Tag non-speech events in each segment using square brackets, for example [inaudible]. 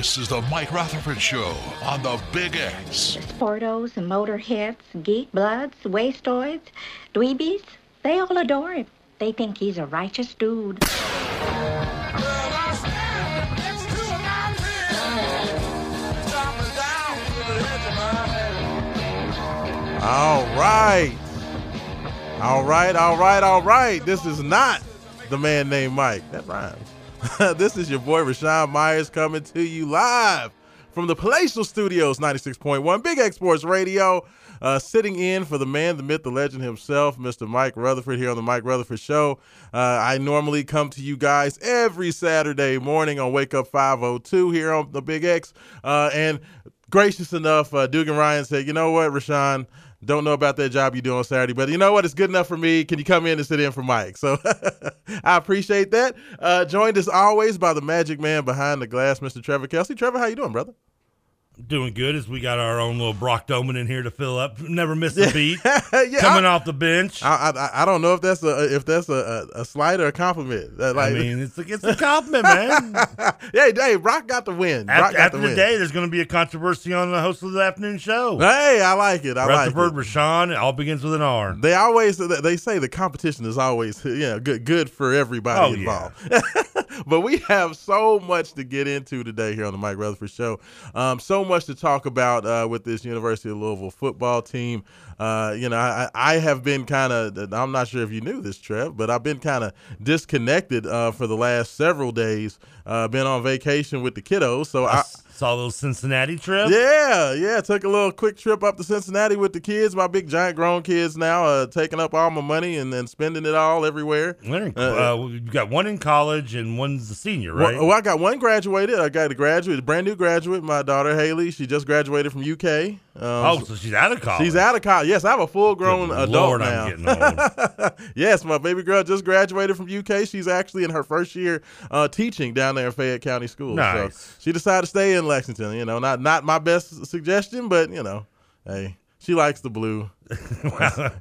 This is the Mike Rutherford Show on the Big X. Sportos and motorheads, geek bloods, wastoids, dweebies, they all adore him. They think he's a righteous dude. All right. All right, all right, all right. This is not the man named Mike. That rhymes. [laughs] this is your boy Rashawn Myers coming to you live from the Palatial Studios, 96.1 Big X Sports Radio. Uh, sitting in for the man, the myth, the legend himself, Mr. Mike Rutherford, here on the Mike Rutherford Show. Uh, I normally come to you guys every Saturday morning on Wake Up 502 here on the Big X. Uh, and gracious enough, uh, Dugan Ryan said, you know what, Rashawn, don't know about that job you do on Saturday, but you know what? It's good enough for me. Can you come in and sit in for Mike? So [laughs] I appreciate that. Uh, joined as always by the magic man behind the glass, Mr. Trevor Kelsey. Trevor, how you doing, brother? Doing good as we got our own little Brock Domann in here to fill up. Never miss a [laughs] beat. yeah, Coming I, off the bench. I, I, I don't know if that's a if that's a, a, a slight or a compliment. That, like, I mean, it's a, it's a [laughs] compliment, man. [laughs] hey, hey, Brock got the win. Brock after, got after the, win. day, there's going to be a controversy on the host of the afternoon show. Hey, I like it. I Rutherford, like it. Rashawn, it all begins with an R. They always they say the competition is always you know good good for everybody Oh, involved. But we have so much to get into today here on the Mike Rutherford Show. Um, so much to talk about uh, with this University of Louisville football team. Uh, you know, I, I have been kind of, I'm not sure if you knew this, Trev, but I've been kind of disconnected uh, for the last several days. Uh, been on vacation with the kiddos. So I, Saw those Cincinnati trip. yeah, yeah. Took a little quick trip up to Cincinnati with the kids. My big giant grown kids now, uh, taking up all my money and then spending it all everywhere. Uh, Uh, uh, you got one in college and one's a senior, right? Well, well, I got one graduated. I got a graduate, a brand new graduate. My daughter Haley. She just graduated from UK. Um, oh, so she's out of college. She's out of college. Yes, I have a full grown Good adult Lord, now. I'm getting old. [laughs] yes, my baby girl just graduated from UK. She's actually in her first year uh, teaching down there in Fayette County School. Nice. So she decided to stay in Lexington. You know, not not my best suggestion, but you know, hey, she likes the blue.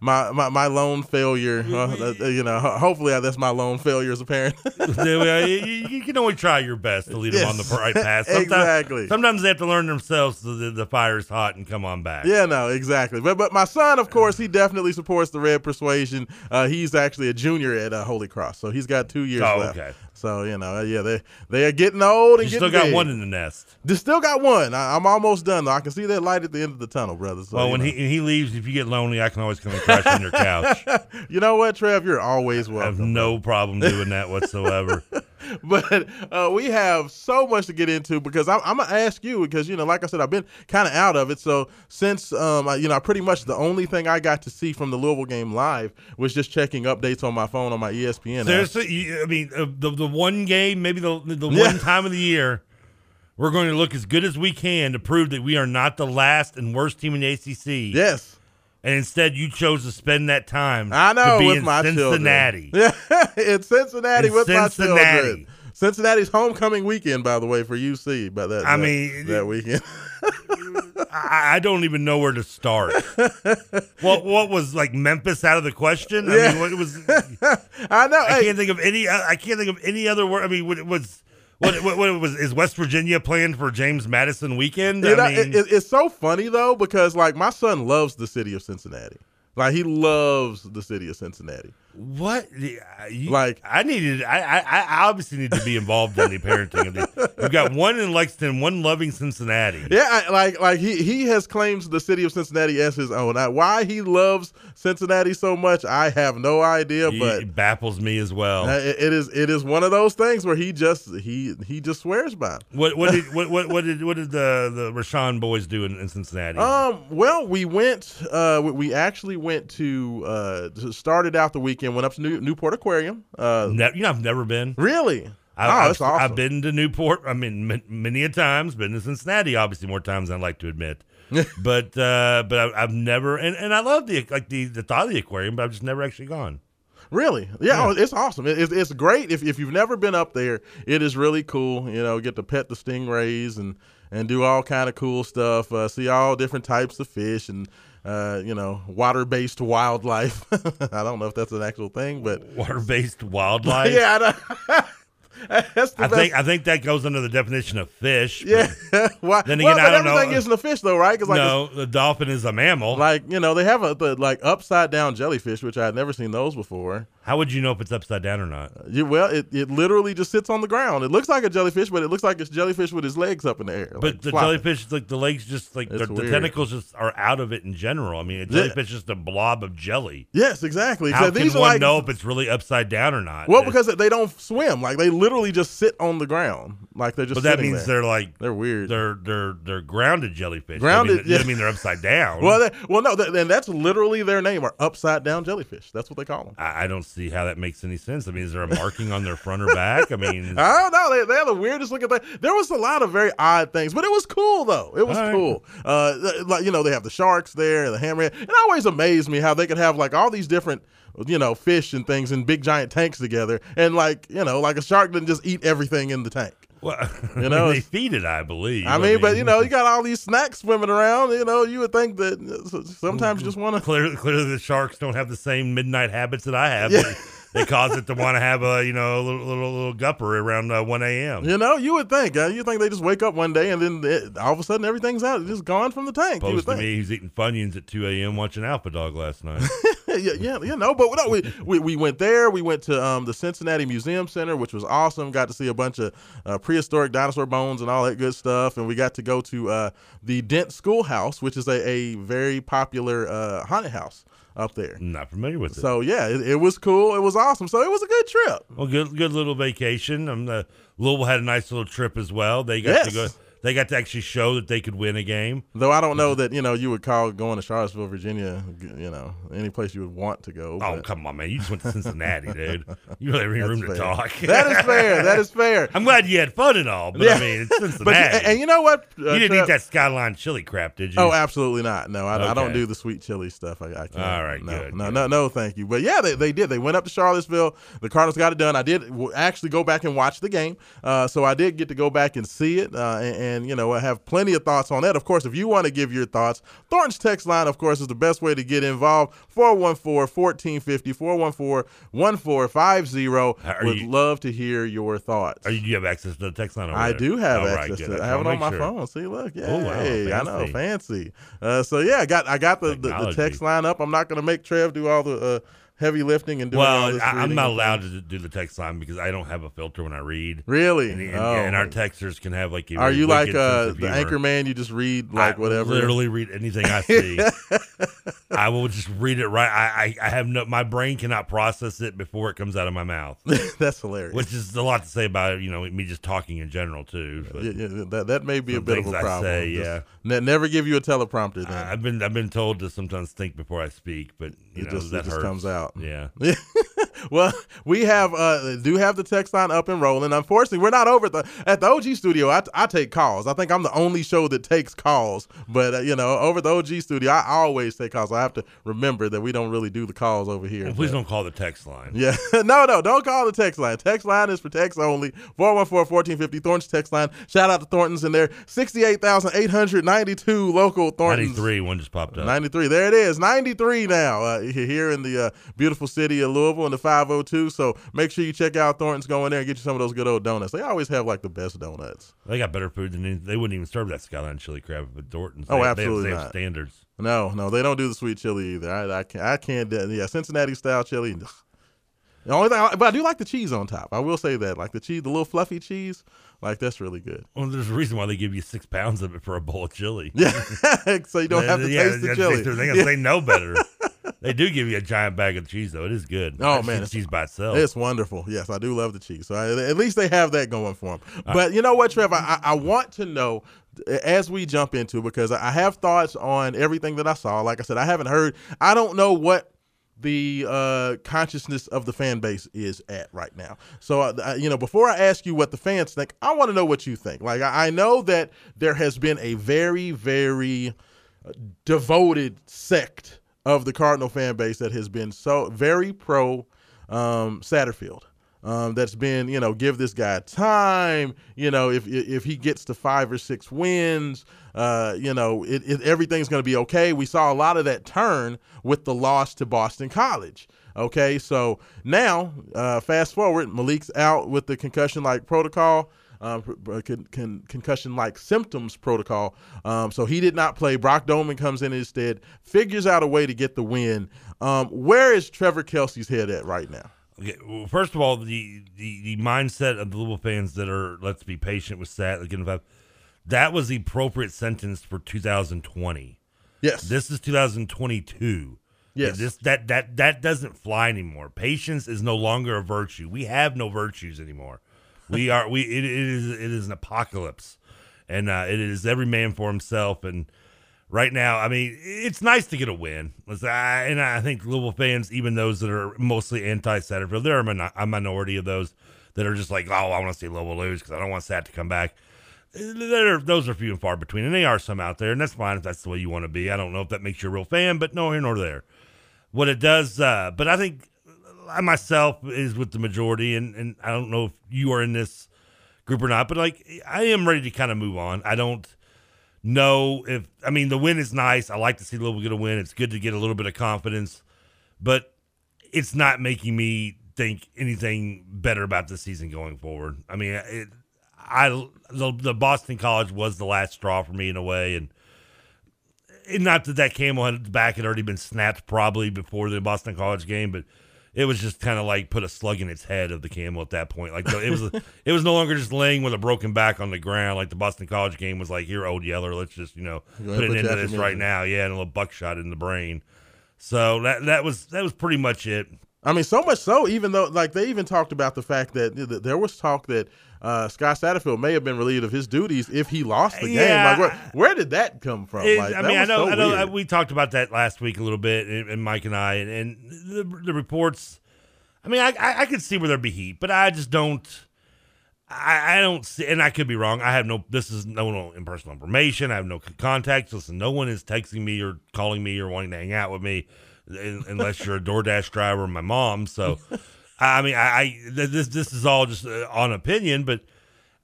My, my my lone failure. Uh, uh, [laughs] you know, hopefully that's my loan failure as a parent. [laughs] you, can only try your best to lead them on the right path. [laughs] Sometimes, Exactly. Sometimes they have to learn themselves that the, the fire's hot and come on back. Yeah, no, exactly. But but my son, of course, he definitely supports the Red Persuasion. Uh, he's actually a junior at uh, Holy Cross, so he's got two years Oh, left. okay. So you know, uh, yeah, they they are getting old and You getting still got big. one in the nest. They still got one. I, I'm almost done though. I can see that light at the end of the tunnel, brother. So, well, when know. he he leaves, if you get lonely, I can always come and crash on your couch. [laughs] you know what, Trev, you're always I have welcome. no problem doing that whatsoever. [laughs] but uh, we have so much to get into because I'm, I'm gonna ask you because you know, like I said, I've been kind of out of it. So since um, I, you know, pretty much the only thing I got to see from the Louisville game live was just checking updates on my phone on my ESPN. Seriously, I mean, uh, the the one game, maybe the the Yeah. one time of the year, we're going to look as good as we can to prove that we are not the last and worst team in the ACC. Yes. And instead, you chose to spend that time. I know to be with in my Cincinnati. children. [laughs] Yeah, in Cincinnati In with my children. Cincinnati's homecoming weekend, by the way, for UC. But that, I that- mean, that weekend. [laughs] I, I don't even know where to start. what what was like Memphis out of the question? I Yeah. mean, what was? [laughs] I know. I hey, can't think of any. I can't think of any other word. I mean, what was? What, what, what was is West Virginia playing for James Madison weekend? You know, I mean, it- it- it's so funny though because like my son loves the city of Cincinnati. Like he loves the city of Cincinnati. What? Uh, you- Like- I needed. I, I I obviously need to be involved in the parenting of the. We've got one in Lexington, one loving Cincinnati. Yeah, I, like like he he has claimed the city of Cincinnati as his own. I, why he loves Cincinnati so much, I have no idea. He- but it baffles me as well. uh, it- it is it is one of those things where he just he he just swears by. it. what what did what, what what did what did the the Rashawn boys do in, in Cincinnati? Um. Well, we went. Uh, we, we actually went to. Uh, to- started out the weekend. Went up to New, Newport Aquarium. Uh, Ne- you know, I've never been. really? I, oh, I've, awesome. I've been to Newport. I mean, m- many a times. Been to Cincinnati, obviously more times than I'd like to admit. [laughs] but uh, but I, I've never, and, and I love the like the the thought of the aquarium, but I've just never actually gone. Really? Yeah, oh, it's awesome. It, it's, it's great. If, if you've never been up there, it is really cool. You know, get to pet the stingrays and, and do all kind of cool stuff. Uh, see all different types of fish and, uh, you know, water based wildlife. [laughs] I don't know if that's an actual thing, but. Water based [laughs] wildlife. yeah. [laughs] [laughs] that's the I best. think I think that goes under the definition of fish. yeah. [laughs] Why, Then well, again, but I don't know. everything isn't a fish, though, right? 'Cause, like, no, the dolphin is a mammal. Like, you know, they have a the, like upside down jellyfish, which I had never seen those before. How would you know if it's upside down or not? Uh, you, well, it, it literally just sits on the ground. It looks like a jellyfish, but it looks like it's jellyfish with his legs up in the air. But like the flopping. jellyfish, like the legs, just like It's the, the weird. tentacles, just are out of it in general. I mean, a jellyfish is just a blob of jelly. Yes, exactly. How So can these are one like know if it's really upside down or not? well because they don't swim. Like they literally just sit on the ground. Like they're just. but that means there. they're like they're weird. they're they're they're grounded jellyfish. Grounded, I mean, that doesn't mean they're upside down. well, they, well, no, and that's literally their name, are upside down jellyfish. That's what they call them. I, I don't see how that makes any sense. I mean, is there a marking on their front or back? I mean, [laughs] I don't know. They, they're the weirdest looking thing. There was a lot of very odd things, but it was cool though. It was right. cool. Uh, like you know, they have the sharks there, the hammerhead. It always amazed me how they could have like all these different, you know, fish and things in big giant tanks together, and like you know, like a shark didn't just eat everything in the tank. well, You know, mean, [laughs] they feed it, I believe. I mean, but you know, you [laughs] got all these snacks swimming around. You know, you would think that sometimes you just want to. clearly, clearly the sharks don't have the same midnight habits that I have. Yeah. They, cause it to want to have a you know a little little, little gupper around uh, one a.m. You know, you would think. Uh, you think they just wake up one day and then it, all of a sudden everything's out, it's just gone from the tank. You would to think. me, who's eating Funyuns at two a.m. watching Alpha Dog last night. [laughs] [laughs] yeah, yeah, you know, but no, we, we we went there. We went to um, the Cincinnati Museum Center, which was awesome. Got to see a bunch of uh, prehistoric dinosaur bones and all that good stuff. And we got to go to uh, the Dent Schoolhouse, which is a, a very popular uh, haunted house up there. Not familiar with it. So yeah, it, it was cool. It was awesome. So it was a good trip. Well, good good little vacation. Um, uh, Louisville had a nice little trip as well. They got to go. They got to actually show that they could win a game. Though I don't know that you know you would call going to Charlottesville, Virginia, you know, any place you would want to go. Oh but- come on, man! You just went to [laughs] Cincinnati, dude. You really have room to talk. [laughs] That is fair. That is fair. [laughs] I'm glad you had fun and all, but I mean, it's Cincinnati. But and, and you know what? Uh, you didn't Trev- eat that skyline chili crap, did you? Oh, absolutely not. No, I, I don't do the sweet chili stuff. I, I can't. All right, no, good, no, good. no, no, thank you. But yeah, they, they did. They went up to Charlottesville. The Cardinals got it done. I did actually go back and watch the game, uh, so I did get to go back and see it, uh, and, and you know, I have plenty of thoughts on that. Of course, if you want to give your thoughts, Thornton's text line, of course, is the best way to get involved. 414-1450, 414-1450. Are Would you- love to hear your thoughts. Are you, do you have access to the text line? I do have All right, access good. to it. I have it on my sure. phone. See, look, yeah, Oh, wow, I know, fancy. fancy. Uh, so yeah, I got I got the, the, the text line up. I'm not going to make Trev do all the uh, heavy lifting and doing all Well, I, I'm not allowed to do the text line because I don't have a filter when I read. Really? And, and, Oh. and our texters can have like. A Are you like wicked uh, the anchor man? You just read like I whatever. Literally read anything I see. [laughs] I will just read it right. I, I, I have no. My brain cannot process it before it comes out of my mouth, [laughs] That's hilarious. which is a lot to say about you know me just talking in general too. Yeah, yeah, that that may be a bit of a I problem. say, Just yeah. ne- never give you a teleprompter. Then I've been I've been told to sometimes think before I speak, but you it know just, that it just hurts. comes out. Yeah. [laughs] well, we have uh, do have the text line up and rolling. Unfortunately, we're not over at the at the OG studio. I, I take calls. I think I'm the only show that takes calls. But uh, you know, over the OG studio, I always take calls. I have to remember that we don't really do the calls over here. Well, please But- don't call the text line. Yeah, [laughs] no, no, don't call the text line. Text line is for text only. 414-1450, Thornton's text line. Shout out to Thornton's in there. 68,892 local Thornton's. 93, one just popped up. 93. There it is. 93 now uh, here in the uh, beautiful city of Louisville in the 502. So make sure you check out Thornton's. Go in there and get you some of those good old donuts. They always have like the best donuts. They got better food than any, they wouldn't even serve that skyline chili crab at Dorton's. Oh, They- they have- absolutely they have, standards. No, no, they don't do the sweet chili either. I, I can't. I can't. Yeah, Cincinnati style chili. The only thing, I, but I do like the cheese on top. I will say that, like the cheese, the little fluffy cheese, like that's really good. Well, there's a reason why they give you six pounds of it for a bowl of chili. [laughs] Yeah, [laughs] so you don't have to Yeah, taste the they- chili. Gonna Yeah. say no better. [laughs] they do give you a giant bag of cheese though. It is good. Oh I've man, cheese by itself. It's wonderful. Yes, I do love the cheese. So I, at least they have that going for them. But you know what, Trevor? I, I want to know as we jump into because I have thoughts on everything that I saw. Like I said, I haven't heard. I don't know what the uh, consciousness of the fan base is at right now. So, uh, you know, before I ask you what the fans think, I want to know what you think. Like, I, I know that there has been a very, very uh, devoted sect of the Cardinal fan base that has been so very pro um, Satterfield. Um, that's been, you know, give this guy time. You know, if if he gets to five or six wins, uh, you know, it, it, everything's going to be okay. We saw a lot of that turn with the loss to Boston College. Okay, so now, uh, fast forward, Malik's out with the concussion-like protocol, um, con- con- concussion-like symptoms protocol. Um, so he did not play. Brock Domann comes in instead, figures out a way to get the win. Um, where is Trevor Kelsey's head at right now? Okay, well, first of all, the, the the mindset of the Louisville fans that are let's be patient with Sat, like, that was the appropriate sentence for 2020. Yes, this is 2022. Yes. this that that that doesn't fly anymore. Patience is no longer a virtue. We have no virtues anymore. We are we it, it is it is an apocalypse, and uh, it is every man for himself. And right now, I mean, it's nice to get a win. And I think Louisville fans, even those that are mostly anti-Satterfield, there are a min- a minority of those that are just like, oh, I want to see Louisville lose because I don't want Sat to come back. There, those are few and far between, and they are some out there, and that's fine if that's the way you want to be. I don't know if that makes you a real fan, but no here nor there. What it does, uh, but I think I myself is with the majority, and, and I don't know if you are in this group or not, but like I am ready to kind of move on. I don't know if I mean the win is nice. I like to see Louisville get a win. It's good to get a little bit of confidence, but it's not making me think anything better about the season going forward. I mean, it, I the, the Boston College was the last straw for me in a way, and, and not that that camel had back had already been snapped probably before the Boston College game, but it was just kind of like put a slug in its head of the camel at that point. Like it was, it was no longer just laying with a broken back on the ground. Like the Boston College game was like, here, old Yeller, let's just you know put put end your this right affirmation. now. Yeah, and a little buckshot in the brain. So that that was that was pretty much it. I mean, so much so, even though, like, they even talked about the fact that there was talk that uh, Scott Satterfield may have been relieved of his duties if he lost the Yeah. game. Like, where, where did that come from? It- like, I mean, I know, so I know. uh, We talked about that last week a little bit, and, and Mike and I, and, and the, the reports. I mean, I, I I could see where there'd be heat, but I just don't. I, I don't see, and I could be wrong. I have no. This is no, no impersonal information. I have no contacts. Listen, no one is texting me or calling me or wanting to hang out with me, un- unless you're a DoorDash driver or my mom. So, I mean, I, I this this is all just uh, on opinion, but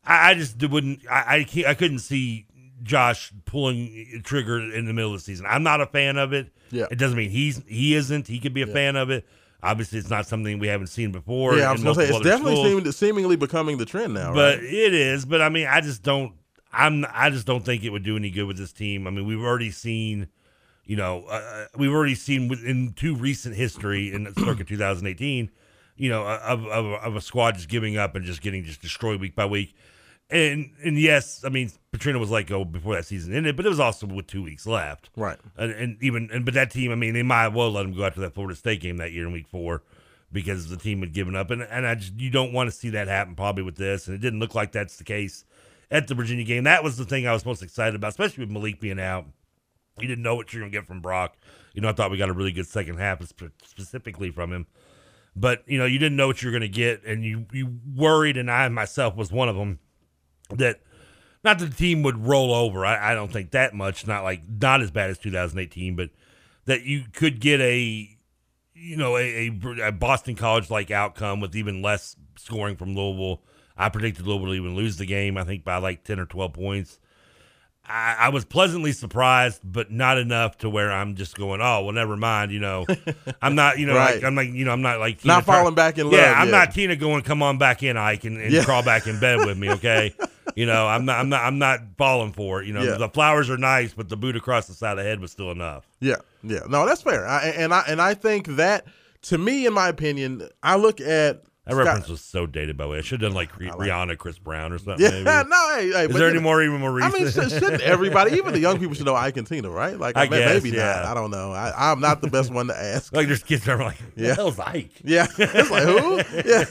I, I just wouldn't. I I, can't, I couldn't see Josh pulling trigger in the middle of the season. I'm not a fan of it. Yeah. It doesn't mean he's he isn't. He could be a fan of it. Obviously, it's not something we haven't seen before. yeah, I was to say, it's definitely seeming, seemingly becoming the trend now, But right? it is. But I mean, I just don't. I'm. I just don't think it would do any good with this team. I mean, we've already seen. You know, uh, we've already seen in two recent history in circa 2018. You know, uh, of, of, of a squad just giving up and just getting just destroyed week by week. And and yes, I mean Petrino was let go before that season ended, but it was also with two weeks left. Right. And, and even and but that team, I mean, they might well let him go after that Florida State game that year in week four because the team had given up. And and I just you don't want to see that happen probably with this. And it didn't look like that's the case at the Virginia game. That was the thing I was most excited about, especially with Malik being out. You didn't know what you're gonna get from Brock. You know, I thought we got a really good second half specifically from him. But you know, you didn't know what you were gonna get, and you you worried, and I myself was one of them that not that the team would roll over. I, I don't think that much. Not like not as bad as 2018, but that you could get a you know a, a, a Boston College like outcome with even less scoring from Louisville. I predicted Louisville to even lose the game. I think by like 10 or 12 points. I, I was pleasantly surprised, but not enough to where I'm just going, oh well, never mind. You know, [laughs] I'm not. You know, Right. like I'm like you know, I'm not like Not try- falling back in love. Yeah, I'm yet. not Tina going, come on back in, Ike, and, and Yeah. crawl back in bed with me, okay? [laughs] you know, I'm not, I'm not, I'm not falling for it. You know, Yeah. the flowers are nice, but the boot across the side of the head was still enough. Yeah, yeah. No, that's fair. I, and I and I think that to me, in my opinion, I look at That reference was so dated, by the way. I should have done like, Ri- Rihanna, Chris Brown, or something. Yeah, maybe. [laughs] no, hey, hey, Is there any more, even more I mean, shouldn't everybody, even the young people, should know Ike and Tina, right? Like, I may- guess, maybe yeah. not. I don't know. I, I'm not the best one to ask. [laughs] like there's kids that are like, yeah, the hell's Ike? Yeah, [laughs] it's like who? Yeah,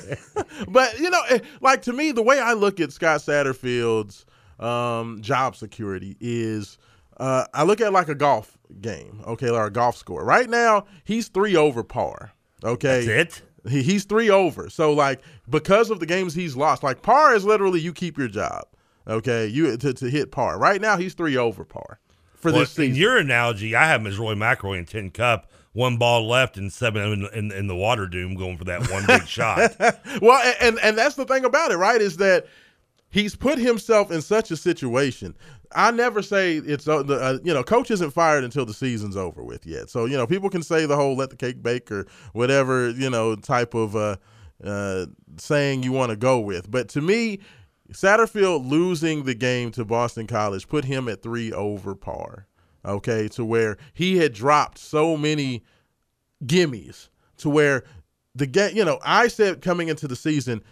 but you know, like to me, the way I look at Scott Satterfield's um, job security is, uh, I look at like a golf game, okay, or a golf score. Right now, he's three over par. Okay, That's it. He, he's three over. So like because of the games he's lost, like par is literally you keep your job. Okay, you to, to hit par. Right now he's three over par for Well, this season. In your analogy, I have him as Roy McIlroy in tin cup, one ball left and seven in, in, in the water doom, going for that one big shot. [laughs] well, a- and and that's the thing about it, right? Is that he's put himself in such a situation. I never say it's uh, the uh, you know coach isn't fired until the season's over with yet. So you know people can say the whole let the cake bake or whatever you know type of uh, uh, saying you want to go with. But to me, Satterfield losing the game to Boston College put him at three over par. Okay, to where he had dropped so many gimmies to where the game, you know, I said coming into the season,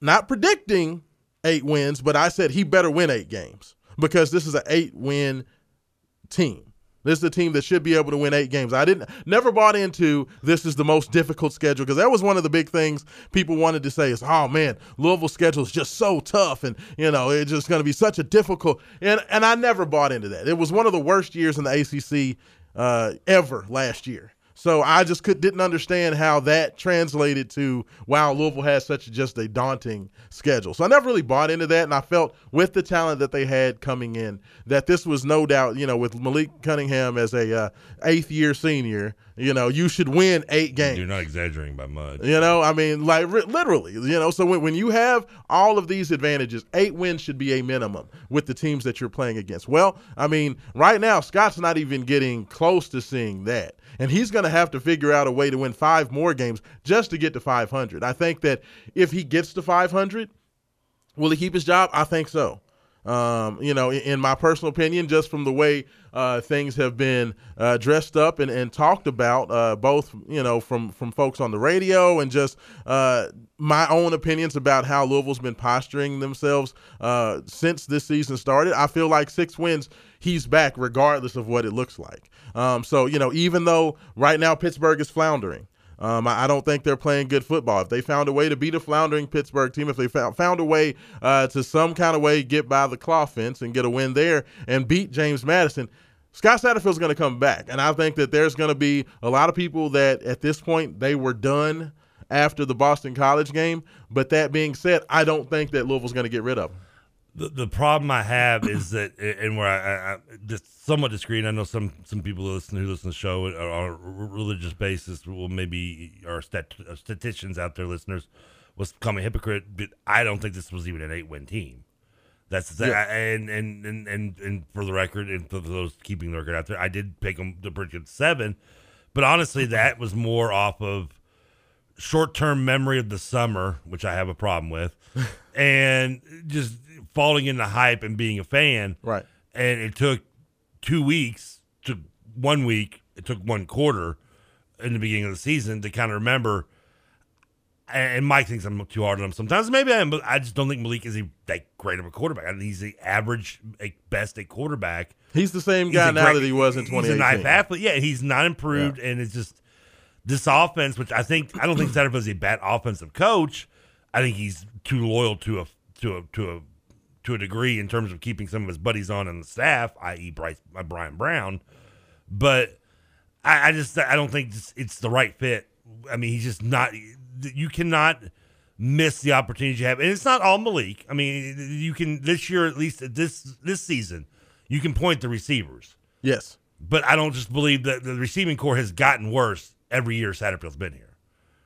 not predicting eight wins, but I said he better win eight games because this is an eight win team. This is a team that should be able to win eight games. I didn't never bought into this is the most difficult schedule because that was one of the big things people wanted to say is, oh man, Louisville's schedule is just so tough and you know it's just going to be such a difficult and and I never bought into that. It was one of the worst years in the ACC uh, ever last year. So I just could didn't understand how that translated to wow, Louisville has such just a daunting schedule. So I never really bought into that, and I felt with the talent that they had coming in that this was no doubt, you know, with Malik Cunningham as a uh, eighth year senior, you know, you should win eight games. You're not exaggerating by much. You know, I mean, like ri- literally, you know. So when, when you have all of these advantages, eight wins should be a minimum with the teams that you're playing against. Well, I mean, right now, Scott's not even getting close to seeing that. And he's going to have to figure out a way to win five more games just to get to 500. I think that if he gets to 500, will he keep his job? I think so. Um, you know, in, in my personal opinion, just from the way uh, things have been uh, dressed up and, and talked about, uh, both you know from from folks on the radio and just uh, my own opinions about how Louisville's been posturing themselves uh, since this season started. I feel like six wins, he's back regardless of what it looks like. Um, so you know, even though right now Pittsburgh is floundering. Um, I don't think they're playing good football. If they found a way to beat a floundering Pittsburgh team, if they found, found a way uh, to some kind of way get by the claw fence and get a win there and beat James Madison, Scott Satterfield's going to come back. And I think that there's going to be a lot of people that at this point they were done after the Boston College game. But that being said, I don't think that Louisville's going to get rid of him. The, the problem I have is [coughs] that, and where I, I, I just somewhat discreet. I know some some people who listen who listen to the show on a religious basis will maybe are stat, uh, statisticians out there, listeners, was call me a hypocrite. But I don't think this was even an eight win team. That's the Yeah. and, and and and and for the record, and for those keeping the record out there, I did pick them to pretty good seven, but honestly, that was more off of short term memory of the summer, which I have a problem with, [laughs] and just falling into hype and being a fan. Right. And it took two weeks, took one week, it took one quarter in the beginning of the season to kind of remember. And Mike thinks I'm too hard on him sometimes. Maybe I am, but I just don't think Malik is a, that great of a quarterback. I think he's the average, a best a quarterback. He's the same He's guy now great- that he was in He's 2018. a nice athlete. Yeah, he's not improved, and it's just this offense, which I think I don't think Satterfield is a bad offensive coach. I think he's too loyal to a to a to a to a degree in terms of keeping some of his buddies on in the staff, i.e., Bryce uh, Bryan Brown. But I, I just I don't think it's, the right fit. I mean, he's just not. You cannot miss the opportunities you have, and it's not all Malik. I mean, you can this year at least this this season, you can point the receivers. Yes. But I don't just believe that the receiving core has gotten worse every year Satterfield's been here.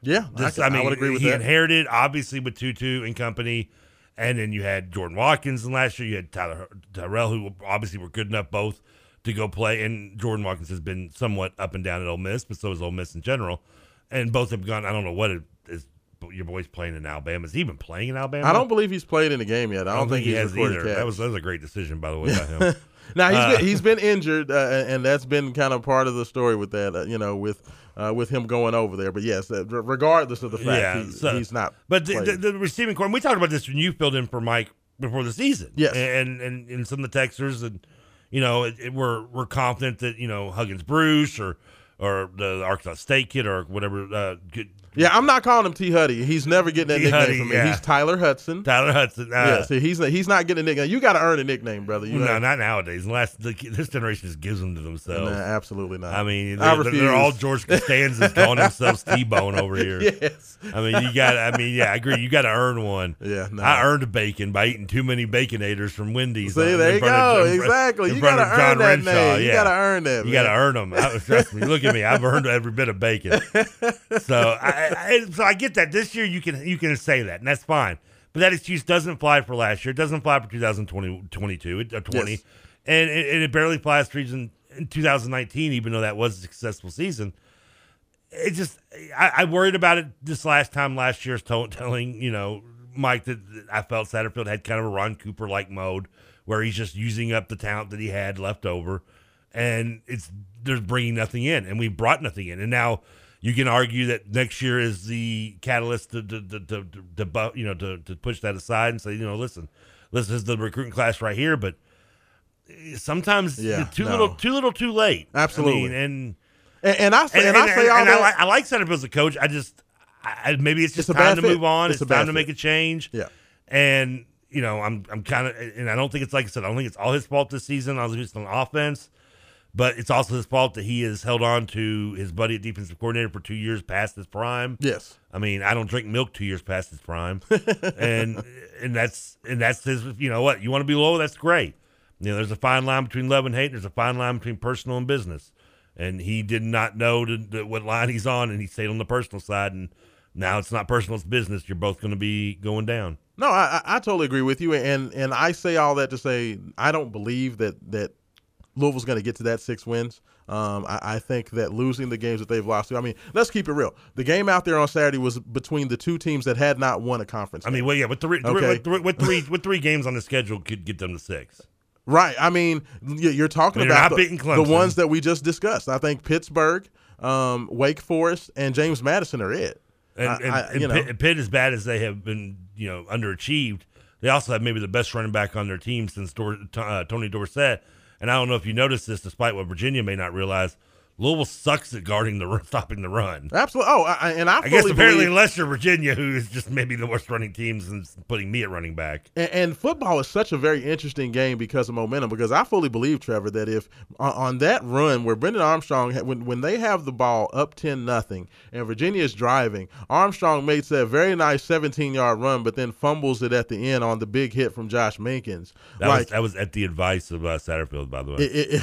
Yeah, I This, can- I, I would agree with he that. inherited obviously with Tutu and company, and then you had Jordan Watkins, and last year you had Tyler Harrell, who obviously were good enough both to go play. And Jordan Watkins has been somewhat up and down at Ole Miss, but so is Ole Miss in general. And both have gone. I don't know what it is. Your boy's playing in Alabama. Is he even playing in Alabama? I don't believe he's played in the game yet. I don't, think, he has either. That was that was a great decision by the way by him. [laughs] Now he's Uh, been, he's been injured, uh, and that's been kind of part of the story with that. Uh, you know, with uh, with him going over there. But yes, uh, regardless of the fact yeah, he, so- he's not. But the, the, the receiving core, and we talked about this when you filled in for Mike before the season. Yes. and and, and some of the texters and you know it, it, we're we're confident that you know Huggins Bruce or or the Arkansas State kid or whatever. Uh, could, yeah, I'm not calling him T Huddy. He's never getting that T. nickname Huddy, from me. yeah. He's Tyler Hudson. Tyler Hudson. Uh, yeah, see, he's he's not getting a nickname. You got to earn a nickname, brother. You no, know? not nowadays. Unless the, this generation just gives them to themselves. Nah, absolutely not. I mean, I they're, they're- all. George Costanzas [laughs] calling themselves T Bone over here. Yes. I mean, you got. I mean, yeah, I agree. You got to earn one. Yeah, no. I earned bacon by eating too many baconators from Wendy's. See, uh, there you front of- go. Exactly. You of John earn that Renshaw, name. You gotta earn that, You got to earn them. I, trust me. Look at me. I've earned every bit of bacon. [laughs] so, I, I, so I get that. This year you can you can say that, and that's fine. But that excuse doesn't fly for last year. It doesn't fly for 2020, 22, it- uh, 20, Yes. and it, and it barely flies for in, in 2019, even though that was a successful season. It just I, I worried about it this last time last year, to- telling you know Mike that I felt Satterfield had kind of a Ron Cooper like mode where he's just using up the talent that he had left over, and it's there's bringing nothing in, and we brought nothing in, and now you can argue that next year is the catalyst to to to, to, to, to you know to, to push that aside and say you know listen, this is the recruiting class right here, but sometimes Yeah, too no. little too little too late. Absolutely. I mean, and And, and I say, and, I say all and that. I, like, I like as a coach. I just I, maybe it's just It's time to fit. move on. It's It's, time to fit. make a change. Yeah. And you know, I'm I'm kind of, and I don't think it's like I said. I don't think it's all his fault this season. I was just on offense, but it's also his fault that he has held on to his buddy at defensive coordinator for two years past his prime. Yes. I mean, I don't drink milk two years past his prime, [laughs] and and that's and that's his. You know what? You want to be low? That's great. You know, there's a fine line between love and hate. There's a fine line between personal and business, and he did not know to, to what line he's on, and he stayed on the personal side. And now it's not personal; it's business. You're both going to be going down. No, I, I I totally agree with you, and and I say all that to say I don't believe that that Louisville's going to get to that six wins. Um, I, I think that losing the games that they've lost to, I mean, let's keep it real. The game out there on Saturday was between the two teams that had not won a conference. I mean, well, yeah, with three, three- Okay. with, three, with three, with three games on the schedule, could get them to six. Right. I mean, you're talking they're about the, the ones that we just discussed. I think Pittsburgh, um, Wake Forest, and James Madison are it. And, I- and, I- and you know. Pitt, Pitt, as bad as they have been, you know, underachieved, they also have maybe the best running back on their team since Dor- uh, Tony Dorsett. And I don't know if you noticed this, despite what Virginia may not realize, Louisville sucks at guarding the [laughs] stopping the run. Absolutely. Oh, I, and I, I guess apparently, believe- unless you're Virginia, who is just maybe the worst running team since putting me at running back. And, and football is such a very interesting game because of momentum. Because I fully believe, Trevor, that if on, on that run where Brennan Armstrong, when when they have the ball up ten nothing and Virginia is driving, Armstrong makes that very nice seventeen yard run, but then fumbles it at the end on the big hit from Josh Minkins. That like was that was at the advice of uh, Satterfield, by the way. It- it-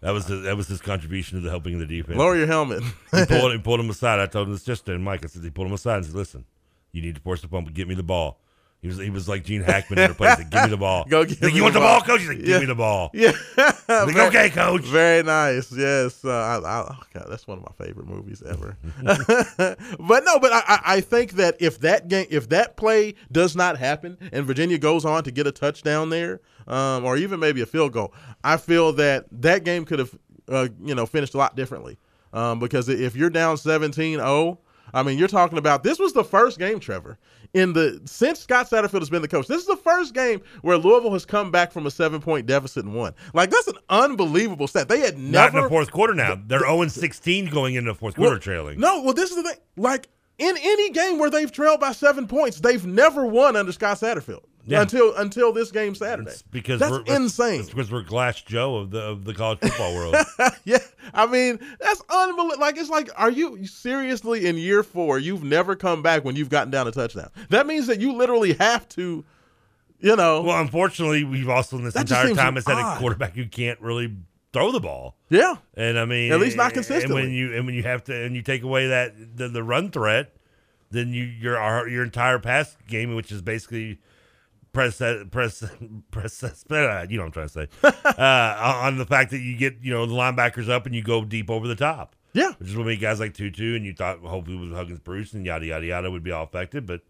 that was his, that was his contribution to the helping of the defense. Lower your helmet. he pulled [laughs] he pulled him aside. I told him this yesterday, and Mike. I said he pulled him aside and said, "Listen, you need to force the fumble. Get me the ball." He was he was like Gene Hackman in the place. He said, Give me the ball. [laughs] Go give like, you want the the ball, ball." coach? He's like, Give Yeah. me the ball. [laughs] Yeah. Like, Very- okay, coach. Very nice. Yes. Uh, I, I, oh God, that's one of my favorite movies ever. but no, but I, I- I think that if that game, if that play does not happen, and Virginia goes on to get a touchdown there, um, or even maybe a field goal, I feel that that game could have, uh, you know, finished a lot differently. Um, because if you're down 17-0, I mean, you're talking about this was the first game, Trevor, in the since Scott Satterfield has been the coach. This is the first game where Louisville has come back from a seven point deficit and won. Like that's an unbelievable stat. They had Not in the fourth quarter now. They're 0 16 going into the fourth quarter Well, trailing. No, well, this is the thing. Like in any game where they've trailed by seven points, they've never won under Scott Satterfield Yeah. until until this game Saturday. because that's we're, insane. It's because we're Glass Joe of the of the college football world. [laughs] yeah, I mean that's unbelievable. Like it's like, are you seriously in year four? You've never come back when you've gotten down a touchdown. That means that you literally have to, you know. well, unfortunately, we've also in this entire time has had a quarterback who can't really throw the ball. Yeah, And I mean, At least not consistently. And when you and when you have to and you take away that the, the run threat, then you your our- your entire pass game, which is basically press that press [laughs] press uh, you know what I'm trying to say. [laughs] Uh, on the fact that you get you know the linebackers up and you go deep over the top. Yeah, which is what made guys like Tutu and you thought hopefully with Huggins Bruce and yada yada yada would be all affected, but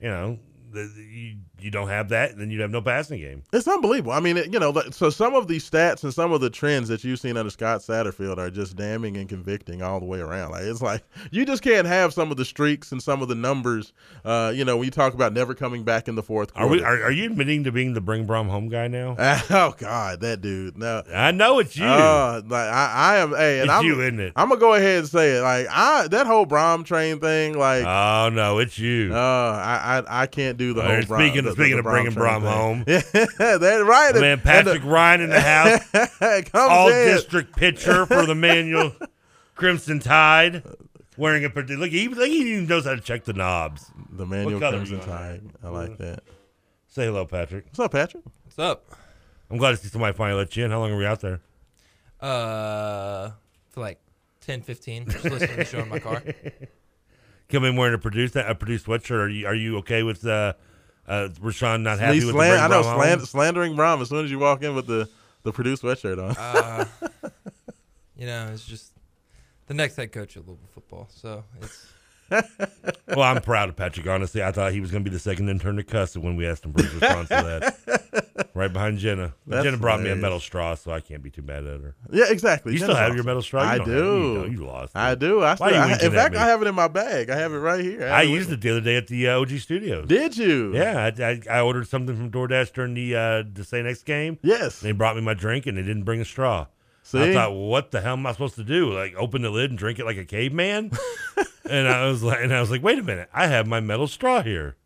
you know you you don't have that, and then you'd have no passing game. It's unbelievable. I mean, it, you know, so some of these stats and some of the trends that you've seen under Scott Satterfield are just damning and convicting all the way around. Like it's like you just can't have some of the streaks and some of the numbers. Uh, you know, when you talk about never coming back in the fourth Are we? Are, are you admitting to being the bring Brohm home guy now? [laughs] oh God, that dude. No, I know it's you. Uh, like I, I am. Hey, and It's I'm, you, isn't it? I'm gonna go ahead and say it. Like I, that whole Brohm train thing. Like, oh no, it's you. Uh, I, I, I can't do the Uh, whole. Brohm, speaking- the- the- speaking the of bringing train Brohm thing. home. [laughs] yeah, that's right. My man And the- Patrick Ryan in the house. [laughs] All in. district pitcher for the [laughs] Manual Crimson Tide. Wearing a parti- look, he, look, he even knows how to check the knobs. The manual Crimson? Tide. I like that. Say hello, Patrick. What's up, Patrick? What's up? I'm glad to see somebody finally let you in. How long are we out there? Uh, for like 10, 15. Just listening to the show in my car. Come in wearing a Purdue a Purdue sweatshirt. Are you are you okay with uh, uh, Rashawn not happy He's with slan- the I know slan- slandering Brohm as soon as you walk in with the the Purdue sweatshirt on. Uh, [laughs] you know, it's just the next head coach of Louisville football. So it's [laughs] well, I'm proud of Patrick. Honestly, I thought he was going to be the second intern to cuss when we asked him for his response to that. [laughs] Right behind Jenna. That's Jenna brought me a metal straw, so I can't be too mad at her. Yeah, exactly. You Jenna's still have awesome. your metal straw? You I don't have. You. You lost. I do. I Why still. are you I, in fact? I have it in my bag. I have it right here. I have used it the other day at the uh, OG Studios. Did you? Yeah, I, I, I ordered something from DoorDash during the uh, the Say Next game. Yes. They brought me my drink and they didn't bring a straw. So I See? thought, what the hell am I supposed to do? Like open the lid and drink it like a caveman? [laughs] and I was like, and I was like, wait a minute, I have my metal straw here,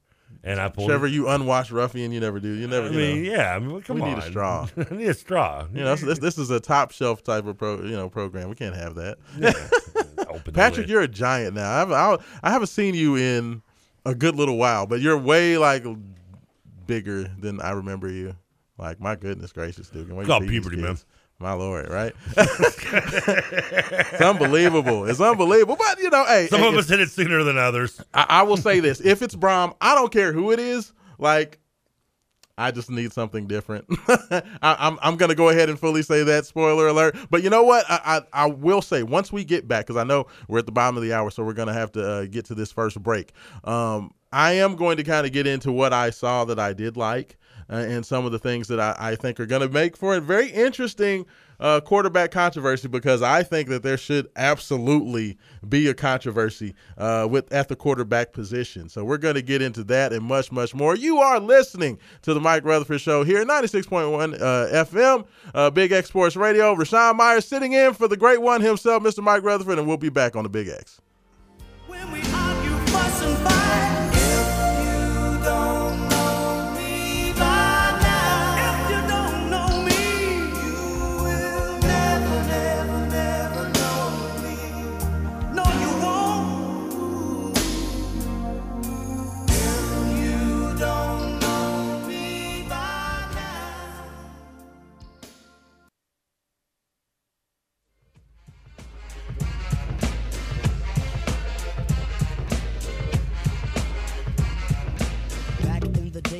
and I pulled. Trevor, it. you unwashed ruffian. You never do. You never. I you mean, know. yeah. I mean, come we on. need a straw. [laughs] I need a straw. You know, so this this is a top shelf type of pro, you know, program. We can't have that. [laughs] The Patrick, you're a giant now. I haven't, I, I haven't seen you in a good little while, but you're way like bigger than I remember you. Like my goodness gracious, dude! You Called puberty, man. My lord, right? it's unbelievable. It's unbelievable. But you know, hey, Some hey, of us hit it sooner than others. I, I will say this: if it's Brohm, I don't care who it is. Like, I just need something different. [laughs] I, I'm I'm gonna go ahead and fully say that. Spoiler alert! But you know what? I I, I will say once we get back, because I know we're at the bottom of the hour, so we're gonna have to uh, get to this first break. Um, I am going to kind of get into what I saw that I did like, uh, and some of the things that I, I think are going to make for a very interesting uh, quarterback controversy because I think that there should absolutely be a controversy uh, with at the quarterback position. So we're going to get into that and much, much more. You are listening to the Mike Rutherford Show here, 96.1 uh, FM, uh, Big X Sports Radio. Rashawn Myers sitting in for the great one himself, Mr. Mike Rutherford, and we'll be back on the Big X.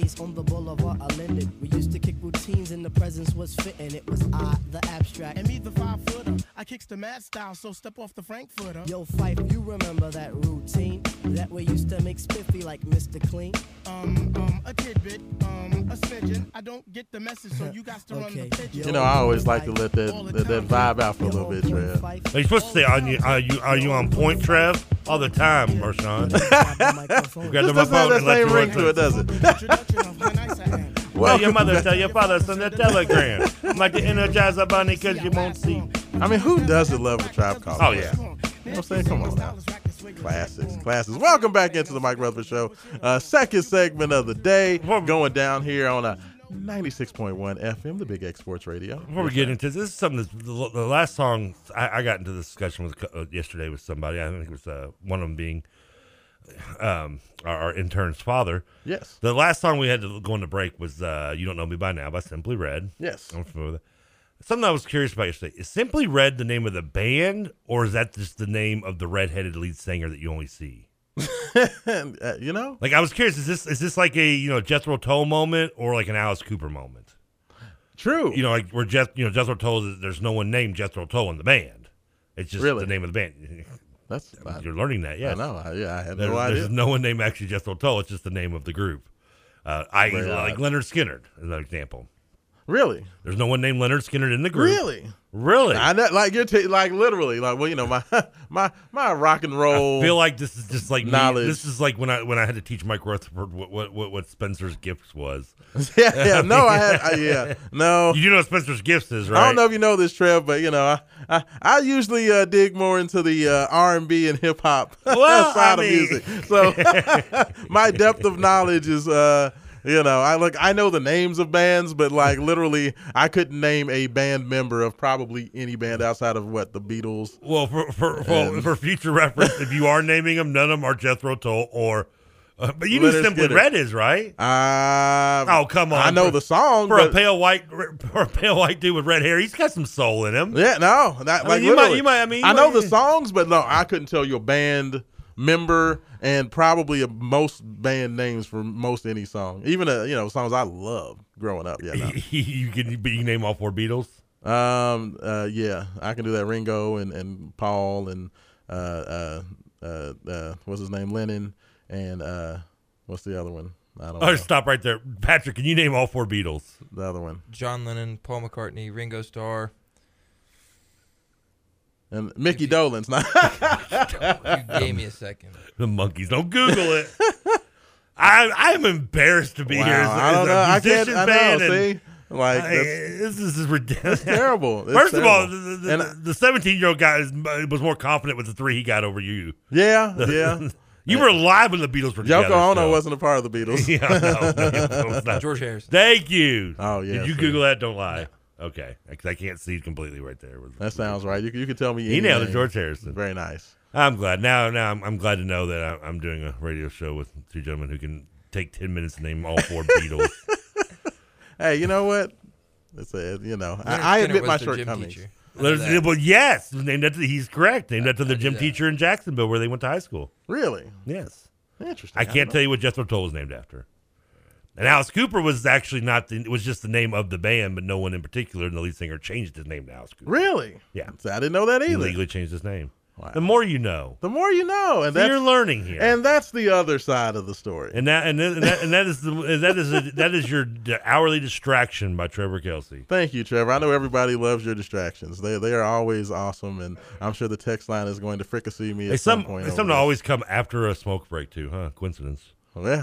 days on the boulevard, I landed. We used to kick routines and the presence was fitting. It was I, the abstract. And me, the five. I kicks the mad style, so step off the Frankfurter. Yo, Phife, you remember that routine? That we used to make spiffy like Mr. Clean? Um, um, a tidbit, um, a smidgen. I don't get the message, so you got to run the pigeon. You know, I always like to let that that, that vibe out for a little bit, Trev. Are you supposed to say, are you, are you, are you on point, Trev? All the time, Marshawn. Grab This my doesn't phone and let same you ring run to it, does it? [laughs] Tell your mother, tell your [laughs] father, send a telegram. I'm like the Energizer Bunny because you won't see. I mean, who doesn't love a trap call? Oh, yeah. You know what I'm saying? Come on now. Classics, classics. Welcome back into the Mike Rutherford Show. Uh, second segment of the day, going down here on a 96.1 FM, the Big X Sports Radio. Before we get into this, this is something that's, the, the last song I, I got into this discussion with uh, yesterday with somebody. I think it was uh, one of them being um, our, our intern's father. Yes. The last song we had to go into break was uh, "You Don't Know Me by Now" by Simply Red. Yes. I'm familiar with it. Something I was curious about yesterday is Simply Red the name of the band, or is that just the name of the redheaded lead singer that you only see? [laughs] uh, you know, Like I was curious, is this is this like a you know Jethro Tull moment or like an Alice Cooper moment? True. You know, like where Jeth, you know Jethro Tull, is- there's no one named Jethro Tull in the band. It's just Really? the name of the band. [laughs] That's you're learning that. Yeah, know. I- yeah, I had There- no idea. There's no one named actually Jethro Tull. It's just the name of the group. Uh, I Very like odd. Leonard Skinner, as an example. Really? There's no one named Leonard Skinner in the group. Really? Really? I know, like you're t- like literally like well you know my [laughs] my my rock and roll. I feel like this is just like me- knowledge. this is like when I when I had to teach Mike Rutherford what what, what, what Spencer's gifts was. [laughs] yeah yeah [laughs] no I had I, yeah no You do know what Spencer's gifts is, right? I don't know if you know this, Trev, but you know, I I, I usually uh, dig more into the uh, R and B and hip hop Well, side I of music. So my depth of knowledge is, uh, you know, I look, I know the names of bands, but like literally, I couldn't name a band member of probably any band outside of what the Beatles. Well, for for for, for future reference, if you are naming them, none of them are Jethro Tull or. Uh, but you knew Simply Red is right. Uh, oh come on! I know For- the song, for a pale white for a pale white dude with red hair. He's got some soul in him. Yeah, no, that, I mean, like you might- you might- I mean, I know the songs, but no, I couldn't tell you a band member and probably a, most band names for most any song, even a, you know songs I love growing up. Yeah, [laughs] no. you can, you can name all four Beatles. um, uh, yeah, I can do that. Ringo and and Paul and uh, uh, uh, uh what's his name, Lennon, and uh, what's the other one? I don't Oh, know. stop right there, Patrick. Can you name all four Beatles? The other one. John Lennon, Paul McCartney, Ringo Starr. And Mickey Dolan's [laughs] Not You gave me a second. The monkeys. Don't Google it. [laughs] I I am embarrassed to be Wow, here as, I don't a know. I can't- musician I know, and see? Like, I- that's- this is ridiculous. Terrible. [laughs] It's First of all, the- the- And the- the seventeen-year-old guy is, was more confident with the three he got over you. Yeah, yeah. you were alive when the Beatles were Yoko together. Ono still. wasn't a part of the Beatles. yeah, no, no, Yoko was not. George Harrison. Thank you. Oh, yeah, Did you see. Google that? Don't lie. Okay, because I can't see it completely right there. That sounds right. You, can- you can tell me. He any nailed it. George Harrison. Very nice. I'm glad now. Now I'm, I'm glad to know that I'm, I'm doing a radio show with two gentlemen who can take ten minutes to name all four [laughs] Beatles. Hey, you know what? It's a, you know, Leonard I, I admit my their gym shortcomings. Leonard- well, yes, named after he's correct. Named after the gym that. teacher in Jacksonville where they went to high school. Really? Yes. Interesting. I don't can't tell you what Jethro Tull was named after. And Alice Cooper was actually not the, it was just the name of the band, but no one in particular. And the lead singer changed his name to Alice Cooper. Really? Yeah. So I didn't know that He either. legally changed his name. Wow. The more you know. The more you know, and So that's you're learning here. And that's the other side of the story. And that and, and that and that is the that is a, that is your hourly distraction by Trevor Kelsey. Thank you, Trevor. I know everybody loves your distractions. They they are always awesome, and I'm sure the text line is going to fricassee me at They some, some point. some always come after a smoke break too, huh? Coincidence. Yeah,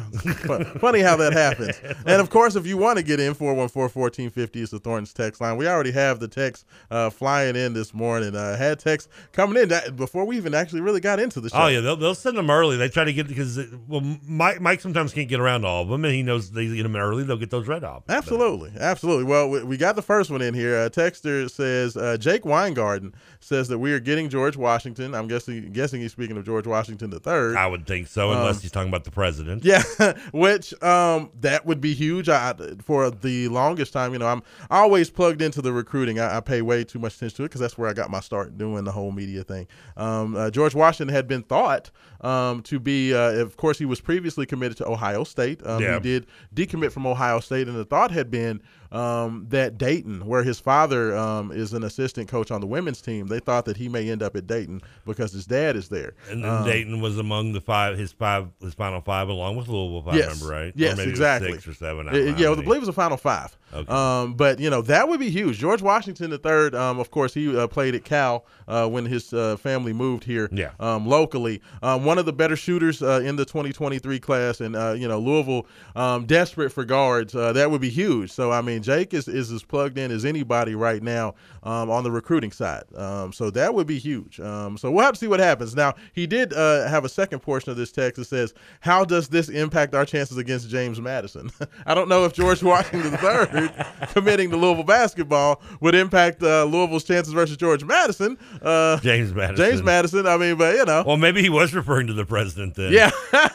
funny how that happens. And of course, if you want to get in, 414-1450 is the Thornton's text line. We already have the text uh, flying in this morning. Uh, had text coming in that, before we even actually really got into the show. Oh yeah, they'll, they'll send them early. They try to get because well, Mike Mike sometimes can't get around to all of them, and he knows they get them early. They'll get those read off. Absolutely, absolutely. Well, we, we got the first one in here. Uh, texter says uh, Jake Weingarten says that we are getting George Washington. I'm guessing guessing he's speaking of George Washington the third. I would think so, unless Um, he's talking about the president. Yeah, [laughs] which um, that would be huge. I, for the longest time, you know, I'm always plugged into the recruiting. I, I pay way too much attention to it because that's where I got my start doing the whole media thing. Um, uh, George Washington had been thought um, to be, uh, of course, he was previously committed to Ohio State. Um, Yeah. He did decommit from Ohio State, and the thought had been um, that Dayton, where his father um, is an assistant coach on the women's team, they thought that he may end up at Dayton because his dad is there. And then Um, Dayton was among the five, his five, his final five, along with Louisville. If I yes. remember right. Yes, or maybe exactly. six or seven. I don't yeah, well, I believe it was a final five. Okay. Um, but you know that would be huge. George Washington III, um, of course, he uh, played at Cal uh, when his uh, family moved here. Yeah. Um, locally, um, one of the better shooters uh, in the 2023 class, and uh, you know Louisville um, desperate for guards. Uh, that would be huge. So I mean, Jake is is as plugged in as anybody right now um, on the recruiting side. Um, so that would be huge. Um, so we'll have to see what happens. Now he did uh, have a second portion of this text that says, "How does this impact our chances against James Madison?" [laughs] I don't know if George [laughs] Washington III [laughs] committing to Louisville basketball would impact uh, Louisville's chances versus George Madison. Uh, James Madison. James Madison. I mean, but you know. Well, maybe he was referring to the president then. Yeah.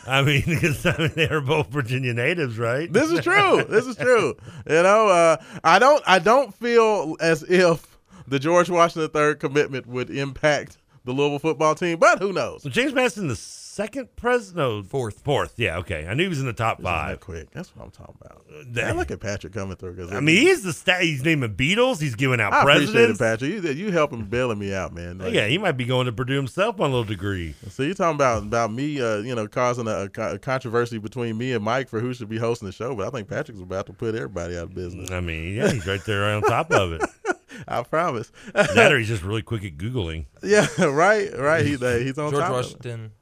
I mean, 'cause, I mean, they are both Virginia natives, right? This is true. This is true. You know, uh, I don't I don't feel as if the George Washington III commitment would impact the Louisville football team, but who knows? So James Madison, the second president, no, fourth, fourth. Yeah, okay. I knew he was in the top That five. quick. That's what I'm talking about. that- Man, look at Patrick coming through. Cause I mean, he's the stat. He's naming Beatles. He's giving out I appreciate it, presidents. Patrick. You, you helping bailing me out, man. Like, yeah, he might be going to Purdue himself on a little degree. So you're talking about about me, uh, you know, causing a, a a controversy between me and Mike for who should be hosting the show, but I think Patrick's about to put everybody out of business. I mean, yeah, he's right there on top of it. [laughs] [laughs] I promise. that or he's just really quick at googling. [laughs] Yeah, right, right. He, he's on George top of it. Washington,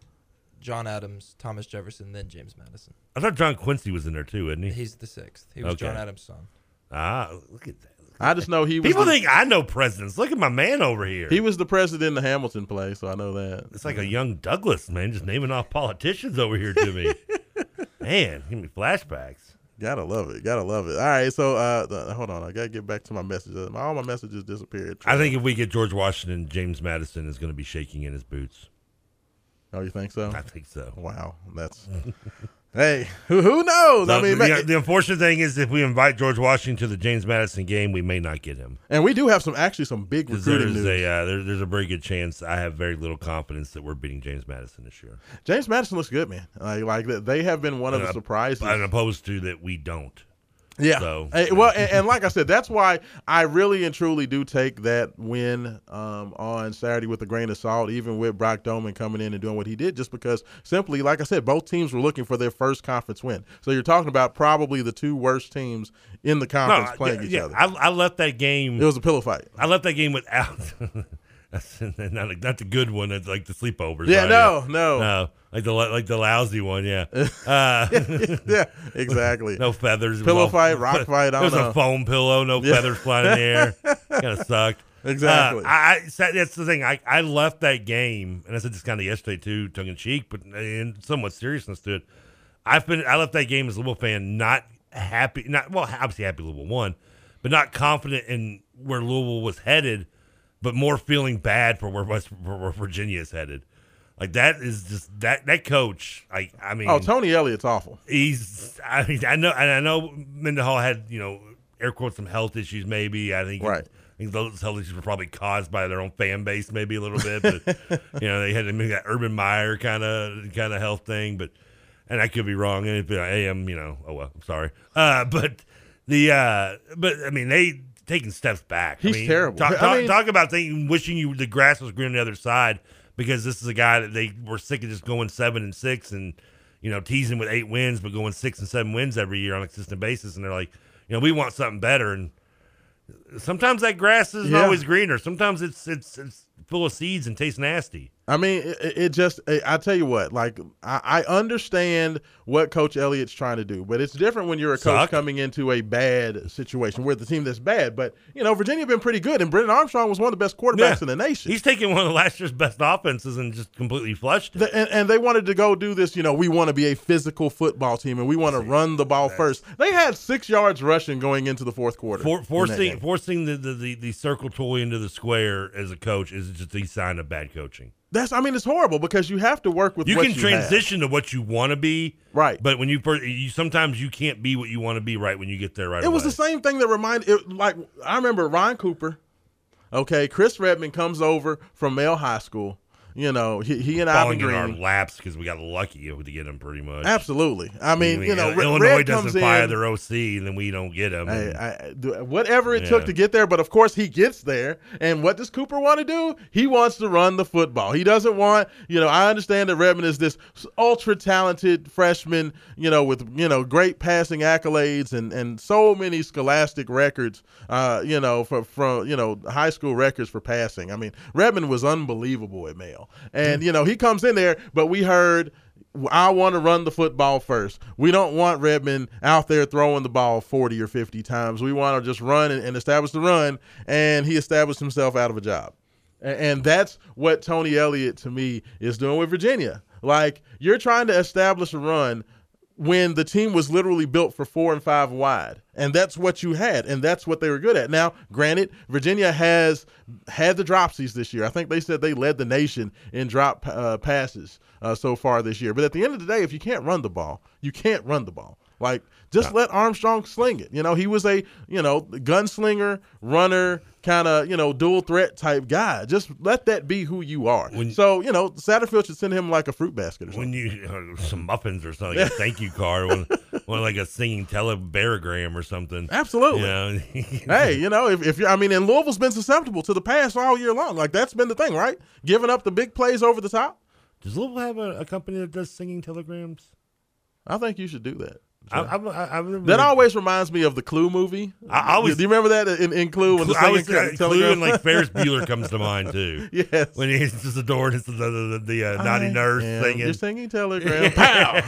John Adams, Thomas Jefferson, then James Madison. I thought John Quincy was in there too, isn't he? He's the sixth. He was John Adams' son. Ah, look at that. I just know he was. People the, think I know presidents. Look at my man over here. he was the president in the Hamilton play, so I know that. It's like a young Douglas, man, just naming off politicians over here to me. [laughs] man, give me flashbacks. Gotta love it. Gotta love it. All right, so uh, th- hold on. I gotta get back to my messages. All my messages disappeared. I think if we get George Washington, James Madison is going to be shaking in his boots. Oh, you think so? I think so. Wow, that's. [laughs] hey, who who knows? I mean, the, the unfortunate thing is, if we invite George Washington to the James Madison game, we may not get him. and we do have some actually some big recruiting There's news. a uh, there, there's a very good chance. I have very little confidence that we're beating James Madison this year. James Madison looks good, man. Like like they have been one of the surprises. As opposed to that we don't. Yeah. So Hey, well, and, and like I said, that's why I really and truly do take that win um, on Saturday with a grain of salt, even with Brock Doman coming in and doing what he did, just because simply, like I said, both teams were looking for their first conference win. So you're talking about probably the two worst teams in the conference No, playing yeah, each yeah, other. I, I left that game. it was a pillow fight. I left that game without. [laughs] That's [laughs] not, a, not the good one. It's like the sleepovers. Yeah, right? no, no. no, like the like the lousy one. Yeah, [laughs] uh, yeah, exactly. [laughs] no feathers. Pillow Well, fight, rock fight, I was a foam pillow. No Yeah. feathers flying in the air. kind of sucked. Exactly. Uh, I, I that's the thing. I, I left that game, and I said this kind of yesterday too, tongue in cheek, but in somewhat seriousness to it. I've been I left that game as a Louisville fan, not happy, not well, obviously happy Louisville won, but not confident in where Louisville was headed, but more feeling bad for where West for where Virginia is headed. Like that is just that that coach. Like I mean, Oh, Tony Elliott's awful. He's I mean I know and I know Mendenhall had you know air quotes some health issues maybe I think Right. I think those health issues were probably caused by their own fan base maybe a little bit but [laughs] you know they had maybe that Urban Meyer kind of kind of health thing but and I could be wrong and like, hey I'm you know oh well I'm sorry uh but the uh but I mean they taking steps back. He's I mean, terrible. talk, I mean- talk about thinking wishing you the grass was green on the other side because this is a guy that they were sick of just going seven and six and you know teasing with eight wins but going six and seven wins every year on a consistent basis. And they're like you know we want something better. And sometimes that grass isn't Yeah. always greener. Sometimes it's it's it's full of seeds and tastes nasty. I mean, it, it just, I tell you what, like, I, I understand what Coach Elliott's trying to do, but it's different when you're a coach Suck. coming into a bad situation where the team that's bad. But, you know, Virginia been pretty good, and Brendan Armstrong was one of the best quarterbacks Yeah. in the nation. he's taking one of last year's best offenses and just completely flushed it. The- and, and they wanted to go do this, you know, we want to be a physical football team and we want to run the ball first. They had six yards rushing going into the fourth quarter. For, forcing forcing the, the, the, the circle toy into the square as a coach is just a sign of bad coaching. That's, I mean, it's horrible because you have to work with you can you have. transition to what you want to be, Right. But when you first, you sometimes you can't be what you want to be right when you get there right. It was the same thing that reminded it like I remember Ryan Cooper. Okay, Chris Redman comes over from Male High School. You know, he, he and Ivan falling in our laps because we got lucky to get him pretty much. Absolutely. I mean, you know, Illinois Red doesn't comes fire in- their OC, and then we don't get him. And- I, do- whatever it took to get there, but of course he gets there. And what does Cooper want to do? He wants to run the football. He doesn't want, you know, I understand that Redmond is this ultra talented freshman, you know, with you know great passing accolades and and so many scholastic records, uh, you know, for from you know high school records for passing. I mean, Redmond was unbelievable at And you know he comes in there, but we heard. I want to run the football first. We don't want Redmond out there throwing the ball 40 or 50 times. We want to just run and, and establish the run. And he established himself out of a job. A- And that's what Tony Elliott, to me, is doing with Virginia. Like, you're trying to establish a run when the team was literally built for four and five wide. And that's what you had, and that's what they were good at. Now, granted, Virginia has had the dropsies this year. I think they said they led the nation in drop uh, passes uh, so far this year. But at the end of the day, if you can't run the ball, you can't run the ball. Like just let Armstrong sling it. You know, he was a you know gunslinger, runner, kind of you know dual threat type guy. Just let that be who you are. so you know, Satterfield should send him like a fruit basket or something. When you uh, some muffins or something, like [laughs] a thank you card, one, one like a singing telebarogram or something. Absolutely. You [laughs] know? hey, you know, if, if you, I mean, and Louisville's been susceptible to the pass all year long. Like that's been the thing, right? Giving up the big plays over the top. Does Louisville have a, a company that does singing telegrams? I think you should do that. I, I, I, I That always reminds me of the Clue movie. I always- do you remember that in, in Clue when the I was uh, Clue and like [laughs] Ferris Bueller comes to mind too. [laughs] Yes. when he hits the door and it's the the, the, the uh, naughty I nurse am singing. your singing telegram. [laughs] Pow!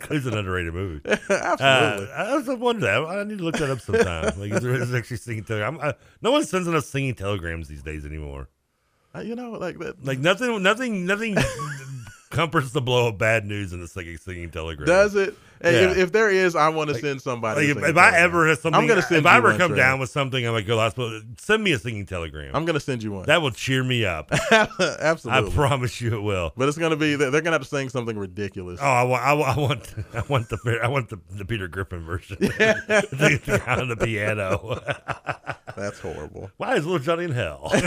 Clue's an underrated movie. Absolutely. Uh, I was wondering that. I need to look that up sometime. Like, is there is actually singing telegram? I, no one sends enough singing telegrams these days anymore. Uh, you know, like that. Like nothing, nothing, nothing comforts the blow of bad news in the singing, singing telegram. Does it? Hey, Yeah. if, if there is, I want to send somebody. Like if, if I ever have something, I'm gonna send if I ever one, come Trey. down with something, I'm like, go hospital. Send me a singing telegram. I'm gonna send you one. That will cheer me up. [laughs] Absolutely. I promise you it will. But it's gonna be they're gonna have to sing something ridiculous. Oh, I want, I want, I [laughs] want, I want the, I want the, the Peter Griffin version. [laughs] the, the on the piano. That's horrible. Why is little Johnny in hell? uh,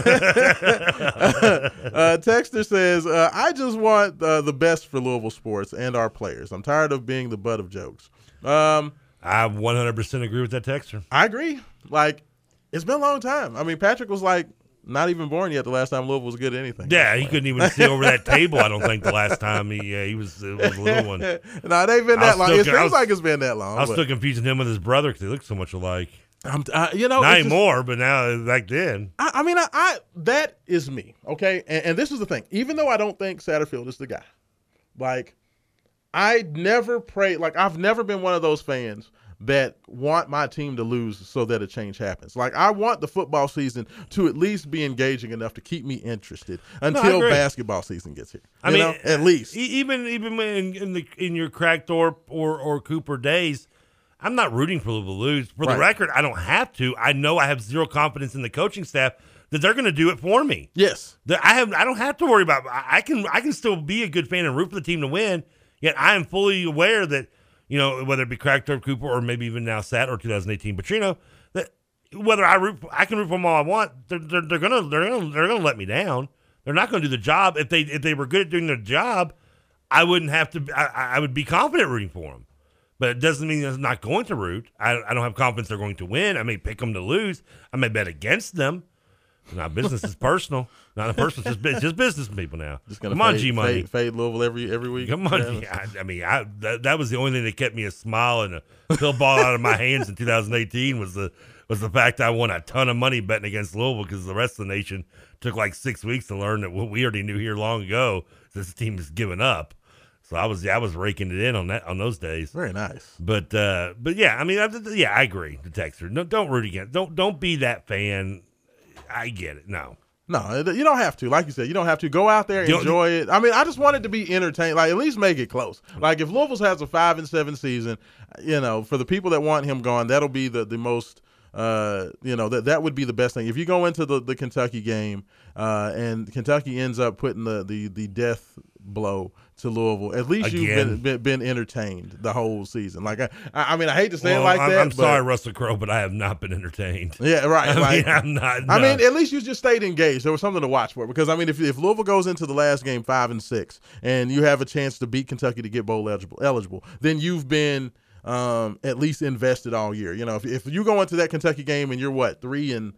Texter says, uh, "I just want uh, the best for Louisville sports and our players. I'm tired of being the butt of jokes." Um, I 100% agree with that texter. I agree. Like, it's been a long time. I mean, Patrick was like not even born yet the last time Louisville was good at anything. Yeah, he couldn't even see over that table. I don't think the last time he uh, he was, it was a little [laughs] one. no, they've been that long. still It seems was- like it's been that long. I was but- still confusing him with his brother because they look so much alike. I'm, uh, you know, not it's just- anymore, but now back then. I, I mean, I, I that is me, okay. And, and this is the thing. Even though I don't think Satterfield is the guy, like I never pray. Like I've never been one of those fans that want my team to lose so that a change happens. Like I want the football season to at least be engaging enough to keep me interested until agree. basketball season gets here. I You mean, know, at uh, least. e- even even in, in the in your Crackthorpe or or Cooper days, I'm not rooting for Louisville to lose. For the Right. record, I don't have to. I know I have zero confidence in the coaching staff that they're going to do it for me. Yes, that I have. I don't have to worry about. I I can. I can still be a good fan and root for the team to win. Yet I am fully aware that you know whether it be Crackthorpe Cooper or maybe even now Sat or 2018 Petrino that whether I root, I can root for them all I want. They're, they're, they're gonna they're gonna they're gonna let me down. They're not gonna do the job. If they if they were good at doing their job, I wouldn't have to. I, I would be confident rooting for them. But it doesn't mean I'm not going to root. I, I don't have confidence they're going to win. I may pick them to lose. I may bet against them. Now business is personal. Not a personal. Just, bu- just business people now. Just gonna Come on, fade, G Money. Fade, fade Louisville every every week. Come on, Yeah. I, I mean, I, that, that was the only thing that kept me a smile and a pill ball out of my hands in 2018 was the was the fact I won a ton of money betting against Louisville because the rest of the nation took like six weeks to learn that what we already knew here long ago. This team is giving up. So I was I was raking it in on that on those days. Very nice. But uh, but yeah, I mean, I, yeah, I agree. The texter, no, don't root against. Don't don't be that fan. I get it. No. No, you don't have to. Like you said, you don't have to go out there, don't- enjoy it. I mean, I just want it to be entertaining. Like at least make it close. Like if Louisville has a five and seven season, you know, for the people that want him gone, that'll be the the most. Uh, you know that that would be the best thing if you go into the, the Kentucky game, uh, and Kentucky ends up putting the, the, the death blow to Louisville. At least you've been, been been entertained the whole season. Like I, I mean, I hate to say Well, it like I'm, that. I'm sorry, Russell Crowe, but I have not been entertained. yeah, right. [laughs] I like, mean, I'm not. I no. mean, at least you just stayed engaged. There was something to watch for. Because I mean, if, if Louisville goes into the last game five and six, and you have a chance to beat Kentucky to get bowl eligible, eligible, then you've been um, at least invested all year. You know, if, if you go into that Kentucky game and you're what three and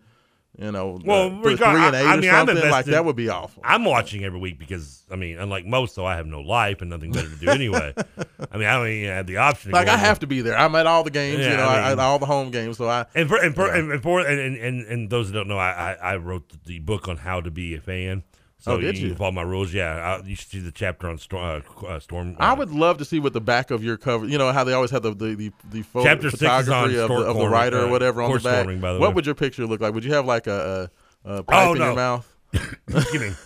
you know, well, uh, th- regard- three and I- eight I or mean, I'm something like that would be awful. I'm watching every week because I mean, unlike most, though, I have no life and nothing better to do anyway. [laughs] I mean, I don't even have the option. Like I have to be there. I'm at all the games. Yeah, you know, I I mean- all the home games. So I And for and for, and, and for and, and, and, those that don't know, I, I, I wrote the book on how to be a fan. So Oh, did you, you? follow my rules. Yeah, I, you should see the chapter on Storm. Uh, uh, Storm I would love to see what the back of your cover. You know how they always have the the the, the photo, Chapter six is on photography of, the, of the writer or uh, whatever on the back. storming, by the what way. would your picture look like? Would you have like a, a, a pipe Oh, in no. your mouth? [laughs] Kidding. [laughs]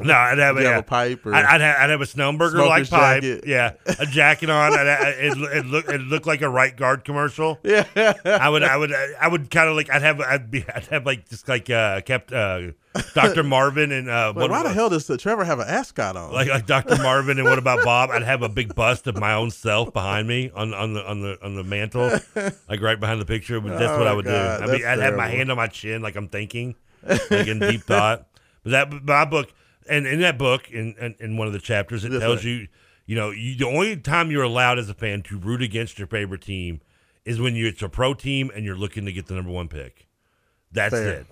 No, I'd have, You have a pipe or I'd, I'd, have, I'd have a Snowburger like pipe. jacket. Yeah, a jacket on. I'd, I, it, it look it looked like a right guard commercial. Yeah, I would I would I would kind of like I'd have I'd be I'd have like just like uh kept uh Dr. Marvin and uh Wait, what why the hell does Trevor have an ascot on? like like Dr. Marvin and what about Bob? I'd have a big bust of my own self behind me on on the on the on the mantle, like right behind the picture. But that's Oh what I would God, do. I mean, that's I'd have my hand on my chin, like I'm thinking, like in deep thought. But that my book, and in that book, in in, in one of the chapters, it This tells way. you, you know, you, the only time you're allowed as a fan to root against your favorite team is when you it's a pro team and you're looking to get the number one pick. That's Fair. it.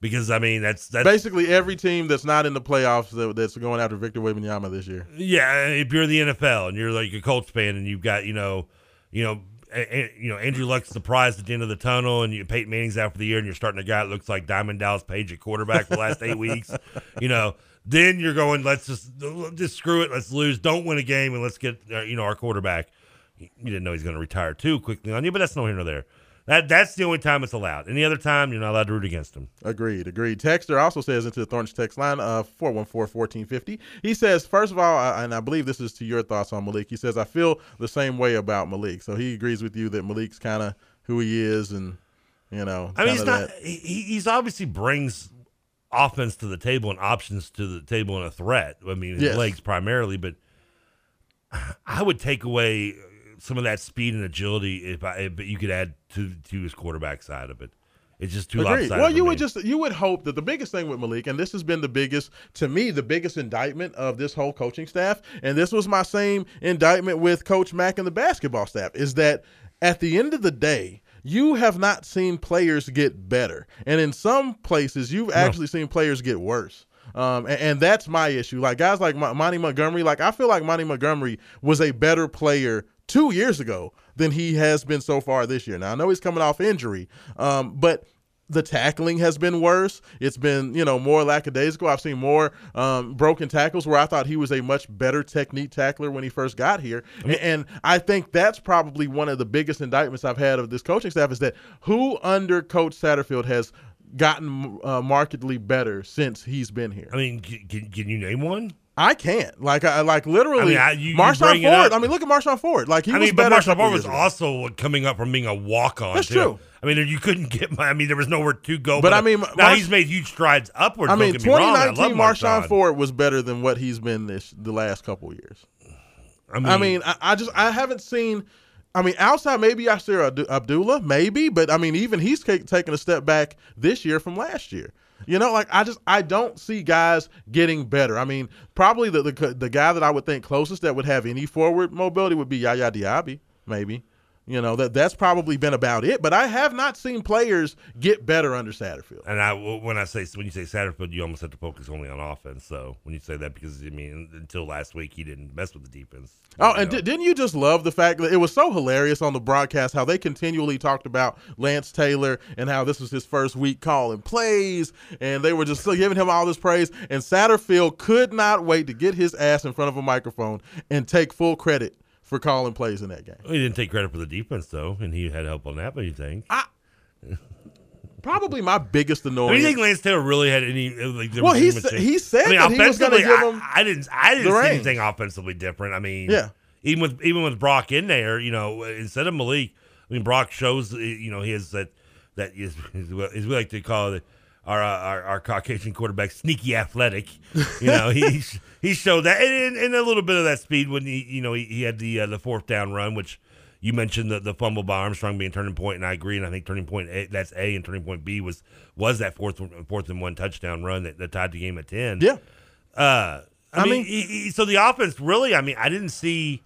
Because I mean, that's that's Basically, every team that's not in the playoffs that, that's going after Victor Wembanyama this year. Yeah, if you're the NFL and you're like a Colts fan and you've got you know, you know, a, a- you know Andrew Luck's surprised at the end of the tunnel and you Peyton Manning's out for the year and you're starting a guy that looks like Diamond Dallas Page at quarterback for the last eight weeks, [laughs] you know, then you're going let's just just screw it, let's lose, don't win a game and let's get uh, you know our quarterback. You didn't know he's going to retire too quickly on you, but that's no here nor there. That that's the only time it's allowed. Any other time you're not allowed to root against him. Agreed, agreed. Texter also says into the Thorns text line, uh, 414-1450. He says, first of all, I, and I believe this is to your thoughts on Malik. He says, I feel the same way about Malik. So he agrees with you that Malik's kind of who he is and, you know, I mean, he's not. that- He, he's obviously brings offense to the table and options to the table and a threat. I mean, his Yes. legs primarily, but I would take away some of that speed and agility if I, if you could add to to his quarterback side of it. It's just too Agreed. lopsided. Well, you me. would just you would hope that the biggest thing with Malik, and this has been the biggest to me, the biggest indictment of this whole coaching staff, and this was my same indictment with Coach Mack and the basketball staff, is that at the end of the day, you have not seen players get better, and in some places, you've actually seen players get worse. Um, and, and that's my issue. Like guys like Mon- Monty Montgomery, like I feel like Monty Montgomery was a better player two years ago than he has been so far this year. Now I know he's coming off injury, um, but the tackling has been worse. It's been, you know, more lackadaisical. I've seen more um, broken tackles where I thought he was a much better technique tackler when he first got here. and, and I think that's probably one of the biggest indictments I've had of this coaching staff is that who under Coach Satterfield has gotten uh, markedly better since he's been here. I mean, can, can, can you name one? I can't. Like, I like literally. I mean, I- you- you Marshawn it Ford. I mean, look at Marshawn Ford. Like he I was mean, but better. a Marshall couple Moore was also coming up from being a walk on. That's too. true. I mean, you couldn't get. my- I mean, there was nowhere to go. But I uh, mean, now Marsh- he's made huge strides upwards. I mean, don't get me wrong. I love 2019 Marshawn Marshawn Ford was better than what he's been this the last couple years. I mean, I mean, I, I just I haven't seen. I mean, outside maybe Yasir Abdu- Abdullah, maybe, but I mean, even he's taken a step back this year from last year. You know, like I just I don't see guys getting better. I mean, probably the the, the guy that I would think closest that would have any forward mobility would be Yaya Diaby, maybe. You know that that's probably been about it. But I have not seen players get better under Satterfield. And I when I say when you say Satterfield, you almost have to focus only on offense. So when you say that, because I mean, until last week, he didn't mess with the defense. Oh, and di- didn't you just love the fact that it was so hilarious on the broadcast how they continually talked about Lance Taylor and how this was his first week calling plays, and they were just still giving him all this praise. And Satterfield could not wait to get his ass in front of a microphone and take full credit for calling plays in that game. Well, he didn't take credit for the defense though, and he had help on that. But you think? Probably my biggest I annoyance. mean, you think Lance Taylor really had any? Uh, like, Well, he sa- he said I mean, that he was gonna offensively, give I- him I, didn't. I didn't see reins. anything offensively different. I mean, Yeah. Even with even with Brock in there, you know, instead of Malik, I mean, Brock shows uh, you know he has that that is [laughs] is what is we like to call it. Our, uh, our our Caucasian quarterback, sneaky athletic, you know he he showed that and, and a little bit of that speed when he you know he, he had the uh, the fourth down run, which you mentioned the, the fumble by Armstrong being turning point, and I agree. And I think turning point a, that's A, and turning point B was was that fourth fourth and one touchdown run that, that tied the game at ten. Yeah. Uh, I, I mean, mean- he- he- so the offense really. I mean, I didn't see.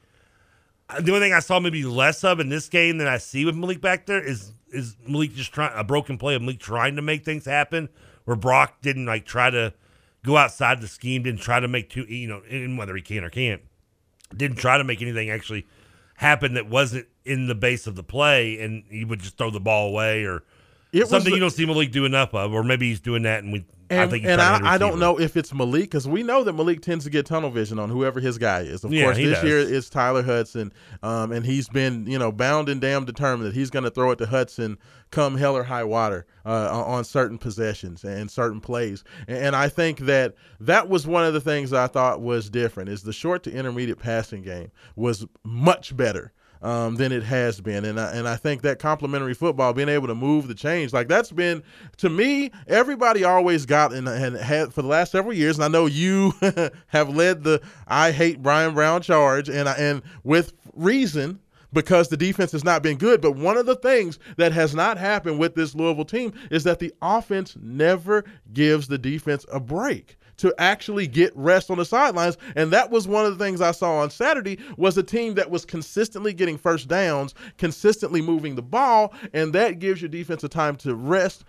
The only thing I saw maybe less of in this game than I see with Malik back there is is Malik just trying a broken play of Malik trying to make things happen, where Brock didn't like try to go outside the scheme, didn't try to make two, you know, and whether he can or can't, didn't try to make anything actually happen that wasn't in the base of the play, and he would just throw the ball away or It Something the- you don't see Malik do enough of, or maybe he's doing that, and we. I And, think and I, I don't know if it's Malik because we know that Malik tends to get tunnel vision on whoever his guy is. Of Yeah, course, this does. year it's Tyler Hudson, um, and he's been you know bound and damn determined that he's going to throw it to Hudson come hell or high water uh, on certain possessions and certain plays. And, and I think that that was one of the things I thought was different is the short to intermediate passing game was much better um, than it has been. And I, and I think that complementary football, being able to move the change, like that's been to me. Everybody always got and, and had for the last several years. And I know you [laughs] have led the I hate Brian Brown charge, and and with reason. Because the defense has not been good. But one of the things that has not happened with this Louisville team is that the offense never gives the defense a break to actually get rest on the sidelines. And that was one of the things i saw on saturday was a team that was consistently getting first downs consistently moving the ball and that gives your defense a time to rest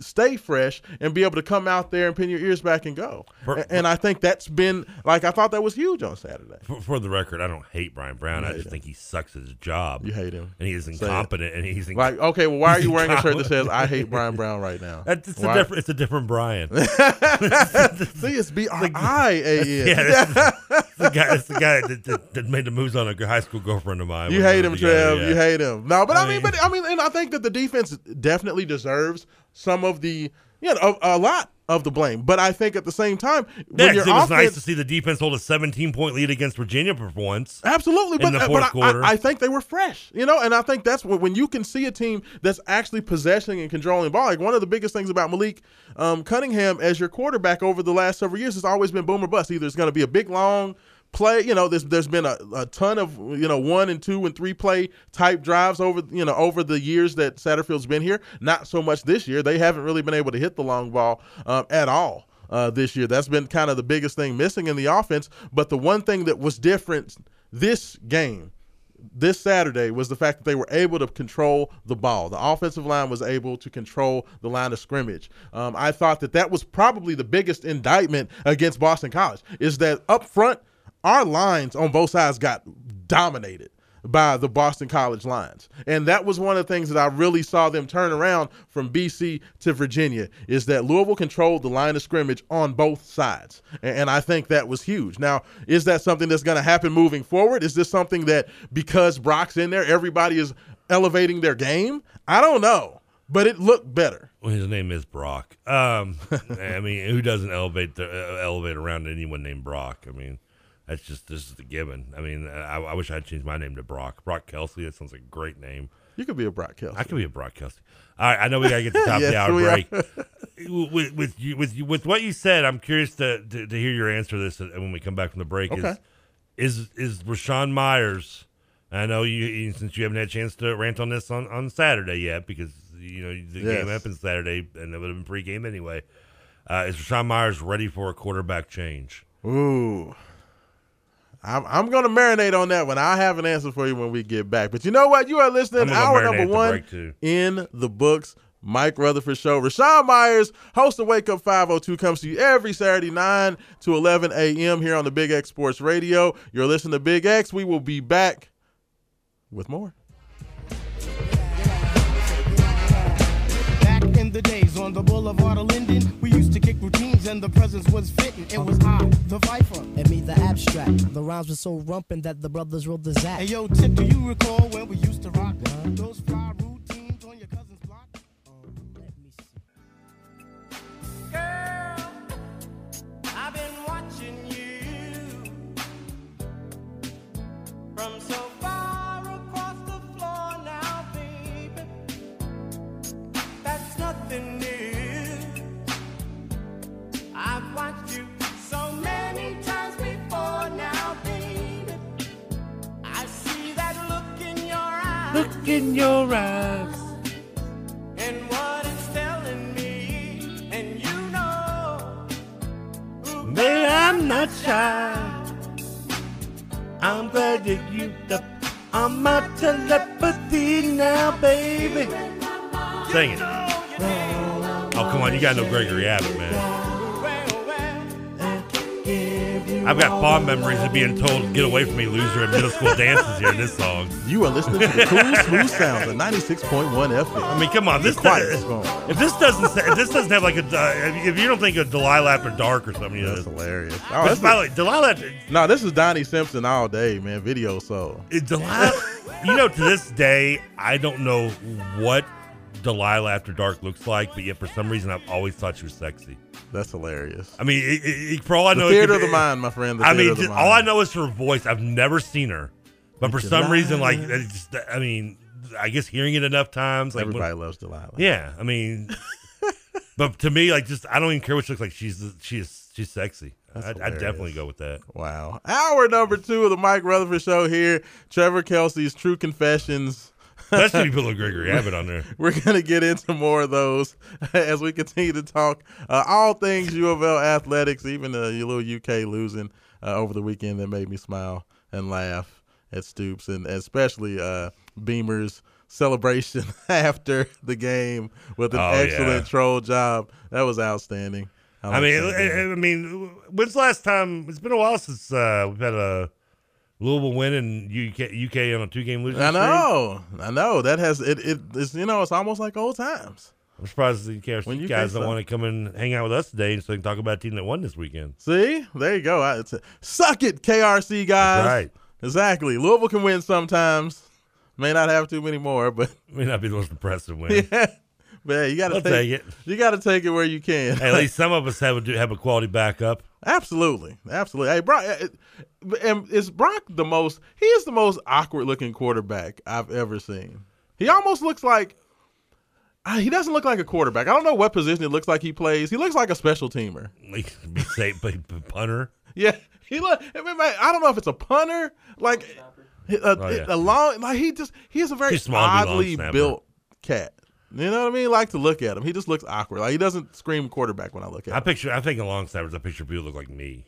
stay fresh and be able to come out there and pin your ears back and go For- A- and i think that's been like i thought that was huge on saturday For, for the record, I don't hate Brian Brown. I just him. think he sucks at his job. You hate him. and he is incompetent, and he's inc- like okay well why are you wearing a shirt that [laughs] says i hate brian brown right now That's it's Why? a different. It's a different Brian. [laughs] [laughs] see it's b-r-i-a-n Yeah, that's, that's the guy. That's the guy that, that, that made the moves on a high school girlfriend of mine. You hate him, Trev. yeah. You hate him. No, but I, I mean, mean- but I mean, and I think that the defense definitely deserves some of the, you know, a, a lot of the blame. But I think at the same time, Yeah, it was offense, nice to see the defense hold a 17 point lead against Virginia for once. Absolutely, but, uh, but I-. I, think they were fresh, you know, and I think that's what, when you can see a team that's actually possessing and controlling the ball. Like one of the biggest things about Malik um, Cunningham as your quarterback over the last several years has always been boom or bust. Either it's going to be a big long play, you know, there's there's been a, a ton of you know one and two and three play type drives over you know over the years that Satterfield's been here. Not so much this year. They haven't really been able to hit the long ball um, at all uh, this year. That's been kind of the biggest thing missing in the offense. But the one thing that was different this game, this Saturday, was the fact that they were able to control the ball. The offensive line was able to control the line of scrimmage. Um, I thought that that was probably the biggest indictment against Boston College is that up front, our lines on both sides got dominated by the Boston College lines. And that was one of the things that I really saw them turn around from BC to Virginia is that Louisville controlled the line of scrimmage on both sides. And, I think that was huge. Now, is that something that's going to happen moving forward? Is this something that because Brock's in there, everybody is elevating their game? I don't know, but it looked better. Well, his name is Brock. Um, [laughs] I mean, who doesn't elevate the, uh, elevate around anyone named Brock? I mean, that's just this is the given. I mean, I, I wish I'd changed my name to Brock. Brock Kelsey. That sounds like a great name. You could be a Brock Kelsey. I could be a Brock Kelsey. All right, I know we gotta get to the [laughs] top of the hour break. [laughs] with with you, with you, with what you said, I'm curious to, to, to hear your answer to this uh, when we come back from the break. Okay. Is is is Rashawn Myers? I know you you- since you haven't had a chance to rant on this on, on Saturday yet because you know the Yes. game happened Saturday and it would have been pregame anyway. Uh, is Rashawn Myers ready for a quarterback change? Ooh. I'm, I'm going to marinate on that one. I have an answer for you when we get back. But you know what? You are listening I'm gonna hour number one in the books. Mike Rutherford Show. Rashawn Myers, host of Wake Up 502, comes to you every Saturday, 9 to 11 a.m. here on the Big X Sports Radio. You're listening to Big X. We will be back with more. Back in the days on the boulevard of Linden, and the presence was fitting. It was I, the Viper. And me, the abstract. The rhymes were so rumpin' that the brothers wrote the Zach. Hey yo, Tip, do you recall when we used to rock those fly Look in your eyes. And what it's telling me, and you know. Man, I'm not shy. I'm glad that you the on my telepathy now, baby. Sing it. Oh, come on, you got no Gregory Abbott, man. I've got fond memories of being told, "Get away from me, loser!" at middle school dances hearing this song. You are listening to the cool, smooth sounds of 96.1 FM. I mean, come on, this Quiet does- if this doesn't say, if this doesn't have like a uh, if you don't think of Delilah After Dark or something, you know, That's hilarious. Oh, that's by the way, Delilah, No, this is Donnie Simpson all day, man. Video soul. It- Delilah, you know, to this day, I don't know what Delilah After Dark looks like, but yet for some reason, I've always thought she was sexy. That's hilarious. I mean, it, it, for all I The know, theater of the mind, my friend, the I mean, of the just- all. I know is her voice. I've never seen her, but for some reason, like, just, I mean, I guess hearing it enough times, like when- Everybody loves Delilah. Yeah, I mean, [laughs] but to me, like, just I don't even care what she looks like. She's she's she's sexy. I'd, I'd definitely go with that. Wow. Hour number two of the Mike Rutherford Show here. Trevor Kelsey's True Confessions. That should be Bill Gregory Abbott on there. We're going to get into more of those [laughs] as we continue to talk uh, all things U of L athletics, even uh, your little UK losing uh, over the weekend that made me smile and laugh at Stoops, and especially uh, Beamer's celebration [laughs] after the game with an Oh, excellent yeah. troll job. That was outstanding. I like mean. I, I mean, when's the last time? It's been a while since uh, we've had a Louisville win and UK, UK on a two game losing I streak. know, I know. That has it. it it's you know, it's almost like old times. I'm surprised the KRC When you guys don't want to come and hang out with us today so they can talk about a team that won this weekend. See, there you go. I, suck it, KRC guys. That's right. Exactly. Louisville can win sometimes. May not have too many more, but [laughs] May not be the most impressive win. yeah. But hey, you got to take, take it. You got to take it where you can. Hey, at [laughs] least some of us have a have a quality backup. Absolutely, absolutely. Hey, uh, and is Brock the most? He is the most awkward looking quarterback I've ever seen. He almost looks like. uh, He doesn't look like a quarterback. I don't know what position it looks like he plays. He looks like a special teamer. Like be safe, but but punter. Yeah, he look. I, don't know if it's a punter, like a, Oh, yeah. a long. Like he just he is a very small to be long oddly built cat. You know what I mean? Like to look at him. He just looks awkward. Like he doesn't scream quarterback when I look at I him. picture. I think along snappers. I picture people look like me,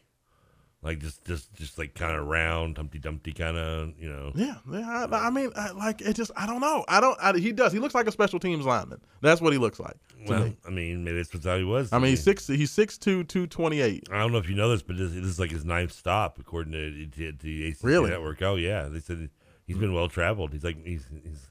like just just just like kind of round, Humpty Dumpty kind of. You know. Yeah, yeah. I, I mean, I, like it just. I don't know. I don't. I, he does. He looks like a special teams lineman. That's what he looks like Well, me. I mean, maybe that's how he was. I mean, me. he's six. He's six two, two twenty eight. I don't know if you know this, but this, this is like his ninth stop according to, to, to the ACC Really? network. Oh yeah, they said he's been well traveled. He's like he's he's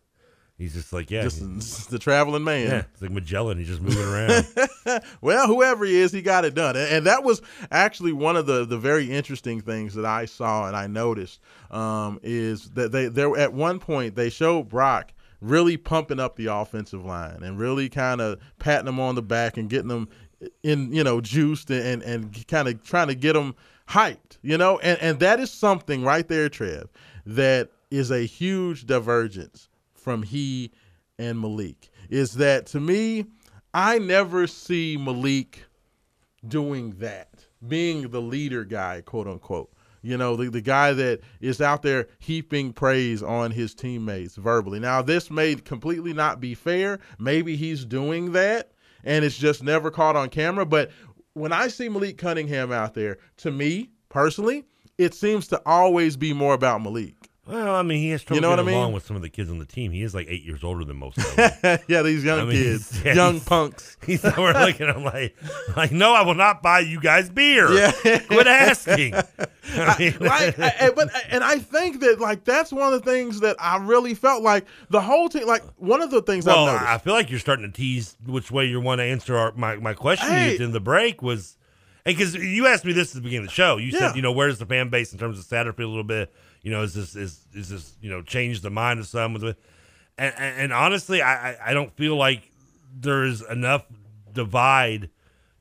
he's just like yeah, Just [laughs] the traveling man. yeah, it's like Magellan. He's just moving around. [laughs] well, whoever he is, he got it done, and, and that was actually one of the the very interesting things that I saw and I noticed um, is that they there at one point they showed Brock really pumping up the offensive line and really kind of patting them on the back and getting them in you know juiced and and kind of trying to get them hyped, you know, and and that is something right there, Trev, that is a huge divergence from he and Malik. Is that to me? I never see Malik doing that, being the leader guy, quote unquote. You know, the, the guy that is out there heaping praise on his teammates verbally. Now, this may completely not be fair. Maybe he's doing that and it's just never caught on camera. But when I see Malik Cunningham out there, to me personally, it seems to always be more about Malik. Well, I mean, he has trouble You know what getting I mean? along with some of the kids on the team. He is like eight years older than most of them. [laughs] yeah, these young I mean, kids, [laughs] yeah, young punks. [laughs] He's we're looking at him like, like, no, I will not buy you guys beer. Yeah. Quit asking. I mean, I, I- but and I think that like that's one of the things that I really felt like the whole team. Like one of the things well, noticed. I feel like you're starting to tease which way you want to answer our, my my question Hey. in the break was, because you asked me this at the beginning of the show. You Yeah. said, you know, where's the fan base in terms of Satterfield a little bit? You know, is this is is this you know change the mind of some with it? And, and, and honestly, I, I I don't feel like there's enough divide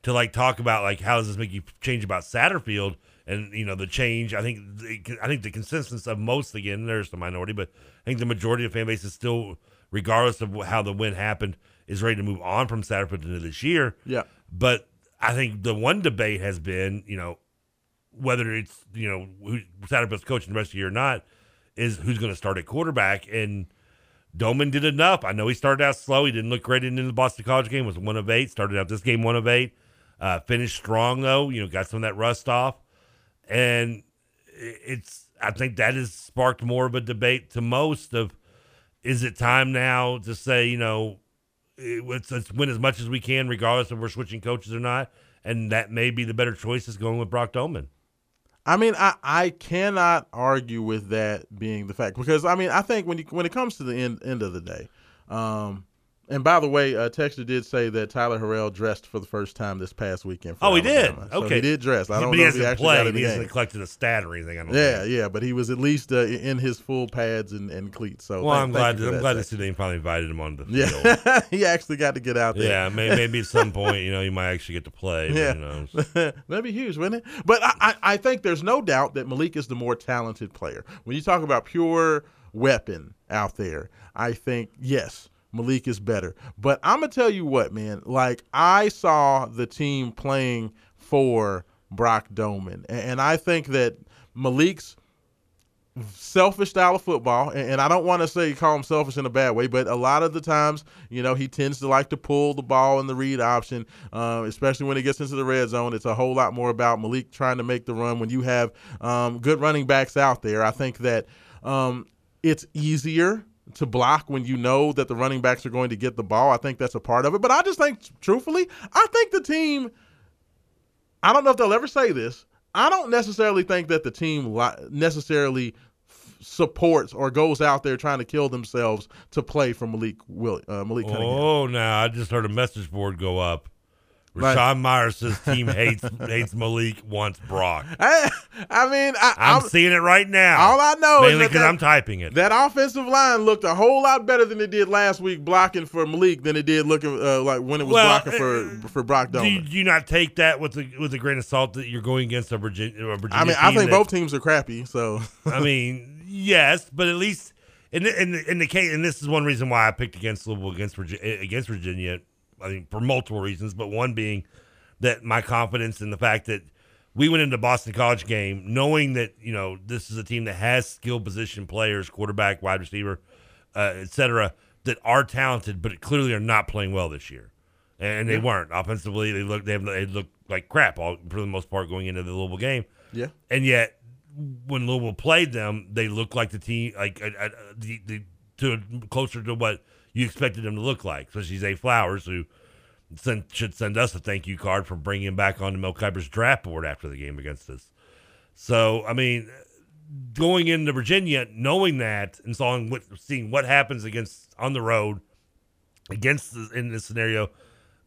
to like talk about like how does this make you change about Satterfield and you know the change. I think the, I think the consensus of most again there's the minority, but I think the majority of fan base is still, regardless of how the win happened, is ready to move on from Satterfield into this year. Yeah. But I think the one debate has been you know whether it's you know who Satterfield's coaching the rest of the year or not is who's going to start at quarterback and. Doman did enough. I know he started out slow. He didn't look great in the Boston College game. Was one of eight. Started out this game one of eight. Uh, finished strong though. You know, got some of that rust off, and it's. I think that has sparked more of a debate to most of. Is it time now to say you know, let's, let's win as much as we can, regardless if we're switching coaches or not, and that may be the better choice is going with Brock Doman. I mean, I, I cannot argue with that being the fact because I mean I think when you when it comes to the end end of the day, um, and by the way, uh, Texter did say that Tyler Harrell dressed for the first time this past weekend. For Oh, he did. So Okay, he did dress. I don't but know he if he actually got played. in the He hasn't collected a stat or anything. I don't Yeah, think. yeah, but he was at least uh, in his full pads and, and cleats. So Well, thank- I'm glad. for I'm that, glad see they finally invited him on the field. Yeah, [laughs] he actually got to get out there. Yeah, may, maybe at some point, you know, you might actually get to play. Yeah. But, you know, [laughs] That'd be huge, wouldn't it? But I, I, I think there's no doubt that Malik is the more talented player. When you talk about pure weapon out there, I think, yes, Malik is better. But I'm to tell you what, man. Like, I saw the team playing for Brock Doman. And, I think that Malik's selfish style of football, and, I don't want to say call him selfish in a bad way, but a lot of the times, you know, he tends to like to pull the ball in the read option, uh, especially when it gets into the red zone. It's a whole lot more about Malik trying to make the run. When you have um, good running backs out there, I think that um, it's easier to block when you know that the running backs are going to get the ball. I think that's a part of it. But I just think, truthfully, I think the team I don't know if they'll ever say this. I don't necessarily think that the team necessarily supports or goes out there trying to kill themselves to play for Malik Will uh, Malik Cunningham. oh, now I just heard a message board go up. Right. Rashawn Myers says team hates [laughs] hates Malik, wants Brock. [laughs] I, I mean, I, I'm, seeing it right now. All I know is mainly because I'm typing it. That offensive line looked a whole lot better than it did last week blocking for Malik than it did looking uh, like when it was Well, blocking for for Brock Do you, do you not take that with a with a grain of salt that you're going against a Virginia? A Virginia I mean, I think both teams are crappy. So I [laughs] mean, yes, but at least in the, in the, in the case, and this is one reason why I picked against Louisville against Virginia, against Virginia. I think for multiple reasons, but one being that my confidence in the fact that we went into Boston College game knowing that you know this is a team that has skill position players, quarterback, wide receiver, uh, etc., that are talented, but clearly are not playing well this year, and they Yeah. weren't offensively. They look they, have, they look like crap all for the most part going into the Louisville game. Yeah. and yet when Louisville played them, they looked like the team, like uh, uh, the, the to closer to what you expected them to look like. Especially Zay Flowers, who sent, should send us a thank you card for bringing him back onto Mel Kiper's draft board after the game against us. So I mean, going into Virginia, knowing that and seeing what seeing what happens against on the road against in this scenario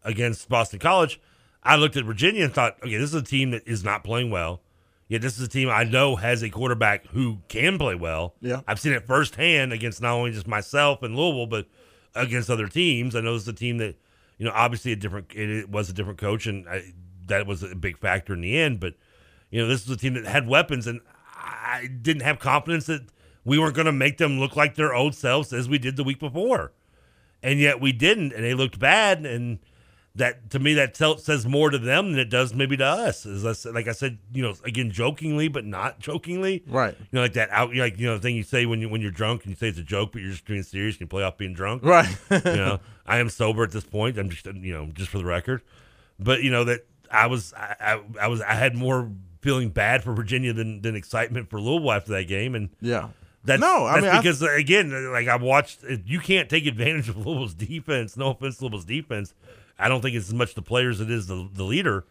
against Boston College, I looked at Virginia and thought, okay, this is a team that is not playing well. Yet this is a team I know has a quarterback who can play well. Yeah. I've seen it firsthand against not only just myself and Louisville, but against other teams. I know it's a team that, you know, obviously a different it, was a different coach, and I, that was a big factor in the end. But you know, this was a team that had weapons, and I didn't have confidence that we weren't going to make them look like their old selves as we did the week before, and yet we didn't, and they looked bad, and that to me that tell, says more to them than it does maybe to us. As I said, like I said, you know, again jokingly but not jokingly, Right. You know, like that out, like you know, the thing you say when you when you're drunk and you say it's a joke, but you're just being serious and you play off being drunk, Right. you know, [laughs] I am sober at this point. I'm just you know just for the record, but you know that I was I, I, I was I had more feeling bad for Virginia than than excitement for Louisville after that game, and Yeah. that's No, I that's mean, I- because again, like I've watched, you can't take advantage of Louisville's defense. No offense, to Louisville's defense. I don't think it's as much the players as it is the the leader,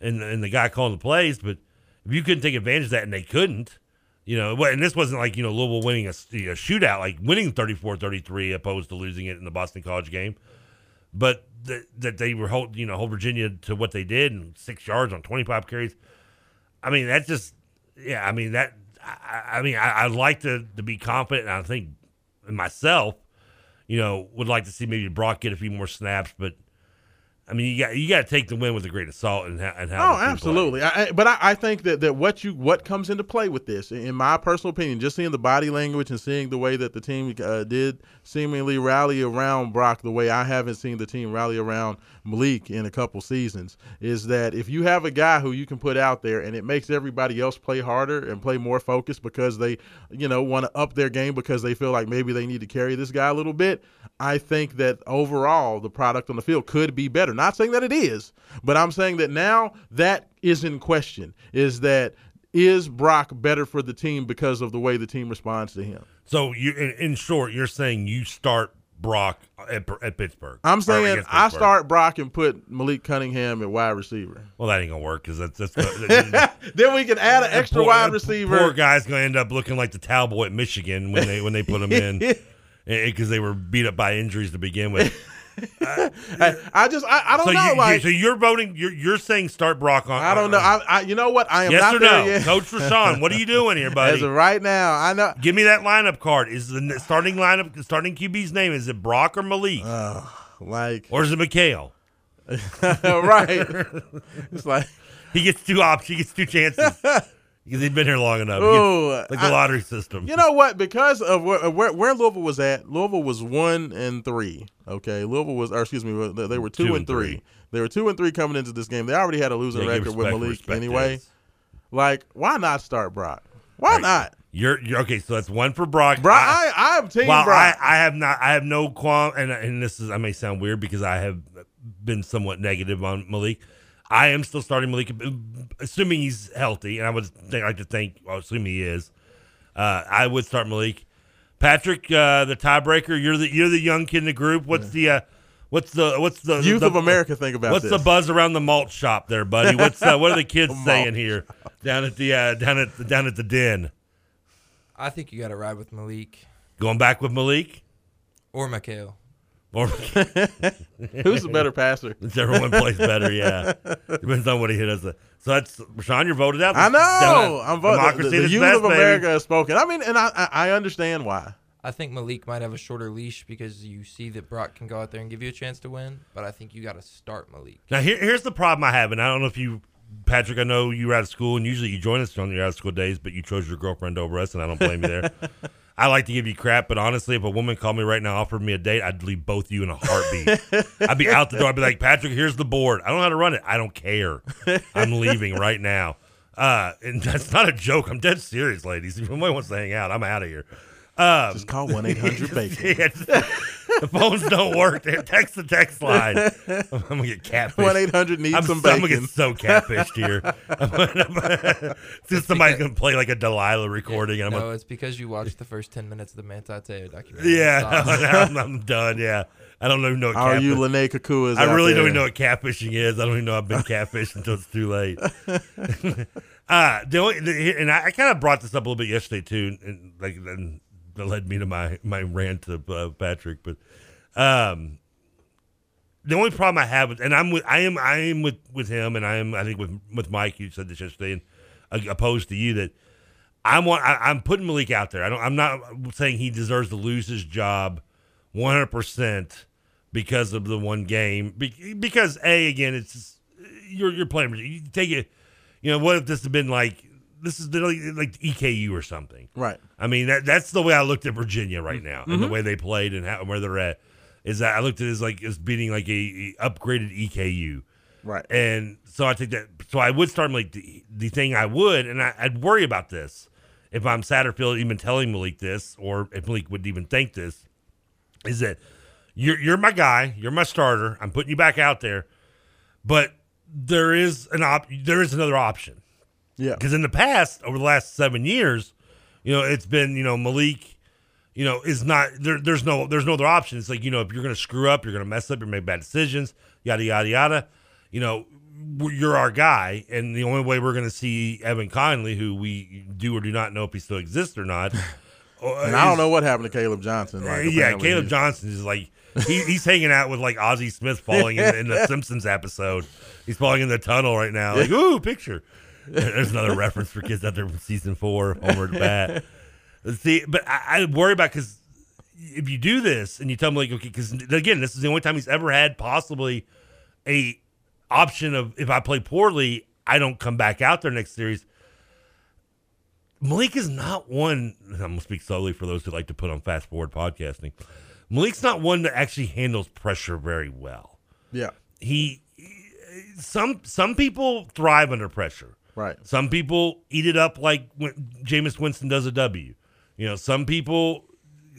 and and the guy calling the plays. But if you couldn't take advantage of that, and they couldn't, you know, and this wasn't like you know Louisville winning a, a shootout, like winning 34-33 opposed to losing it in the Boston College game, but that that they were hold you know hold Virginia to what they did and six yards on twenty five carries. I mean, that's just yeah. I mean that. I, I mean, I, I'd like to to be confident, and I think myself, you know, would like to see maybe Brock get a few more snaps, but. I mean, you got you got to take the win with a grain of salt and how and how. Oh, the team plays. absolutely. I, I- but I, I think that, that what you what comes into play with this, in my personal opinion, just seeing the body language and seeing the way that the team uh, did seemingly rally around Brock the way I haven't seen the team rally around Malik in a couple seasons, is that if you have a guy who you can put out there and it makes everybody else play harder and play more focused because they, you know, want to up their game because they feel like maybe they need to carry this guy a little bit. I think that overall the product on the field could be better. Not saying that it is, but I'm saying that now that is in question. Is that is Brock better for the team because of the way the team responds to him? So you, in, in short, you're saying you start Brock at, at Pittsburgh. I'm saying against I start Brock and put Malik Cunningham at wide receiver. Well, that ain't gonna work because that's that's. [laughs] then we can add an extra poor, wide receiver. Poor guy's gonna end up looking like the towel boy at Michigan when they when they put him in [laughs] eh, eh, because they were beat up by injuries to begin with. [laughs] I, I just I, I don't so know. You, like so you're voting. You're you're saying start Brock on. I don't uh, know. I, I you know what? I am yes not or no, yet. Coach Rashawn? What are you doing here, [laughs] buddy? As of right now, I know. Give me that lineup card. Is the starting lineup, the starting QB's name? Is it Brock or Malik? like, or is it Mikhail? [laughs] right. [laughs] It's like he gets two options. He gets two chances because he'd been here long enough. He Ooh, gets- like the I- lottery system. You know what? Because of where, where where Louisville was at, Louisville was one and three. Okay, Louisville was, or excuse me, they were two, Two and three. three. They were two and three coming into this game. They already had a losing Yeah, record with Malik anyway. is. Like, why not start Brock? Why not? You're, you're okay. So that's one for Brock. Brock, I, I, am team Well, Brock. I, I have not. I have no qualm, and and this is I may sound weird because I have been somewhat negative on Malik. I am still starting Malik, assuming he's healthy, and I would think, like to think, well, assuming he is. Uh, I would start Malik. Patrick, uh, the tiebreaker. You're the you're the young kid in the group. What's the uh, what's the what's the Youth the- of America think about What's the buzz around the malt shop there, buddy? What's uh, what are the [laughs] kids saying here down at the uh, down at the, down at the den? I think you got to ride with Malik Going back with Malik. or Mikhail. Or Who's the better passer? [laughs] Whichever one plays better, yeah. Depends on what he hit us. So that's Rashawn, you're voted out. I know. Down I'm voting. Democracy The, at the its youth best, of baby. America has spoken. I mean, and I, I I understand why. I think Malik might have a shorter leash because you see that Brock can go out there and give you a chance to win, but I think you got to start Malik. Now here, here's the problem I have, and I don't know if you, Patrick. I know you were out of school, and usually you join us on your out of school days, but you chose your girlfriend over us, and I don't blame you there. [laughs] I like to give you crap, but honestly, if a woman called me right now, offered me a date, I'd leave both of you in a heartbeat. [laughs] I'd be out the door. I'd be like, Patrick, here's the board. I don't know how to run it. I don't care. I'm leaving right now. Uh, and [laughs] that's not a joke. I'm dead serious, ladies. If anyone wants to hang out, I'm out of here. Um, Just call 1-800-BACON. [laughs] yeah, the phones don't work. Text the text line. I'm gonna get catfished. 1-800 needs I'm, some I'm gonna get so catfished here. [laughs] Just somebody's gonna play like a Delilah recording. And I'm no, gonna, it's because you watched the first 10 minutes of the Manti Te'o documentary. yeah, [laughs] I'm, I'm done. Yeah, I don't even know. What Are you Lennay Kekua? I really don't even know what catfishing is. I don't even know I've been catfished until it's too late. [laughs] uh, the only, the, and I, I kind of brought this up a little bit yesterday too, and like and that led me to my my rant to uh, Patrick. But um, the only problem I have, and I'm with, I am, I am with with him, and I am, I think with with Mike. You said this yesterday, and uh, opposed to you that I want. I, I'm putting Malik out there. I don't. I'm not saying he deserves to lose his job, 100 percent because of the one game. Be- Because a again, it's you're you're playing. You take it. You know what if this had been like this is like, like EKU or something? Right. I mean that that's the way I looked at Virginia right now and the Mhm. way they played and how, where they're at. Is that I looked at it as like as beating like a, a upgraded EKU. Right. And so I think that so I would start Malik. The, the thing I would, and I, I'd worry about this if I'm Satterfield even telling Malik this, or if Malik would even think this, is that you're you're my guy, you're my starter. I'm putting you back out there, but there is an op there is another option. Yeah. Because in the past, over the last seven years, you know, it's been you know Malik, you know, is not there. There's no there's no other option. It's like you know if you're going to screw up, you're going to mess up, you're make bad decisions, yada yada yada. You know, you're our guy, and the only way we're going to see Evan Conley, who we do or do not know if he still exists or not. [laughs] And I don't know what happened to Caleb Johnson. Like, Uh, yeah, Caleb Johnson is like he, he's hanging out with like Ozzie Smith falling in, in the [laughs] Simpsons episode. He's falling in the tunnel right now. Like, ooh, picture. There's another reference for kids out there from season four, Homer at bat. See, but I, I worry about because if you do this and you tell him like, okay, because again, this is the only time he's ever had possibly a option of if I play poorly, I don't come back out there next series. Malik is not one. I'm gonna speak slowly for those who like to put on fast forward podcasting. Malik's not one that actually handles pressure very well. Yeah. He some some people thrive under pressure. Right. Some people eat it up like when Jameis Winston does a W. You know, some people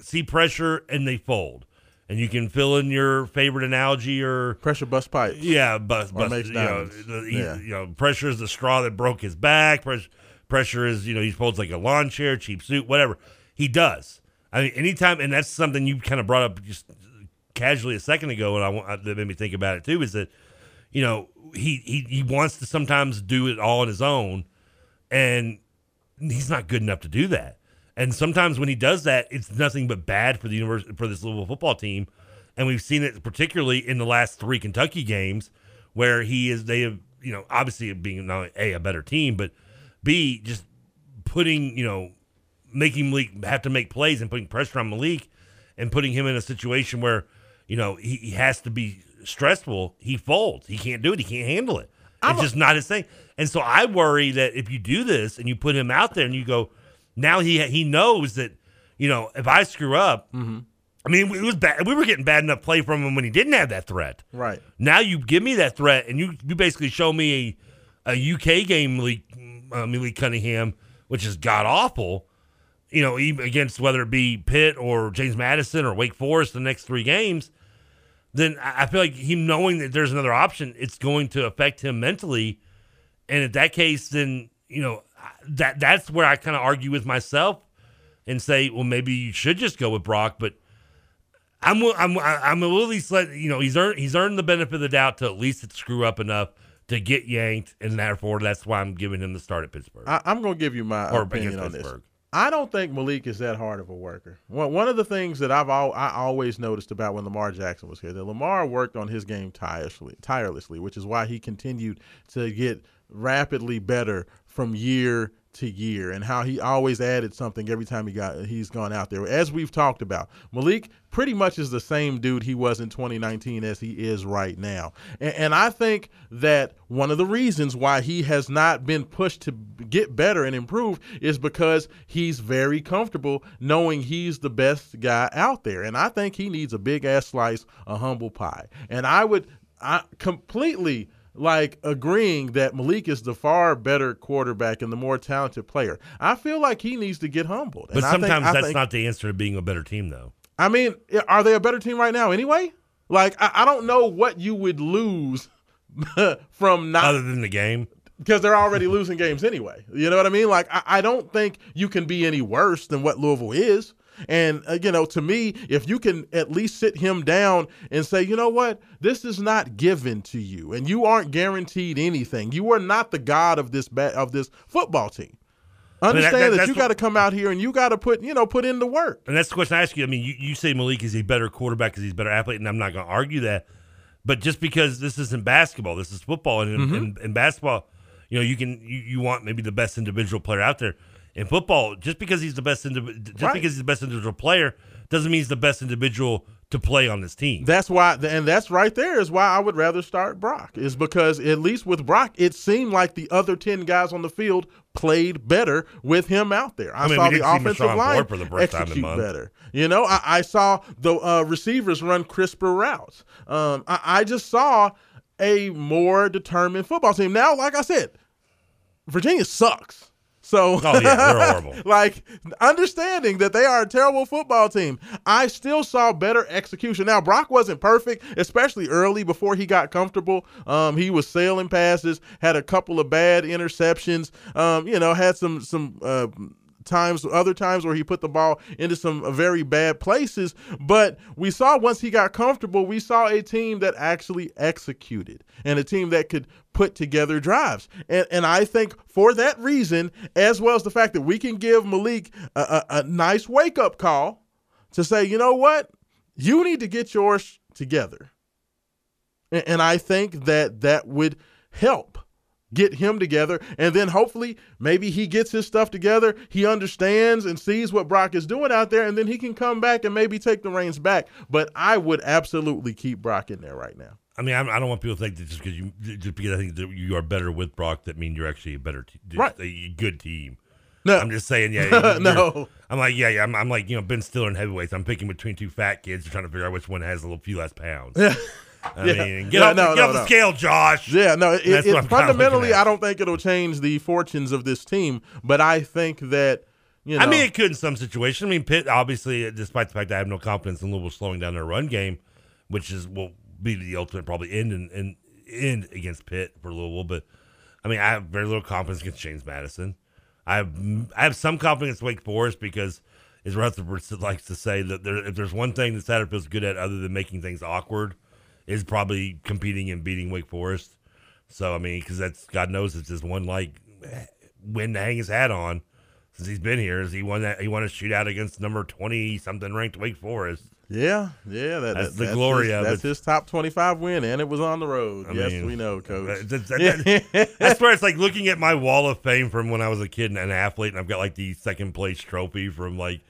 see pressure and they fold. And you can fill in your favorite analogy or pressure bust pipes. Yeah, bust, bust makes you know, the, he- Yeah. you know, pressure is the straw that broke his back. Pressure, pressure is, you know, he folds like a lawn chair, cheap suit, whatever. He does. I mean, anytime, and that's something you kind of brought up just casually a second ago, and I want that made me think about it too, is that you know he he he wants to sometimes do it all on his own, and he's not good enough to do that. And sometimes when he does that, it's nothing but bad for the univers- for this Louisville football team. And we've seen it particularly in the last three Kentucky games, where he is they have you know obviously being not a a better team, but b just putting you know making Malik have to make plays and putting pressure on Malik and putting him in a situation where you know he, he has to be stressful. He folds. He can't do it. He can't handle it. It's just not his thing. And so I worry that if you do this and you put him out there and you go, now he he knows that you know if I screw up. I mean, it was bad. We were getting bad enough play from him when he didn't have that threat. Right. Now you give me that threat, and you you basically show me a, a UK game, Malik, uh, Malik Cunningham, which is god awful. You know, even against whether it be Pitt or James Madison or Wake Forest the next three games, then I feel like him knowing that there's another option, it's going to affect him mentally. And in that case, then you know that that's where I kind of argue with myself and say, well, maybe you should just go with Brock, but. I'm I'm I'm at least let you know he's earned he's earned the benefit of the doubt to at least screw up enough to get yanked, and therefore that's why I'm giving him the start at Pittsburgh. I, I'm going to give you my Or opinion on this. I don't think Malik is that hard of a worker. One of the things that I've al- I always noticed about when Lamar Jackson was here, that Lamar worked on his game tirelessly, tirelessly, which is why he continued to get rapidly better from year to year, and how he always added something every time he got he's gone out there. As we've talked about, Malik pretty much is the same dude he was in 2019 as he is right now, and, and I think that one of the reasons why he has not been pushed to get better and improve is because he's very comfortable knowing he's the best guy out there, and I think he needs a big ass slice of humble pie, and I would I completely like agreeing that Malik is the far better quarterback and the more talented player. I feel like he needs to get humbled. But And think- sometimes I that's think- not the answer to being a better team, though. I mean, are they a better team right now anyway? Like, I, I don't know what you would lose [laughs] from not Other than the game, because they're already losing games anyway. You know what I mean? Like, I, I don't think you can be any worse than what Louisville is. And, uh, you know, to me, if you can at least sit him down and say, you know what, this is not given to you, and you aren't guaranteed anything. You are not the god of this ba- of this football team. Mean, that- Understand that- that, you got to come out here and you got to put, you know, put in the work. and that's the question I ask you. I mean, you, you say Malik is a better quarterback because he's a better athlete, and I'm not going to argue that. But just because this isn't basketball, this is football, and in, Mhm. in, in basketball, you know, you can you, you want maybe the best individual player out there. In football, just because he's the best indiv- just Right. because he's the best individual player doesn't mean he's the best individual to play on this team. That's why, and that's right there is why I would rather start Brock, is because at least with Brock, it seemed like the other 10 guys on the field played better with him out there. I, I mean, saw the offensive line for the first time execute month. better. You know, I, I saw the uh, receivers run crisper routes. Um, I, I just saw a more determined football team. Now, like I said, Virginia sucks. So, Oh, yeah, they're [laughs] horrible. like understanding that they are a terrible football team, I still saw better execution. Now Brock wasn't perfect, especially early before he got comfortable. Um, he was sailing passes, had a couple of bad interceptions. Um, you know, had some some. Uh, times other times where he put the ball into some very bad places. But we saw once he got comfortable we saw a team that actually executed and a team that could put together drives. And and I think for that reason as well as the fact that we can give Malik a, a, a nice wake up call to say you know what? You need to get yours together. And, and I think that that would help get him together and then hopefully maybe he gets his stuff together he understands and sees what brock is doing out there and then he can come back and maybe take the reins back but i would absolutely keep brock in there right now I mean, I don't want people to think that just because you just because I think that you are better with Brock, that mean you're actually a better, te- Right. a good team. No. I'm just saying, yeah. [laughs] No. I'm like, yeah, yeah. I'm, I'm like, you know, Ben Stiller in heavyweights. I'm picking between two fat kids, trying to figure out which one has a little few less pounds. [laughs] I Yeah. mean, get Yeah, off, no, get no, off the scale, Josh. yeah no it, it- what I'm kinda fundamentally i don't think it'll change the fortunes of this team but i think that you know I mean, it could in some situations. I mean, Pitt obviously, despite the fact that I have no confidence in Louisville slowing down their run game, which is will be the ultimate probably end and end, end against Pitt for Louisville. But I mean, I have very little confidence against James Madison. I have I have some confidence in Wake Forest because as Rutherford [laughs] likes to say that there, if there's one thing that Satterfield's good at other than making things awkward, is probably competing and beating Wake Forest. So I mean, because that's God knows it's his one like win to hang his hat on since he's been here. Is he won that he won a shootout against number twenty something ranked Wake Forest. Yeah, yeah, that, That's that- the glory his, of That's it. his top twenty-five win, and it was on the road. I yes, mean, we know, Coach. that- that- that- [laughs] that's where it's like looking at my wall of fame from when I was a kid and an athlete, and I've got like the second place trophy from like.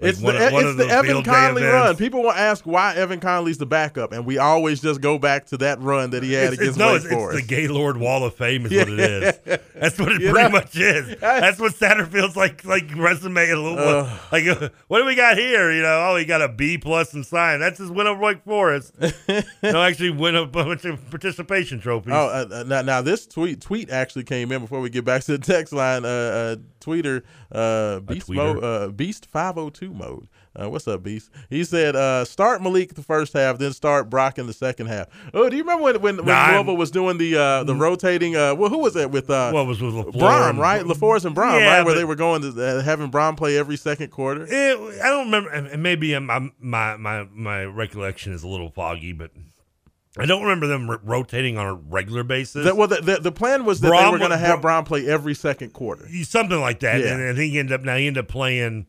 Like It's one the, of- one it's the Evan Conley run. People will ask why Evan Conley's the backup, and we always just go back to that run that he had It's, it's, against no, Wake it's, it's Forest. the Gaylord Wall of Fame is what it is. [laughs] That's what it You pretty know? much is. [laughs] That's what Satterfield's like like resume a little Ugh. like uh, what do we got here? You know, oh he got a B plus in science. That's his win over Wake Forest. [laughs] no, actually win a bunch of participation trophies. Oh, uh, uh, now, now this tweet tweet actually came in before we get back to the text line. Uh, uh tweeter, uh, Beast mode, uh, Beast five hundred two mode. Uh, what's up, Beast? He said, uh, start Malik the first half, then start Brock in the second half. Oh, do you remember when when, when Nah, Louisville was doing the uh, the rotating? Uh, well, who was that with? Uh, What was with LeFors Brohm, right? LeFors and Brohm, Yeah, right? Where they were going to uh, having Brohm play every second quarter. Eh, I don't remember. and Maybe I'm, my my my recollection is a little foggy, but I don't remember them r- rotating on a regular basis. That, well, the, the, the plan was that they Brohm were going to have Brohm play every second quarter. something like that. Yeah. And think he ended up now he ended up playing,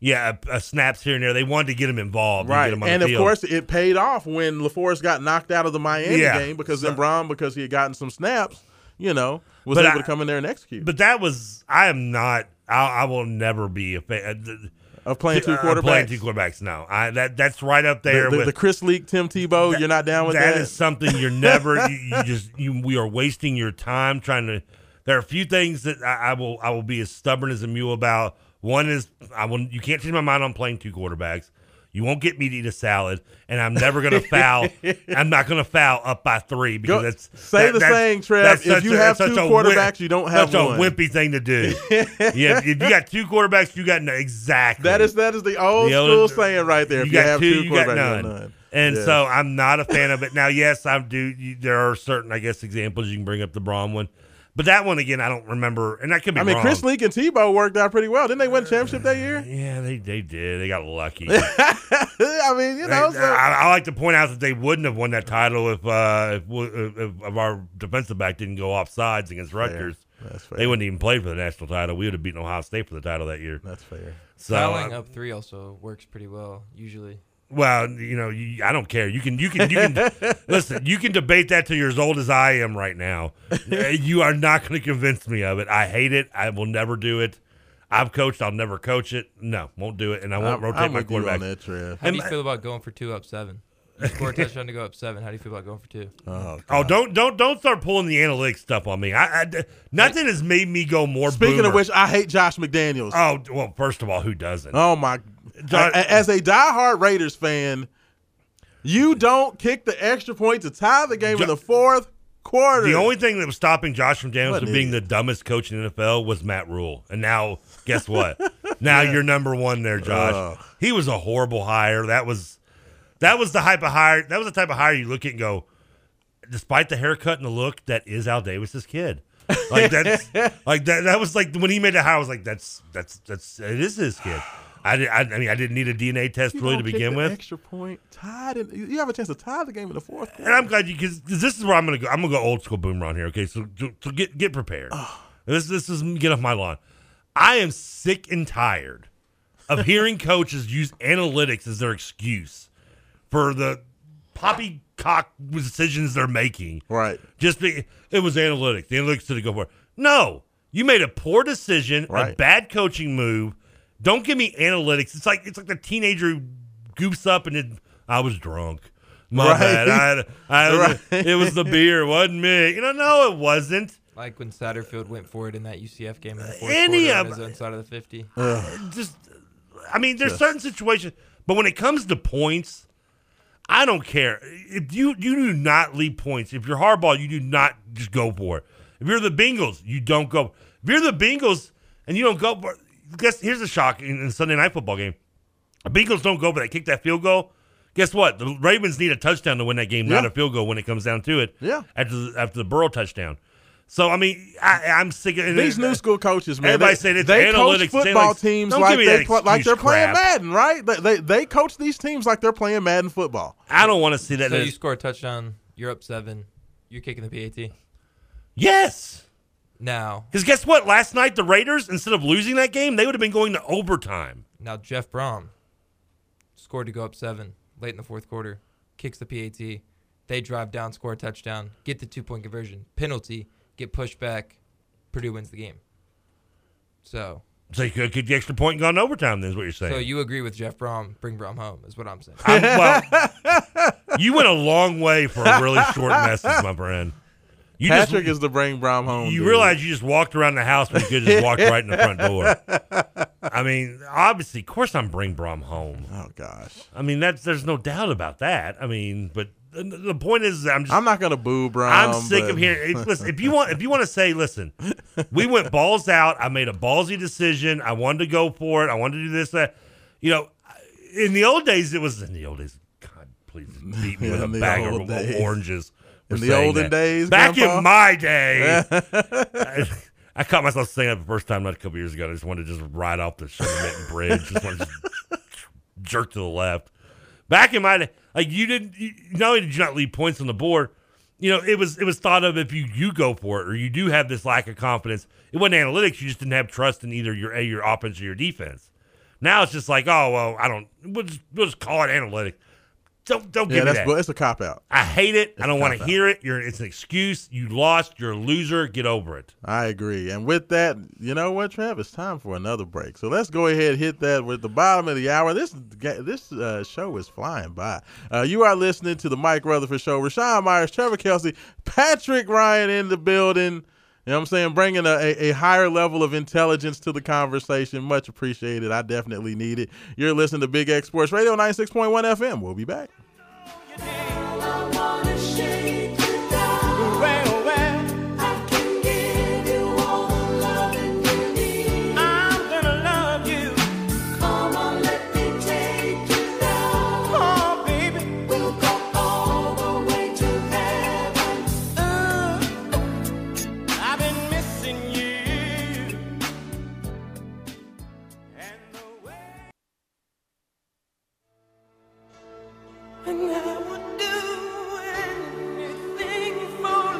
yeah, uh, snaps here and there. They wanted to get him involved, Right, get him and the of field. course it paid off when LeFors got knocked out of the Miami Yeah. game because So- then Brown, because he had gotten some snaps, you know, was able I- to come in there and execute. But that was I am not. I, I will never be a fan of playing two uh, Playing quarterbacks? two quarterbacks. No, I that that's right up there the, the, with the Chris Leak, Tim Tebow, you're not down with that. That is something you're never. you, you just you. We are wasting your time trying to. There are a few things that I, I will. I will be as stubborn as a mule about. One is I will. You can't change my mind on playing two quarterbacks. You won't get me to eat a salad, and I'm never going [laughs] to foul. I'm not going to foul up by three because Go- that's say that- the that's- saying, Trev, if you a- have two quarterbacks, you don't have such one. a wimpy thing to do. [laughs] yeah, if you got two quarterbacks, you got no, exactly. That is that is the old The school old- saying right there. You if got you have two, two, you quarterbacks, got none. none. And Yeah. so I'm not a fan of it. Now, yes, I do. You, there are certain, I guess, examples you can bring up the Braun one, but that one again, I don't remember, and that could be. I mean, wrong. Chris Leak and Tebow worked out pretty well. Didn't they win the championship that year? Yeah, they they did. They got lucky. [laughs] I mean, you know, They- so- I, I like to point out that they wouldn't have won that title if uh, if, if, if our defensive back didn't go off sides against Rutgers. That's fair. They wouldn't even play for the national title. We would have beaten Ohio State for the title that year. That's fair. So, Fouling uh, up three also works pretty well usually. Well, you know, you, I don't care. You can, you can, you can. [laughs] listen, you can debate that till you're as old as I am right now. Uh, you are not going to convince me of it. I hate it. I will never do it. I've coached. I'll never coach it. No, won't do it, and I won't I'm- rotate I'm my with on quarterback. that, Trev. How do you feel about going for two up seven? You score a [laughs] touchdown to go up seven. How do you feel about going for two? Oh, Oh, don't don't don't start pulling the analytics stuff on me. I, I nothing has made me go more. Speaking boomer. of which, I hate Josh McDaniels. oh well, first of all, who doesn't? Oh my! John- As a diehard Raiders fan, you don't kick the extra point to tie the game in the fourth quarter. The only thing that was stopping Josh from Daniels from being the dumbest coach in the NFL was Matt Rhule. And now, guess [laughs] what? now you're number one there, Josh. He was a horrible hire. That was that was the type of hire. That was the type of hire you look at and go, despite the haircut and the look, that is Al Davis's kid. Like that's [laughs] like that. That was like when he made the hire. I was like, that's that's that's it is his kid. I, did, I, I mean, I didn't need a DNA test You really to begin with. extra point tied. In, you have a chance to tie the game in the fourth. And I'm glad you because this is where I'm gonna go. I'm gonna go old school boomer on here. Okay, so so, so get get prepared. This this is get off my lawn. I am sick and tired of hearing [laughs] coaches use analytics as their excuse for the poppycock decisions they're making. Right. Just be, it was analytics. The analytics didn't go for it. No, you made a poor decision, a Right. bad coaching move. Don't give me analytics. It's like it's like the teenager who goofs up and it, I was drunk. My Right. bad. I, I, Right. It was the beer. Wasn't me. You know, no, it wasn't. Like when Satterfield went for it in that UCF game in the fourth Any quarter of- on his own side of the fifty. Just, I mean, there's Just- certain situations, but when it comes to points, I don't care. If you you do not leave points. If you're hardball, you do not just go for it. If you're the Bengals, you don't go. If you're the Bengals and you don't go for, guess here's the shock in, in Sunday night football game. The Bengals don't go for that, kick that field goal. Guess what? The Ravens need a touchdown to win that game, not a field goal when it comes down to it. Yeah. After the, after the Burrow touchdown. So I mean, I, I'm sick of These new school coaches, man. Everybody they, saying it's they coach analytics, football analytics. teams like they pl- like they're playing crap. Madden, right? They, they they coach these teams like they're playing Madden football. I don't want to see that. So you score a touchdown, you're up seven, you're kicking the PAT. yes. Now, Because guess what? Last night the Raiders, instead of losing that game, they would have been going to overtime. now Jeff Brohm scored to go up seven late in the fourth quarter, kicks the PAT. They drive down, score a touchdown, get the two point conversion, penalty, get pushed back. Purdue wins the game. So, So you could kick the extra point and gone overtime. Then is what you're saying. so you agree with Jeff Brohm? Bring Brohm home is what I'm saying. I'm- well, [laughs] you went a long way for a really short message, my friend. You just- Patrick is the bring Brohm home. You dude. realize you just walked around the house when you could just walked [laughs] right in the front door. I mean, obviously, of course, I'm bring Brohm home. Oh gosh. I mean, that's there's no doubt about that. I mean, but the, the point is, I'm just I'm not gonna boo Brohm. I'm sick but- of hearing. if- Listen, if you want, if you want to say, listen, we went balls out. I made a ballsy decision. I wanted to go for it. I wanted to do this. That, you know, in the old days, it was in the old days. God, please beat me Yeah, [laughs] with a bag of days. oranges. In the olden that. days, back Grandpa? in my [laughs] day. I, I caught myself saying that the first time not a couple years ago. I just wanted to just ride off the Sherman Bridge. Just wanted to just [laughs] jerk to the left. Back in my day, like you didn't. You, not only did you not leave points on the board, you know it was it was thought of if you you go for it or you do have this lack of confidence. It wasn't analytics. You just didn't have trust in either your a your offense or your defense. Now it's just like, oh well, I don't. We'll just, we'll just call it analytics. Don't don't Yeah, give me that's that. a cop out. I hate it. It's I don't want to hear it. You're it's an excuse. You lost. You're a loser. Get over it. I agree. And with that, you know what, Trav? It's time for another break. So let's go ahead and hit that with the bottom of the hour. This this uh, show is flying by. Uh, you are listening to the Mike Rutherford Show. Rashawn Myers, Trevor Kelsey, Patrick Ryan in the building. You know what I'm saying? Bringing a, a, a higher level of intelligence to the conversation. Much appreciated. I definitely need it. You're listening to Big X Sports Radio 96.1 FM. We'll be back.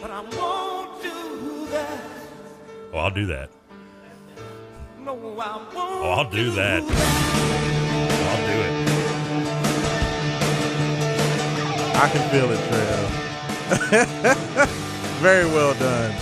but I won't do that. Oh, I'll do that. No, I won't. Oh, I'll do that. Oh, I'll do it. I can feel it, Trev. [laughs] Very well done.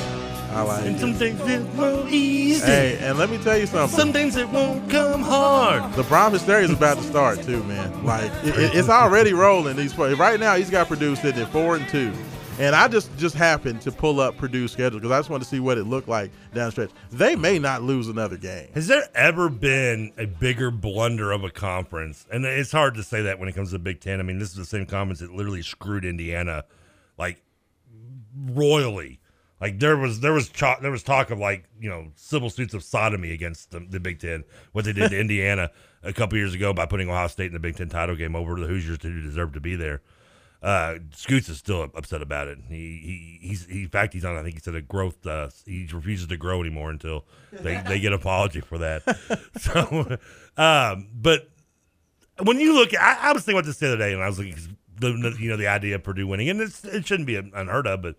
I like And it. some things it will easy. Hey, and let me tell you something. Some things it won't come hard. The Brohm hysteria is about to start too, man. Like it, it- it's already rolling. These right now, he's got produced sitting at four and two, and I just just happened to pull up Purdue's schedule because I just wanted to see what it looked like down the stretch. They may not lose another game. Has there ever been a bigger blunder of a conference? And it's hard to say that when it comes to the Big Ten. I mean, this is the same conference that literally screwed Indiana, like royally. Like there was there was cho- there was talk of like you know civil suits of sodomy against the, the Big Ten. What they did to [laughs] Indiana a couple years ago by putting Ohio State in the Big Ten title game over the Hoosiers who deserved to be there. Uh, Scoots is still upset about it. He, he he's he, in fact he's on. I think he said a growth. Uh, he refuses to grow anymore until they, they get an apology for that. [laughs] so, um, but when you look, I, I was thinking about this the other day, and I was like, the, you know, the idea of Purdue winning, and it shouldn't be unheard of, but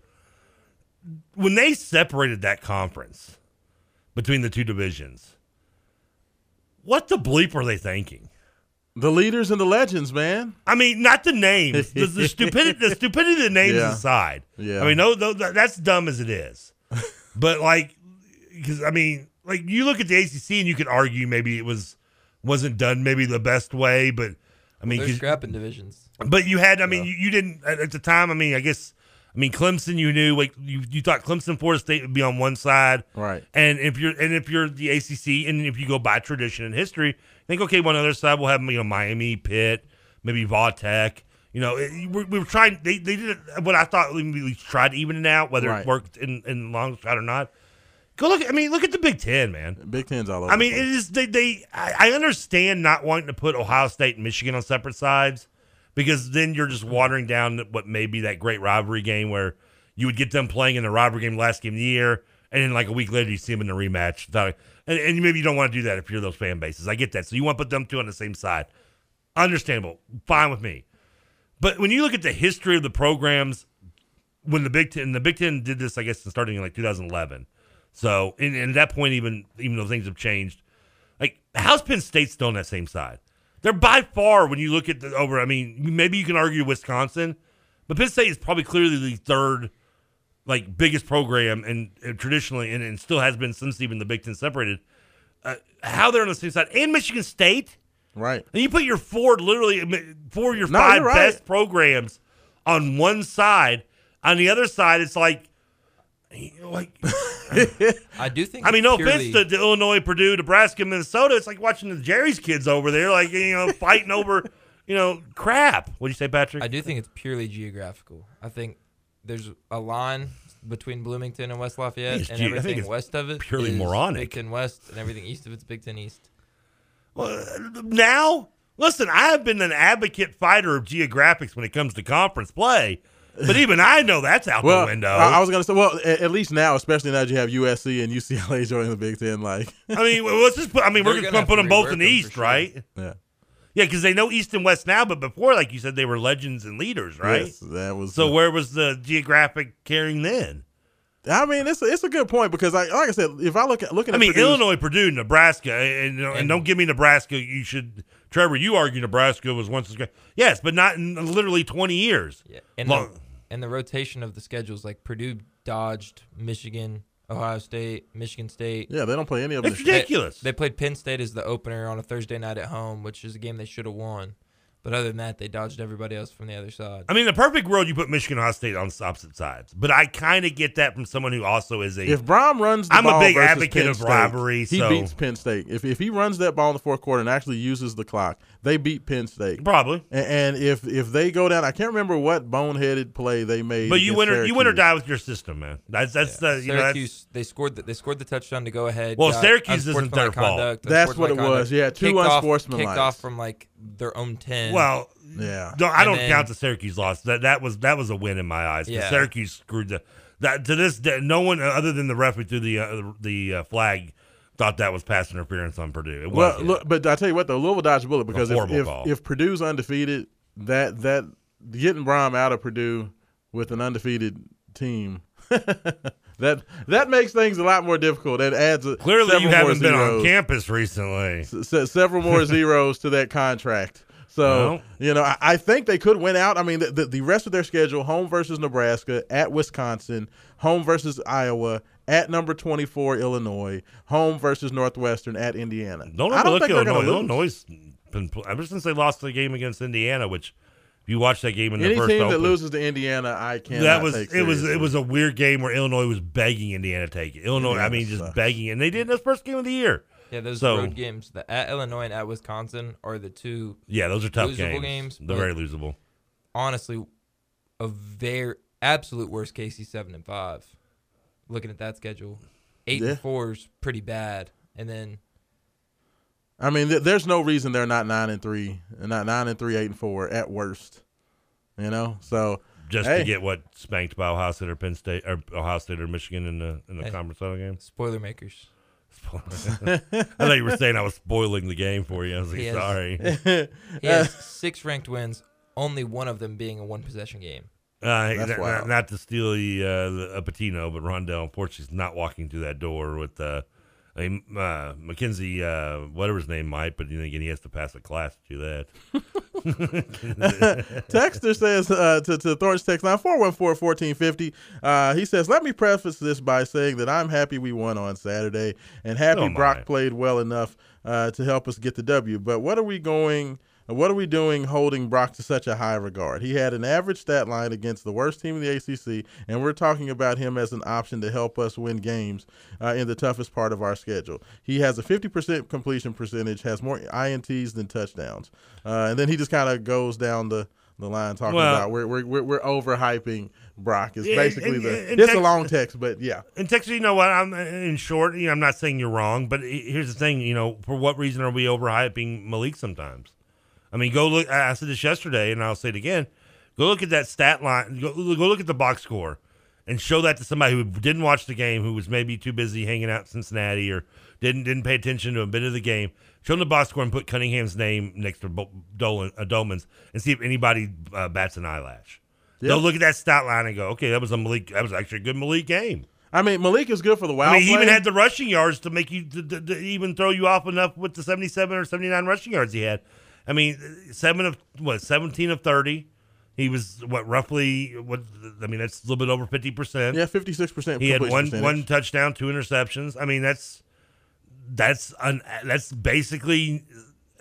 when they separated that conference between the two divisions, what the bleep were they thinking? The leaders and the legends, man. I mean, not the names, the, the [laughs] stupidity, the stupidity of the names Yeah. aside. Yeah. I mean, no, no, that's dumb as it is. [laughs] but like, because I mean, like you look at the ACC and you could argue maybe it was wasn't done maybe the best way, but I I mean, They're 'cause- scrapping divisions. But you had, I mean, you, you didn't at, at the time. I mean, I guess, I mean, Clemson. You knew, like, you, you thought Clemson, Florida State would be on one side, right? And if you're, and if you're the ACC, and if you go by tradition and history, think, okay, one other side we'll have, you know, Miami, Pitt, maybe Vautech. You know, it- we, we were trying. They, they did what I thought we at least tried to even it out, whether Right. it worked in in long shot or not. Go look. I mean, look at the Big Ten, man. Big Ten's all over. I mean, it is they. they I, I understand not wanting to put Ohio State and Michigan on separate sides because then you're just watering down what may be that great rivalry game where you would get them playing in the rivalry game last game of the year, and then like a week later you see them in the rematch. And, and maybe you don't want to do that if you're those fan bases. I get that. So you want to put them two on the same side. Understandable. Fine with me. But when you look at the history of the programs, when the Big Ten, the Big Ten did this, I guess, starting in like 2011. So, and, and at that point, even even though things have changed, like how's Penn State still on that same side? They're by far, when you look at the over, I mean, maybe you can argue Wisconsin, but Penn State is probably clearly the third, like biggest program, and, and traditionally, and, and still has been since even the Big Ten separated. Uh, how they're on the same side, and Michigan State, right? And you put your four, literally I four of your No, 5 right. best programs on one side. On the other side, it's like, like [laughs] I do think. I mean, no purely- offense to, to Illinois, Purdue, Nebraska, Minnesota. It's like watching the Jerry's kids over there, like you know, fighting over, [laughs] you know, crap. What do you say, Patrick? I do think it's purely geographical. I think there's a line between Bloomington and West Lafayette, It's and ge- I think everything west of it purely is moronic. Big Ten West, and everything east of it's Big Ten East. Well, now, listen, I have been an advocate fighter of geographics when it comes to conference play, but even I know that's out well, the window. I, I was gonna say, well, at, at least now, especially now that you have USC and UCLA [laughs] joining the Big Ten, like, I mean, let's just put. I mean, we're They're just gonna going to put them both in the East, sure. right? Yeah. Yeah, because they know East and West now, but before, like you said, they were legends and leaders, right? Yes, that was So the- where was the geographic carrying then? I mean, it's a, it's a good point because, I, like I said, if I look at looking I at mean, Purdue's- Illinois, Purdue, Nebraska, and, and, and don't give me Nebraska. You should, Trevor. You argue Nebraska was once as great. Yes, but not in literally twenty years. Yeah, And the, and the rotation of the schedules, like Purdue dodged Michigan, Ohio State, Michigan State. Yeah, they don't play any of them. It's ridiculous. They, played Penn State as the opener on a Thursday night at home, which is a game they should have won. But other than that, they dodged everybody else from the other side. I mean, in the perfect world, you put Michigan and Ohio State on opposite sides. But I kind of get that from someone who also is a. If Brohm runs, the I'm a big advocate Penn of State, rivalry. He so beats Penn State. If if he runs that ball in the fourth quarter and actually uses the clock, they beat Penn State probably. And, and if if they go down, I can't remember what boneheaded play they made. But you against win or you win or die with your system, man. That's that's the you know that's, Syracuse, they scored the, they scored the touchdown to go ahead. Well, got Syracuse isn't their unsportsmanlike fault. conduct, That's what it unsportsmanlike was. Yeah, two Kicked off- unsportsmanlike. Kicked off from like their own ten. Well, yeah. No, I And don't then- count the Syracuse loss. That that was that was a win in my eyes. 'cause Yeah. Syracuse screwed the that to this day. No one other than the referee threw the uh, the uh, flag thought that was pass interference on Purdue. It Well, wasn't. look, but I tell you what, though, Louisville dodged a bullet because if, if, if Purdue's undefeated, that that getting Brohm out of Purdue with an undefeated team. [laughs] that that makes things a lot more difficult. That adds a, Clearly, you haven't been on campus recently. S- s- several more [laughs] zeros to that contract. So Well. you know, I, I think they could win out. I mean, the, the, the rest of their schedule: home versus Nebraska, at Wisconsin, home versus Iowa, at number twenty-four Illinois, home versus Northwestern, at Indiana. Don't I don't overlook think Illinois. Illinois been ever since they lost the game against Indiana, which if you watch that game in the Any first team that loses to Indiana, I can't. that was it was it was a weird game where Illinois was begging Indiana to take it. Illinois, I Indiana mean, just sucks. begging, and they did in this first game of the year. Yeah, those so, road games, the at Illinois and at Wisconsin, are the two. Yeah, those are tough games. games. They're very losable. Honestly, a very absolute worst case. He's seven and five. Looking at that schedule, eight Yeah. and four is pretty bad, and then I mean, th- there's no reason they're not nine and three, and not nine and three, eight and four at worst. You know, so Just hey, to get what spanked by Ohio State or Penn State or Ohio State or Michigan in the in the Hey. conference title game. spoiler makers. [laughs] I thought you were saying I was spoiling the game for you. I was like, He has- sorry. [laughs] he has six ranked wins, only one of them being a one possession game. Uh, That's not, wild. not, to steal the, uh, the a Pitino, but Rondell unfortunately is not walking through that door with uh, I mean, uh, Mackenzie, uh, whatever his name might, but then again, he has to pass a class to do that. [laughs] Texter says uh, to, to Thornton's text line 414-1450, uh, he says, let me preface this by saying that I'm happy we won on Saturday and happy am Brock played well enough uh, to help us get the W. But what are we going what are we doing holding Brock to such a high regard? He had an average stat line against the worst team in the ACC, and we're talking about him as an option to help us win games uh, in the toughest part of our schedule. He has a 50% completion percentage, has more INTs than touchdowns, uh, and then he just kind of goes down the the line talking Well- about we're we're we're, we're overhyping Brock. Is basically the it's a long text, but yeah. In Texas, you know what? I'm in short. You know, I'm not saying you're wrong, but here's the thing. You know, for what reason are we overhyping Malik sometimes? I mean, go look. I said this yesterday, and I'll say it again. Go look at that stat line. Go, go look at the box score, and show that to somebody who didn't watch the game, who was maybe too busy hanging out in Cincinnati, or didn't didn't pay attention to a bit of the game. Show them the box score and put Cunningham's name next to Dolan, uh, Dolman's, and see if anybody uh, bats an eyelash. Yeah. They'll look at that stat line and go, "Okay, that was a Malik. That was actually a good Malik game." I mean, Malik is good for the wild. I mean, he even had the rushing yards to make you to, to- to even throw you off enough with the seventy-seven or seventy-nine rushing yards he had. I mean, seven of what seventeen of thirty. He was what roughly what I mean that's a little bit over fifty percent. Yeah, 56% He had one percentage. one touchdown, two interceptions. I mean that's that's un, that's basically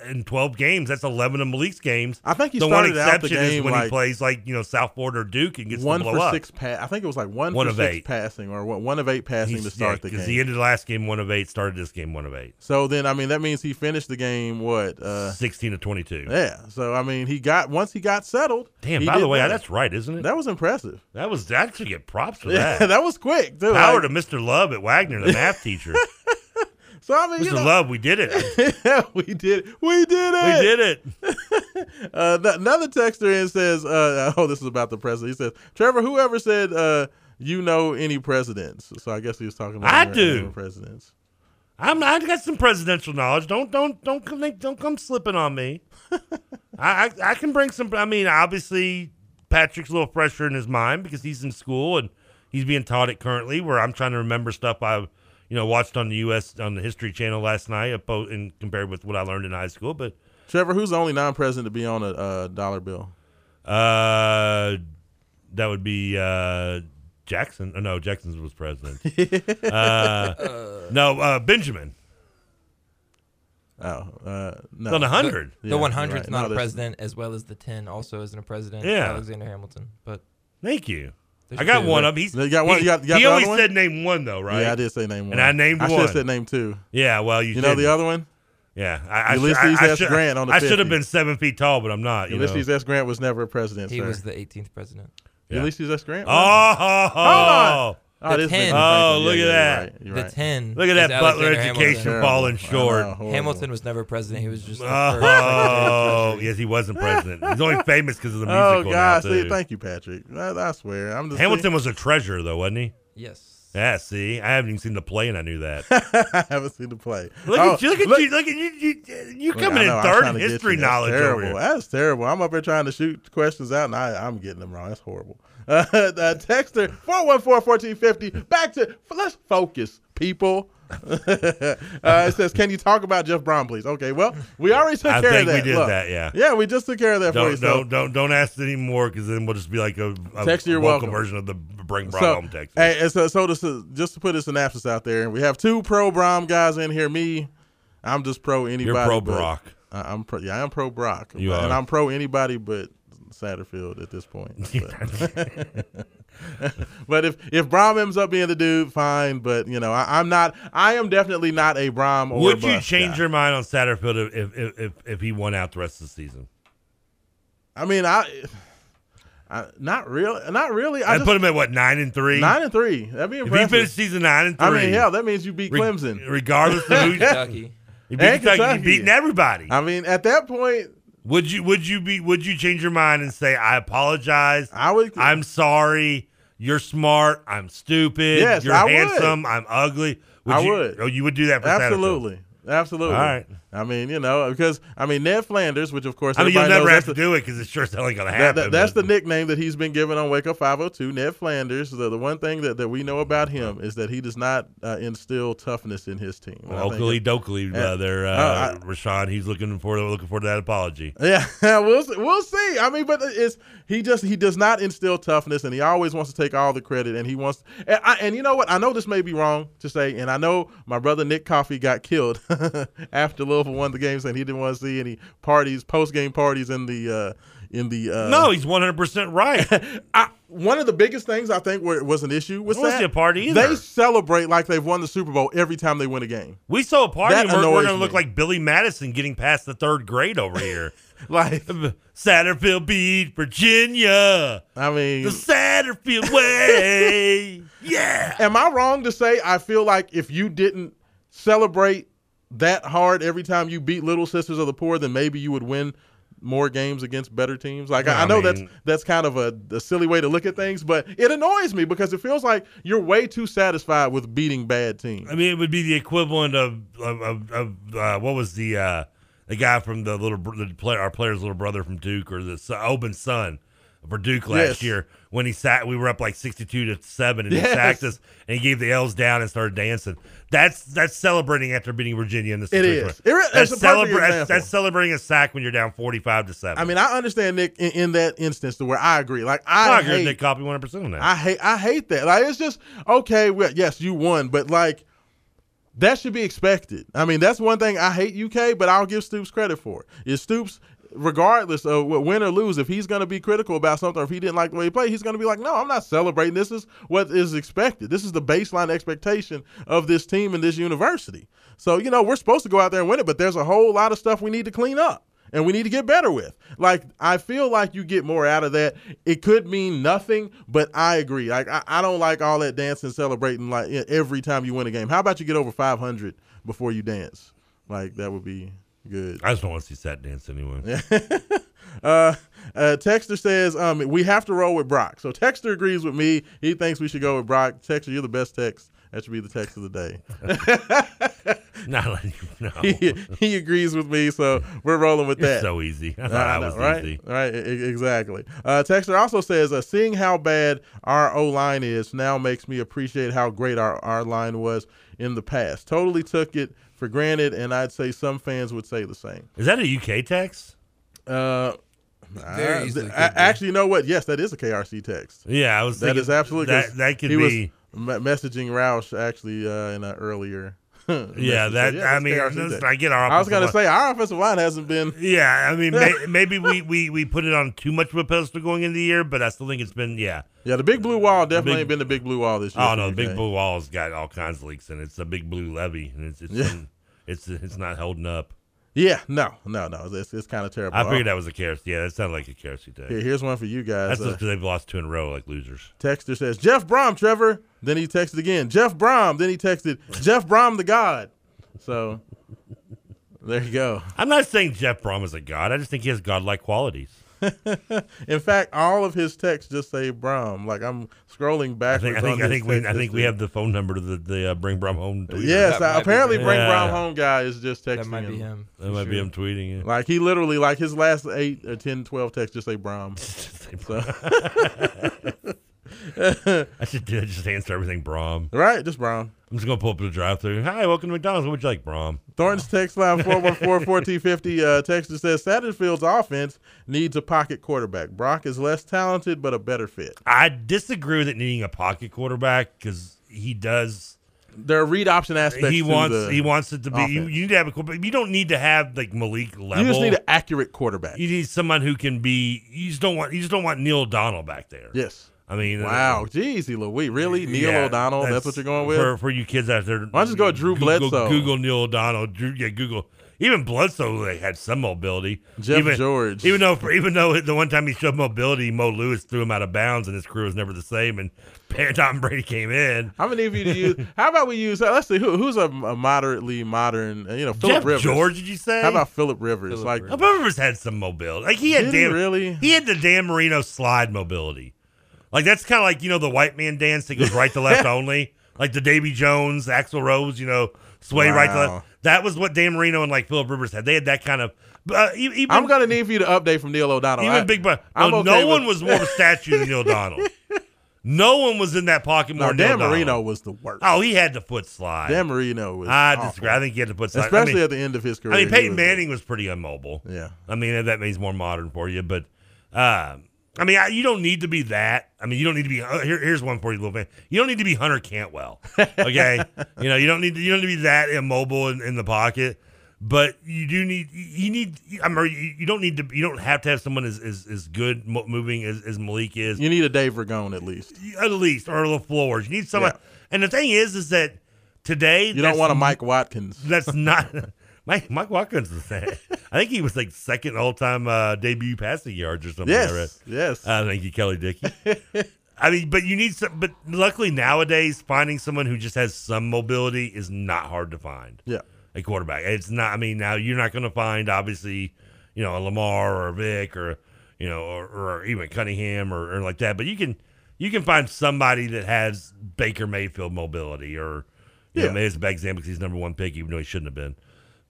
in twelve games. That's eleven of Malik's games. I think he the one out the exception is when he plays like you know South or Duke and gets one for up. six pass. I think it was like one, One for of eight. passing or one one of eight passing to start the game. because he ended the last game one of eight, started this game one of eight. so then, I mean, that means he finished the game what? Uh, 16 to 22. Yeah. So I mean, he got once he got settled. Damn, by the way, well. that's right, isn't it? That was impressive. That was I actually get props for Yeah, that. [laughs] that was quick too. Power Like- to Mr. Love at Wagner, the math teacher. [laughs] So I mean, Mr. you know, Love, [laughs] we did it. we did. We did it. We did it. uh, th- another texter in says, uh, [laughs] "Oh, this is about the president." He says, "Trevor, whoever said uh, you know any presidents?" So I guess he was talking about I do. Presidents. I'm I got some presidential knowledge. Don't don't don't come don't come slipping on me. [laughs] I, I I can bring some. I mean, obviously Patrick's a little fresher in his mind because he's in school and he's being taught it currently. Where I'm trying to remember stuff I, you know, watched on the U.S. on the History Channel last night, oppo- and compared with what I learned in high school. But Trevor, who's the only non-president to be on a uh, dollar bill? Uh, that would be uh, Jackson. Oh, no, Jackson was president. [laughs] uh, no, uh, Benjamin. Oh, uh, no. On a hundred. The, Yeah, the you're 100's right. not No, a president, as well as the 10 also isn't a president. Yeah. Alexander Hamilton. But Thank you. There's I got two. one of He's You got one- He, you got- you got he only other one? said name one though, right? Yeah, I did say name one. And I named I one. should have said name two. Yeah, well, you You know the other one? Yeah, I, I, should, Ulysses I, I S. Grant on the I should have been seven feet tall, but I'm not. You Ulysses know? S. Grant was never a president. he sir. was the 18th president. Yeah. Ulysses S. Grant. Oh, was? ho, ho. hold on. Oh, The this 10. Oh, think look at that. You're right. You're The 10. Look at is that Butler Alexander education Hamilton. falling Terrible. I short. know. Hamilton was never president. He was just the Oh, first. Oh, oh. yes, he wasn't president. He's only [laughs] famous because of the Oh musical. God! now, See, too. thank you, Patrick. I, I swear, I'm just Hamilton was a treasure, though, wasn't he? Yes. Yeah. See, I haven't even seen the play, and I knew that. [laughs] I haven't seen the play. Look Oh, at you! Look at you! Look at you! You, you coming know, in third in history you. That's knowledge terrible. That's terrible. I'm up here trying to shoot questions out, and I, I'm getting them wrong. That's horrible. Uh, [laughs] the texter 414-1450. Back to let's focus, people. [laughs] uh, it says, "Can you talk about Jeff Brohm, please?" Okay. Well, we already took I care think of we that. did Look, that, yeah. Yeah, we just took care of that for you. Don't so- don't don't don't ask anymore because then we'll just be like a, a Text you're welcome. version of the Bring Brohm so, Home text. Hey, and so, so this is, just to put a synopsis out there, we have two pro Brohm guys in here. Me, I'm just pro anybody. You're pro Brock. I'm pro. Yeah, I am pro Brock. You and are. I'm pro anybody but Satterfield at this point. [laughs] But, [laughs] but if if Brohm ends up being the dude, fine. But you know, I, I'm not. I am definitely not a Brohm. Or Would you change guy. your mind on Satterfield if, if if if he won out the rest of the season? I mean, I. I, not really. Not really. I I'd just, put him at what nine and three. nine and three. That'd be impressive. If impressive. he finished season nine and three, I mean, hell, that means you beat Re- Clemson, regardless of who [laughs] Kentucky. You beat And Kentucky, Kentucky. you beating everybody. I mean, at that point, Would you would you be would you change your mind and say I apologize? I would. I'm sorry. You're smart. I'm stupid. Yes, You're I would. handsome. I'm ugly. I you, would. Oh, you would do that for? Absolutely. Absolutely. All right. I mean, you know, because I mean Ned Flanders, which of course I mean, you'll never have to do it because it's sure still ain't gonna happen. that- that's but- the nickname that he's been given on Wake Up 502. Ned Flanders. The, the one thing that, that we know about him is that he does not uh, instill toughness in his team. Think Oakley Dokley, uh, there, uh, Uh, Rashawn. He's looking for looking forward to that apology. Yeah, [laughs] we'll see, we'll see. I mean, but it's he just he does not instill toughness, and he always wants to take all the credit, and he wants. And, I, and you know what? I know this may be wrong to say, and I know my brother Nick Coffee got killed [laughs] after Little Won the game, saying he didn't want to see any parties, post game parties in the uh, in the. Uh, no, he's one hundred percent right. [laughs] I, one of the biggest things I think were, was an issue was that a party either. They celebrate like they've won the Super Bowl every time they win a game. We saw a party, That and we're, we're going to look like Billy Madison getting past the third grade over here. [laughs] like Satterfield beat Virginia. I mean, the Satterfield way. [laughs] yeah. Am I wrong to say I feel like if you didn't celebrate that hard every time you beat Little Sisters of the Poor, then maybe you would win more games against better teams? Like I, I I know mean- that's that's kind of a, a silly way to look at things, but it annoys me because it feels like you're way too satisfied with beating bad teams. I mean, it would be the equivalent of of, of, of uh, what was the uh, the guy from the little the player, our player's little brother from Duke, or the son, Oben's son for Duke last Yes. year when he sat. We were up like sixty-two to seven, and Yes. he sacked us, and he gave the L's down and started dancing. That's that's celebrating after beating Virginia in this. It is. It that's, a celebra- that's, that's celebrating a sack when you're down forty-five to seven. I mean, I understand Nick in, in that instance to where I agree. Like I, I, agree hate, Nick Copy one hundred percent on that. I hate I hate that. Like it's just okay. Well, yes, you won, but like that should be expected. I mean, that's one thing I hate UK, but I'll give Stoops credit for. Is Stoops, regardless of what win or lose, if he's going to be critical about something, or if he didn't like the way he played, he's going to be like, no, I'm not celebrating. This is what is expected. This is the baseline expectation of this team and this university. So you know, we're supposed to go out there and win it, but there's a whole lot of stuff we need to clean up and we need to get better with. Like I feel like you get more out of that. It could mean nothing, but I agree. Like I, I don't like all that dancing, celebrating like every time you win a game. How about you get over 500 before you dance? Like that would be good. I just don't want to see Sat dance anyway. [laughs] Uh, uh, Texter says um, we have to roll with Brock. So Texter agrees with me. He thinks we should go with Brock. Texter, you're the best text. That should be the text of the day. [laughs] Not letting you [laughs] know. he, he agrees with me, so we're rolling with that. so easy. I thought I I know, was right? easy. Right, e- exactly. Uh, Texter also says, uh, seeing how bad our O line is now makes me appreciate how great our, our line was in the past. Totally took it for granted, and I'd say some fans would say the same. Is that a UK text? Uh, Very easily th- could a- be. actually, you know what? Yes, that is a KRC text. Yeah, I was That thinking is absolutely that- 'cause that could he be- was messaging Roush actually uh, in an earlier. [laughs] Yeah, that- So, I mean. I get our I was gonna line- say our offensive line hasn't been. [laughs] Yeah, I mean, may, [laughs] maybe we, we, we put it on too much of a pedestal going into the year, but I still think it's been yeah. Yeah, the big blue wall definitely big- ain't been the big blue wall this year. Oh no, the big blue wall's got all kinds of leaks and it. It's a big blue levee, and it's it's Yeah. been- it's it's not holding up. Yeah, no, no, no. It's, it's kind of terrible. I figured that was a KRC. Yeah, that sounded like a KRC text. Here, here's one for you guys. That's Uh, just because they've lost two in a row like losers. Texter says Jeff Brohm, Trevor. Then he texted again, Jeff Brohm. Then he texted Jeff Brohm, the God. So there you go. I'm not saying Jeff Brohm is a god. I just think he has godlike qualities. [laughs] In fact, all of his texts just say Brohm. Like I'm scrolling I think I think on I think we I think we have the phone number to the, the uh, Bring Brohm Home. tweeter. Yes, That uh, apparently him. Bring Yeah. Brohm home guy is just texting That might be him. him. That might be him tweeting it. Like he literally, like his last eight or 10, 12 texts just say Brohm. [laughs] So- [laughs] [laughs] I should do- just answer everything Brohm. right, just Brohm. I'm just gonna pull up to the drive-through. Hi, welcome to McDonald's. What would you like, Brohm? Thornton's text line 414-1450. Uh, Texas says Satterfield's offense needs a pocket quarterback. Brock is less talented, but a better fit. I disagree with it needing a pocket quarterback because he does. There are read option aspects. He wants he wants it to be. You, you need to have a quarterback. You don't need to have like Malik level. You just need an accurate quarterback. You need someone who can be. You just don't want. You just don't want Neil O'Donnell back there. Yes. I mean, Wow, jeezy Louis, really? Neil Yeah, O'Donnell? That's, what you're going with? for for you kids out there. Why don't you go with Drew Google, Bledsoe? Google Neil O'Donnell. Drew, yeah, Google. Even Bledsoe like, had some mobility. Jeff even, George. Even though even though the one time he showed mobility, Mo Lewis threw him out of bounds, and his career was never the same. And [laughs] Tom Brady came in. How many of you to use? How about we use? uh, Let's see. Who, who's a, a moderately modern? uh, You know, Philip Jeff Rivers. George, did you say? How about Philip Rivers? like, Oh, Rivers had some mobility. Like he had Did he really? He had the Dan Marino slide mobility. Like that's kind of like you know the white man dance that goes right to left [laughs] only. Like the Davy Jones, Axl Rose, you know, sway right to left. That was what Dan Marino and like Philip Rivers had. They had that kind of. Uh, even, I'm gonna need for you to update from Neil O'Donnell. even I- Big Brother. No, okay no with- one was more of a statue than Neil O'Donnell. [laughs] No one was in that pocket more. No, Neil Dan. Marino was the worst. Oh, he had the foot slide. Dan Marino was. I awful. disagree. I think he had to put slide. especially I mean, at the end of his career. I mean, Peyton was- Manning was pretty immobile. Yeah. I mean, that means more modern for you, but uh, I mean, I, you don't need to be that. I mean, you don't need to be. Uh, here, here's one for you, little fan. You don't need to be Hunter Cantwell. Okay, [laughs] you know, you don't need to, you don't need to be that immobile in, in the pocket. But you do need you need I mean you, you don't need to you don't have to have someone as as, as good moving as, as Malik is You need a Dave Ragone at least. at least or LeFors. You need someone. Yeah. And the thing is, is that today You don't want a Mike Watkins. That's not [laughs] Mike. Mike Watkins was that. [laughs] I think he was like second all time uh, debut passing yards or something. Yes, I yes. Uh, thank you, Kelly Dickey. [laughs] I mean, but you need some. But luckily nowadays, finding someone who just has some mobility is not hard to find. Yeah. a quarterback. It's not. I mean, now you're not going to find obviously, you know, a Lamar or a Vic or you know, or, or even Cunningham or, or like that. But you can you can find somebody that has Baker Mayfield mobility or you Yeah. know, maybe it's a bad example because he's number one pick, even though he shouldn't have been.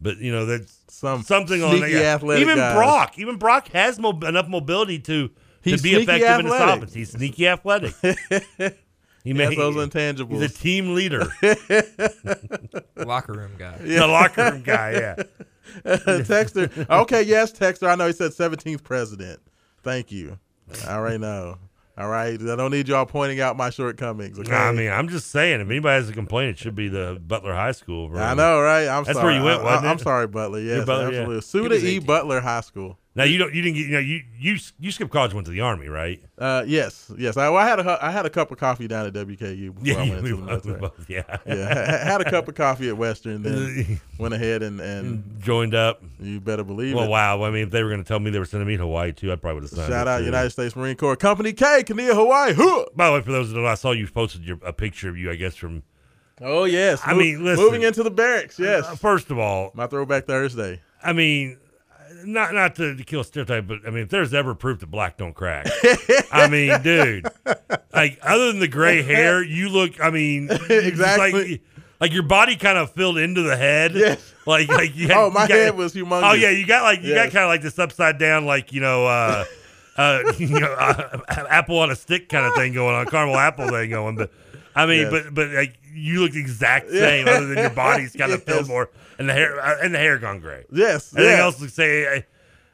But you know, that's Some something on sneaky there. Athletic Even guys. Brock, even Brock has mo- enough mobility to He's to be sneaky effective in this athletic. offense. He's sneaky athletic. [laughs] He He has those intangibles. He's a team leader. Locker room guy. The locker room guy, yeah. [laughs] Texter. Okay, yes, Texter. I know he said 17th president. Thank you. I already know. All right. I don't need y'all pointing out my shortcomings. Okay? I mean, I'm just saying, if anybody has a complaint, it should be the Butler High School. I know, right? I'm That's sorry. where you went, I, am sorry, Butler. Yes, Butler, yeah. absolutely. He Suda E. Butler High School. Now you don't, you didn't get, you know, you you you skipped college, went to the army, right? Uh, yes, yes. I, well, I had a I had a cup of coffee down at WKU before Yeah, I went we the both- we military. both- yeah. [laughs] yeah. I had a cup of coffee at Western, then [laughs] went ahead and and Joined up. You better believe it. Well, it. wow. I mean, if they were going to tell me they were sending me to Hawaii too, I probably would have signed Shout out too. United States Marine Corps Company K, Kania, Hawaii. Huh. By the way, for those that don't I saw you posted your, a picture of you, I guess, from. Oh yes. I Mo- mean, listen, moving into the barracks. Yes. Uh, first of all, my throwback Thursday. I mean, not not to, to kill stereotype, but I mean, if there's ever proof that black don't crack, [laughs] I mean, dude, like other than the gray hair, [laughs] you look. I mean, Exactly. Like, like your body kind of filled into the head. Yes. Like like you [laughs] had, Oh, my you got- head was humongous. Oh yeah, you got like you got kind of like this upside down, like you know. uh uh, you know, uh, apple on a stick kind of thing going on, caramel apple thing going. But I mean, Yes. but but like you look the exact Yeah. same, other than your body's kind of filled more, and the hair uh, and the hair gone gray. Yes, Everything yeah. else looks say. I,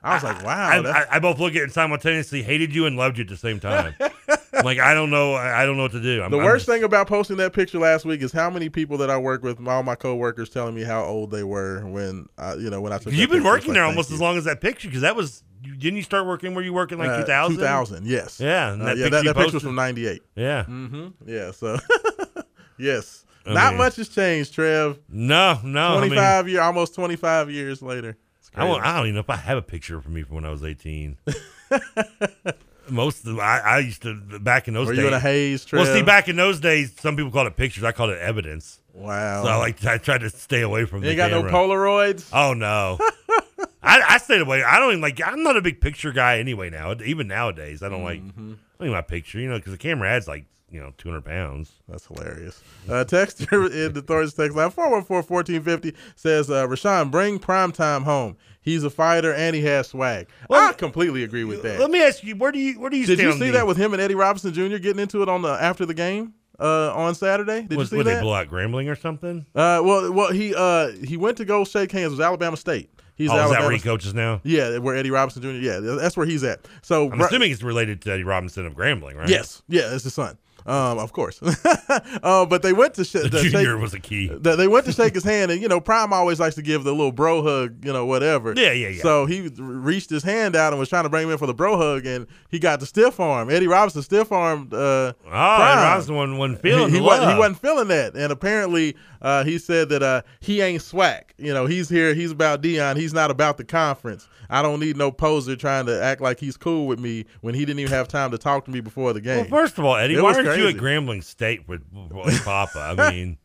I was like, wow, I, I, I both look at it and simultaneously hated you and loved you at the same time. [laughs] Like I don't know, I don't know what to do. I'm, The worst just- thing about posting that picture last week is how many people that I work with, all my coworkers, telling me how old they were when, I, you know, when I took. You've been picture. Working like, there almost you. as long as that picture because that was didn't you start working where you working like Uh, 2000? 2000, yes. Yeah, Uh, that yeah, picture that, that picture was from '98. Yeah. Mm-hmm. Yeah. So, [laughs] yes, not mean- much has changed, Trev. No, no. I mean- 25 year, almost 25 years later. I, won't- I don't even know if I have a picture of me from when I was 18. [laughs] Most of the, I, I used to back in those Were days. you in a haze, Trev? Well, see, back in those days, some people called it pictures. I called it evidence. Wow. So I like I tried to stay away from. You the got no. Polaroids. Oh no. [laughs] I, I stayed away. I don't even like. I'm not a big picture guy anyway. Now, even nowadays, I don't like. Mm-hmm. I don't even my picture, you know, because the camera adds like you know 200 pounds. That's hilarious. Uh, Texter [laughs] in the Thornton's text line 414-1450 says, uh, Rashawn, bring primetime home. He's a fighter and he has swag. I completely agree with that. Let me ask you, where do you where do you Did stand you see the- that with him and Eddie Robinson Jr. getting into it on the after the game uh, on Saturday? Did was, you see would that? they blow out Grambling or something? Uh, well, well, he uh, he went to go shake hands. with Alabama State. He's oh, is that where he coaches now? Yeah, where Eddie Robinson Jr. Yeah, that's where he's at. So I'm assuming it's related to Eddie Robinson of Grambling, right? Yes, yeah, it's his son. Um, of course. [laughs] uh, but they went to sh- The junior shake, was a key. They they went to shake his [laughs] hand, and you know, Prime always likes to give the little bro hug, you know, whatever. Yeah, yeah, yeah. So he reached his hand out and was trying to bring him in for the bro hug, and he got the stiff arm. Eddie Robinson stiff armed. Uh, Oh, Prime. Robinson wasn't, wasn't feeling he, he wasn't, he wasn't feeling that, and apparently uh, he said that uh, he ain't swag. You know, he's here. He's about Deion. He's not about the conference. I don't need no poser trying to act like he's cool with me when he didn't even have time to talk to me before the game. Well, first of all, Eddie, It why aren't you at crazy. Grambling State with, with Papa? I mean,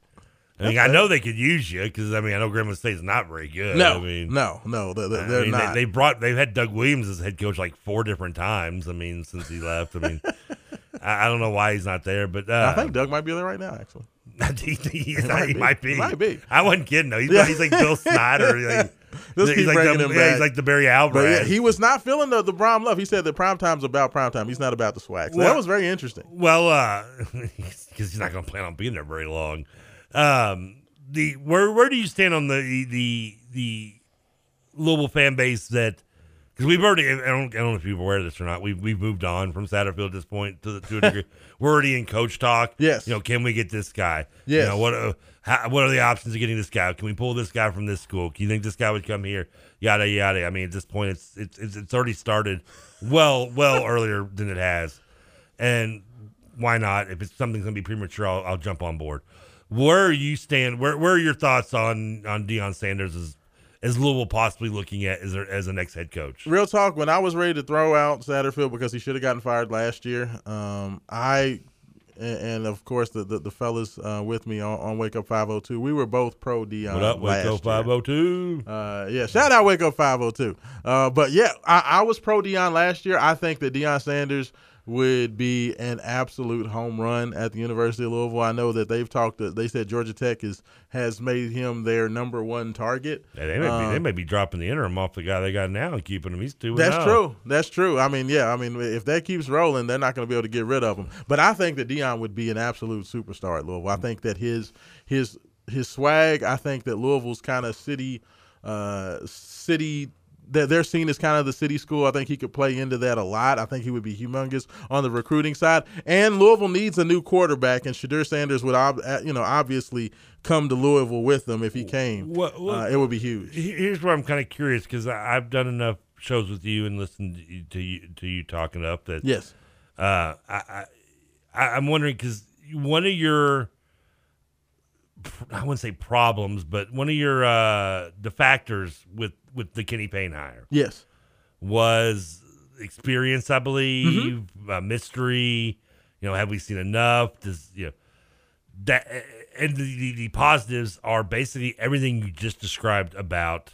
I mean, I know they could use you because I mean, I know Grambling State's not very good. No, I mean, no, no, they're, they're I mean, not. They, they brought they've had Doug Williams as head coach like four different times. I mean, since he left. I mean, I, I don't know why he's not there, but uh, I think Doug might be there right now, actually. [laughs] he, he, he might might, be. be. Might be. I wasn't kidding though. He's, Yeah. he's like Bill [laughs] Snyder. Like, Let's he's keep like bringing the, him yeah, back. He's like the Barry Alvarez. But yeah, he was not feeling the, the prime love. He said that prime time's about prime time. He's not about the swag. So that was very interesting. Well, uh, [laughs] because he's not going to plan on being there very long. Um, the where where do you stand on the the the Louisville fan base that Because we've already, I don't, I don't know if you're aware of this or not. We've we've moved on from Satterfield at this point to, the, to a degree. [laughs] We're already in coach talk. Yes. You know, can we get this guy? Yes. You know, what uh, how, what are the options of getting this guy? Can we pull this guy from this school? Can you think this guy would come here? Yada yada. I mean, at this point, it's it's it's, already started well well earlier than it has, and why not? If it's something's gonna be premature, I'll, I'll jump on board. Where are you stand? Where where are your thoughts on on Deion Sanders as as Louisville possibly looking at as as a next head coach? Real talk. When I was ready to throw out Satterfield because he should have gotten fired last year, um, I and, and of course the the, the fellas uh, with me on, on Wake Up 502, we were both pro Deion. What up, Wake Up 502? Uh, yeah, shout out Wake Up 502. Uh, but yeah, I, I was pro Deion last year. I think that Deion Sanders would be an absolute home run at the University of Louisville. I know that they've talked. They said Georgia Tech is has made him their number one target. Yeah, they may be they Um, may be dropping the interim off the guy they got now and keeping him. He's two. That's true. That's true. I mean, yeah. I mean, if that keeps rolling, they're not going to be able to get rid of him. But I think that Deion would be an absolute superstar at Louisville. I think that his his his swag. I think that Louisville's kind of city uh, city. They're, they're seen as kind of the city school. I think he could play into that a lot. I think he would be humongous on the recruiting side. And Louisville needs a new quarterback, and Shedeur Sanders would, ob- uh, you know, obviously come to Louisville with them if he came. What- what- uh, it would be huge. Here's where I'm kind of curious because I've done enough shows with you and listened to you to you, to you talking up that Yes. Uh, I, I I'm wondering because one of your I wouldn't say problems, but one of your uh, the factors with with the Kenny Payne hire Yes. was experience, I believe, Mm-hmm. mystery. You know, have we seen enough? Does you know that? And the, the, the positives are basically everything you just described about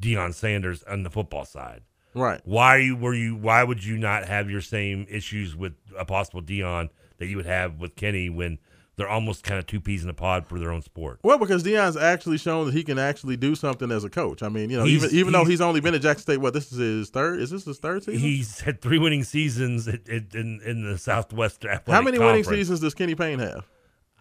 Deion Sanders on the football side. Right. Why you were you? Why would you not have your same issues with a possible Deion that you would have with Kenny when they're almost kind of two peas in a pod for their own sport? Well, because Deion's actually shown that he can actually do something as a coach. I mean, you know, He's- even even though he's- he's only been at Jackson State, what this is his third? Is this his third season? He's had three winning seasons at, in in the Southwest Athletic How many winning seasons does Kenny Payne have?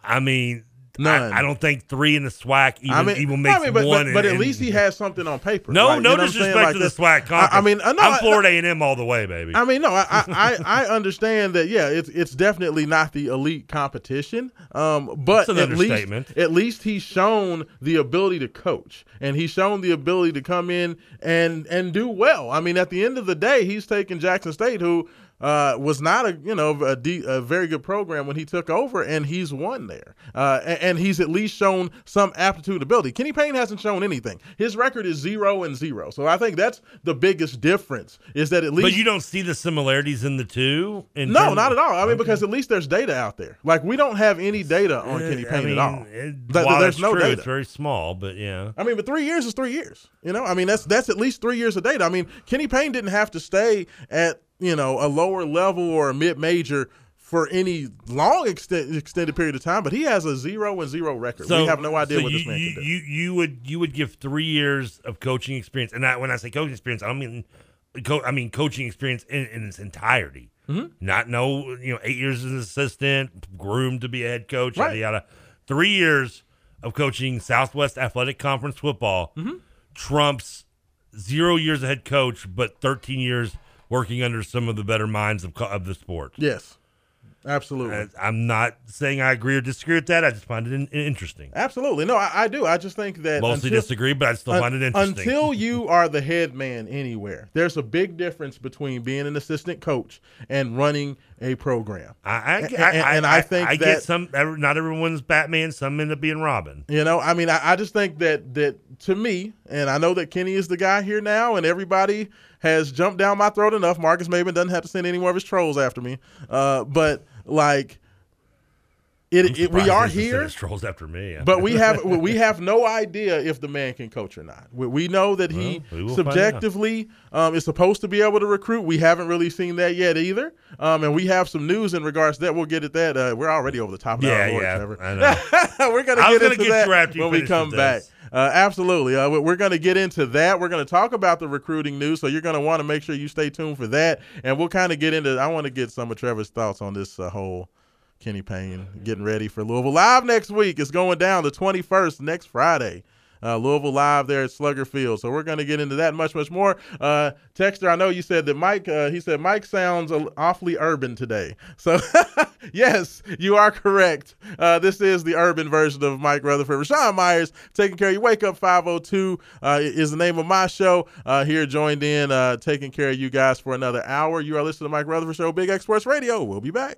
I mean, None. I, I don't think three in the SWAC even I mean, even makes I mean, but, one. but, but at least he has something on paper. no, Like, you no know what I'm saying? disrespect Like to the SWAC conference. I, I mean, no, I'm Florida A and M all the way, baby. I mean, no, I, [laughs] I, understand that. Yeah, it's it's definitely not the elite competition. Um, but at least at least he's shown the ability to coach, and he's shown the ability to come in and and do well. I mean, at the end of the day, he's taking Jackson State, who. Uh, was not a you know a, de- a very good program when he took over, and he's won there. Uh, and, and he's at least shown some aptitude, and ability. Kenny Payne hasn't shown anything. His record is zero and zero. So I think that's the biggest difference. Is that at least but you don't see the similarities in the two. In no, not at all. I mean, because at least there's data out there. Like we don't have any data on Kenny I Payne mean, at all. it- Th- there's no true, data. It's very small, but yeah. I mean, but three years is three years. You know, I mean that's that's at least three years of data. I mean, Kenny Payne didn't have to stay at you know a lower level or a mid major for any long extent, extended period of time, but he has a zero and zero record. we have no idea so what you, this man you, can do. You you would you would give three years of coaching experience, and I, when I say coaching experience, I don't mean co- I mean coaching experience in, in its entirety. Mhm. Not no you know eight years as an assistant, groomed to be a head coach, Right. yada yada. Three years of coaching Southwest Athletic Conference football Mhm. trumps zero years of head coach, but thirteen years working under some of the better minds of of the sport. Yes, absolutely. Uh, I'm not saying I agree or disagree with that. I just find it in, interesting. Absolutely. No, I, I do. I just think that Mostly until- disagree, but I still un- find it interesting. Until you [laughs] are the head man anywhere, there's a big difference between being an assistant coach and running a program. I, I, And- I, and- and I think I that- get some. Not everyone's Batman. Some end up being Robin. You know, I mean, I, I just think that that to me, and I know that Kenny is the guy here now, and everybody has jumped down my throat enough. Marcus Maben doesn't have to send any more of his trolls after me. Uh, but like, it, it we are here. trolls after me. [laughs] But we have we have no idea if the man can coach or not. We, we know that he Well, we will find out. subjectively um, is supposed to be able to recruit. We haven't really seen that yet either. Um, and we have some news in regards to that. We'll get at that. Uh, we're already over the top. Now, Yeah, Lord, yeah, Trevor. I know. [laughs] we're gonna I get gonna into get that when we come back. Uh, absolutely. Uh, we- we're going to get into that. We're going to talk about the recruiting news. So you're going to want to make sure you stay tuned for that. And we'll kind of get into. I want to get some of Trevor's thoughts on this uh, whole Kenny Payne getting ready for Louisville live next week. It's going down the 21st next Friday. Uh, Louisville live there at Slugger Field. So we're going to get into that much, much more. Uh, Texter, I know you said that Mike, uh, he said Mike sounds awfully urban today. So [laughs] yes, you are correct. Uh, this is the urban version of Mike Rutherford. Rashawn Myers taking care of you. Wake Up 502 uh, is the name of my show. Uh, here joined in, uh, taking care of you guys for another hour. You are listening to Mike Rutherford Show, Big X Sports Radio. We'll be back.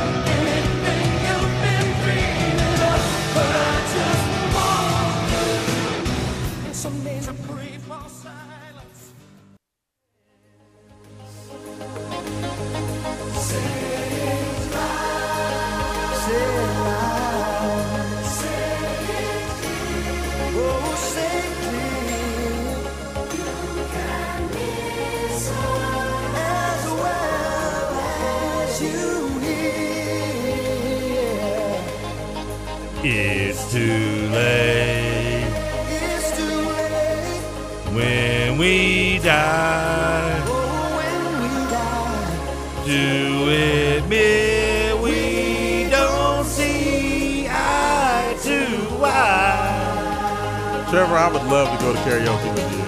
we die to admit we don't see eye to eye. Trevor, I would love to go to karaoke with you.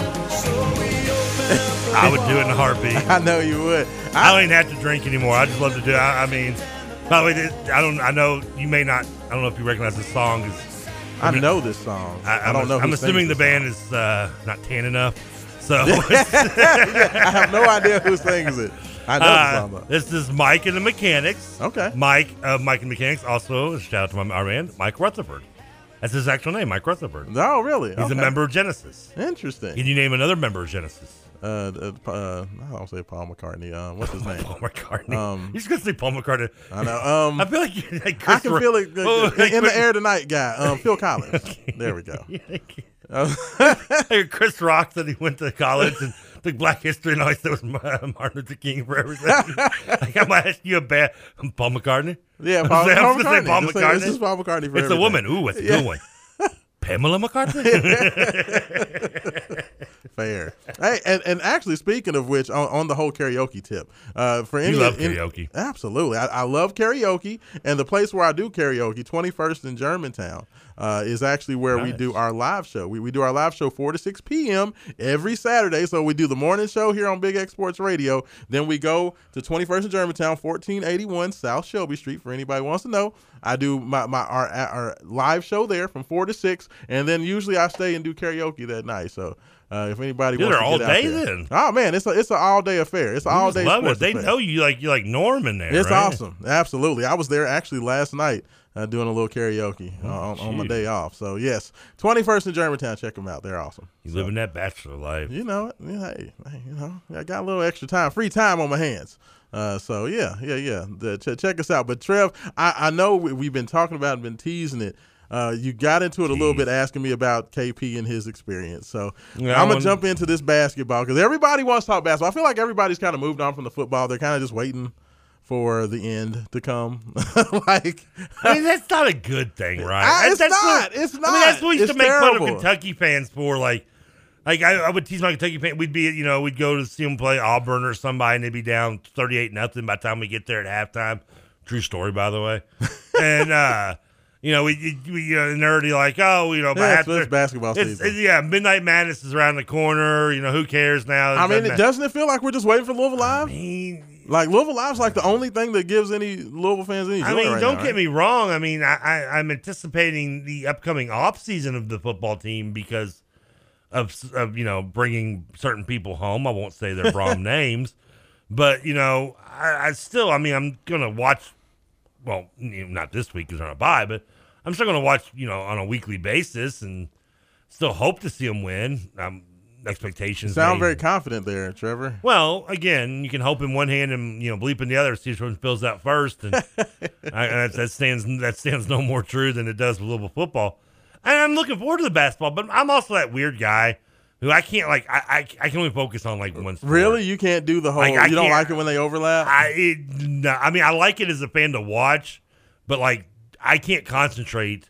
[laughs] I would do it in a heartbeat. [laughs] I know you would. I, don't even have to drink anymore. I just love to do it. I, I mean, by the way, this- I don't. I know you may not. I don't know if you recognize this song. 'cause- I know this song. I, I I'm, don't know I'm sings assuming the this band is uh, not tan enough. So [laughs] [laughs] I have no idea who sings it. I know Uh. This is Mike and the Mechanics. Okay. Mike of Mike and Mechanics. Also, shout out to my, our man, Mike Rutherford. That's his actual name, Mike Rutherford. Oh, really? He's Okay. a member of Genesis. Interesting. Can you name another member of Genesis? Uh, uh, uh, I don't say Paul McCartney. Um, what's his [laughs] name? Paul McCartney. Um, You're just gonna say Paul McCartney. I know. Um, I feel like, like I can feel it Oh, in, like in the air tonight, guy. Um, Phil Collins. There we go. Like [laughs] Chris Rock said he went to college and took Black History and always said it was Martin Luther King for everything. [laughs] like I might ask you a bad Paul McCartney. Yeah, I'm Paul, I'm Paul gonna say McCartney. Paul McCartney. This is Paul McCartney for It's a everything. woman. Ooh, what's a Yeah. good one? Pamela McCarthy. [laughs] Fair. Hey, and, and actually, speaking of which, on, on the whole karaoke tip, uh, for You any love any- karaoke. absolutely, I, I love karaoke, and the place where I do karaoke, Twenty First in Germantown, uh, is actually where we do our live show. We, we do our live show four to six p.m. every Saturday. So we do the morning show here on Big X Sports Radio. Then we go to Twenty First in Germantown, fourteen eighty one South Shelby Street. For anybody who wants to know, I do my, my our our live show there from four to six, and then usually I stay and do karaoke that night. So. Uh, if anybody You're wants to all get out day there. then? Oh man, it's a it's an all day affair. It's an all day. love it. They affair. know you like you like Norm in there. It's right? awesome. Absolutely. I was there actually last night uh, doing a little karaoke uh, on, on my day off. So yes, 21st in Germantown. Check them out. They're awesome. You living that bachelor life. You know it. Hey, hey, you know, I got a little extra time, free time on my hands. Uh, so yeah, yeah, yeah. The, ch- check us out. But Trev, I, I know we, we've been talking about and been teasing it. Uh, you got into it a little bit, asking me about KP and his experience. So Yeah, I'm gonna wanna- jump into this basketball because everybody wants to talk basketball. I feel like everybody's kind of moved on from the football. They're kind of just waiting for the end to come. [laughs] like I mean, that's not a good thing, right? Ah, it's That's not. What, It's I mean, that's what we used It's to make fun of Kentucky fans for. Like, like I, I would tease my Kentucky fans. We'd be, you know, we'd go to see them play Auburn or somebody, and they'd be down thirty-eight nothing by the time we get there at halftime. True story, by the way. [laughs] and uh, you know, we, we uh, nerdy like, oh, you know, Yeah, after it's basketball it's- season. it's- yeah, Midnight Madness is around the corner. You know, who cares now? I mean, doesn't it, doesn't it feel like we're just waiting for Louisville Live? Like Louisville Live's like the only thing that gives any Louisville fans any joy I mean, right don't now, get right? me wrong. I mean, I, I, I'm anticipating the upcoming off season of the football team because of, of you know bringing certain people home. I won't say their prom [laughs] names, but you know, I, I still. I mean, I'm gonna watch. Well, you know, not this week because they're on a bye, but I'm still gonna watch. You know, on a weekly basis, and still hope to see them win. Um, expectations Sound very confident there, Trevor. well, again, you can hope in one hand and you know bleep in the other. See which one fills out first, and [laughs] I, that, that stands that stands no more true than it does with Louisville football. And I'm looking forward to the basketball, but I'm also that weird guy who I can't like. I I, I can only focus on like one. Sport. Really, you can't do the whole. Like, you don't like it when they overlap. I it, no, I mean I like it as a fan to watch, but like I can't concentrate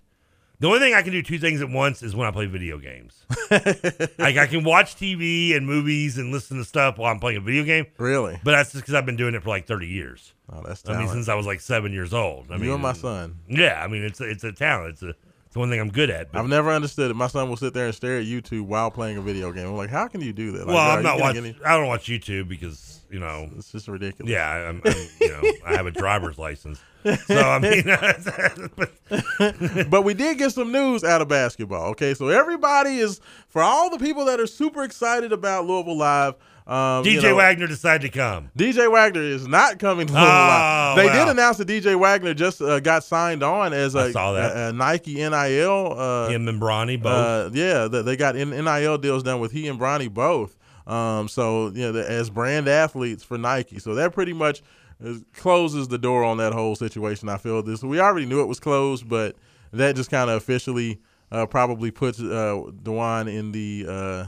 The only thing I can do two things at once is when I play video games. [laughs] like I can watch TV and movies and listen to stuff while I'm playing a video game. Really? But that's just because I've been doing it for like 30 years. Oh, that's I mean, since I was like seven years old. I You mean, and my son. Yeah, I mean, it's a, it's a talent. It's a it's one thing I'm good at. But, I've never understood it. My son will sit there and stare at YouTube while playing a video game. I'm like, how can you do that? Like, well, I'm not watching. any- I don't watch YouTube because you know it's just ridiculous. Yeah, I'm, I'm you know I have a driver's license, so I mean, [laughs] but we did get some news out of basketball. Okay, so everybody is for all the people that are super excited about Louisville Live. Um, you DJ know, Wagner decided to come. DJ Wagner is not coming to Louisville Oh, Live. They wow. did announce that DJ Wagner just uh, got signed on as a, a, a Nike NIL. Uh, Him and Bronny both. Uh, yeah, they got NIL deals done with he and Bronny both. Um, so you know, the, as brand athletes for Nike, so that pretty much is, closes the door on that whole situation. I feel this. We already knew it was closed, but that just kind of officially uh, probably puts uh, Dewan in the uh,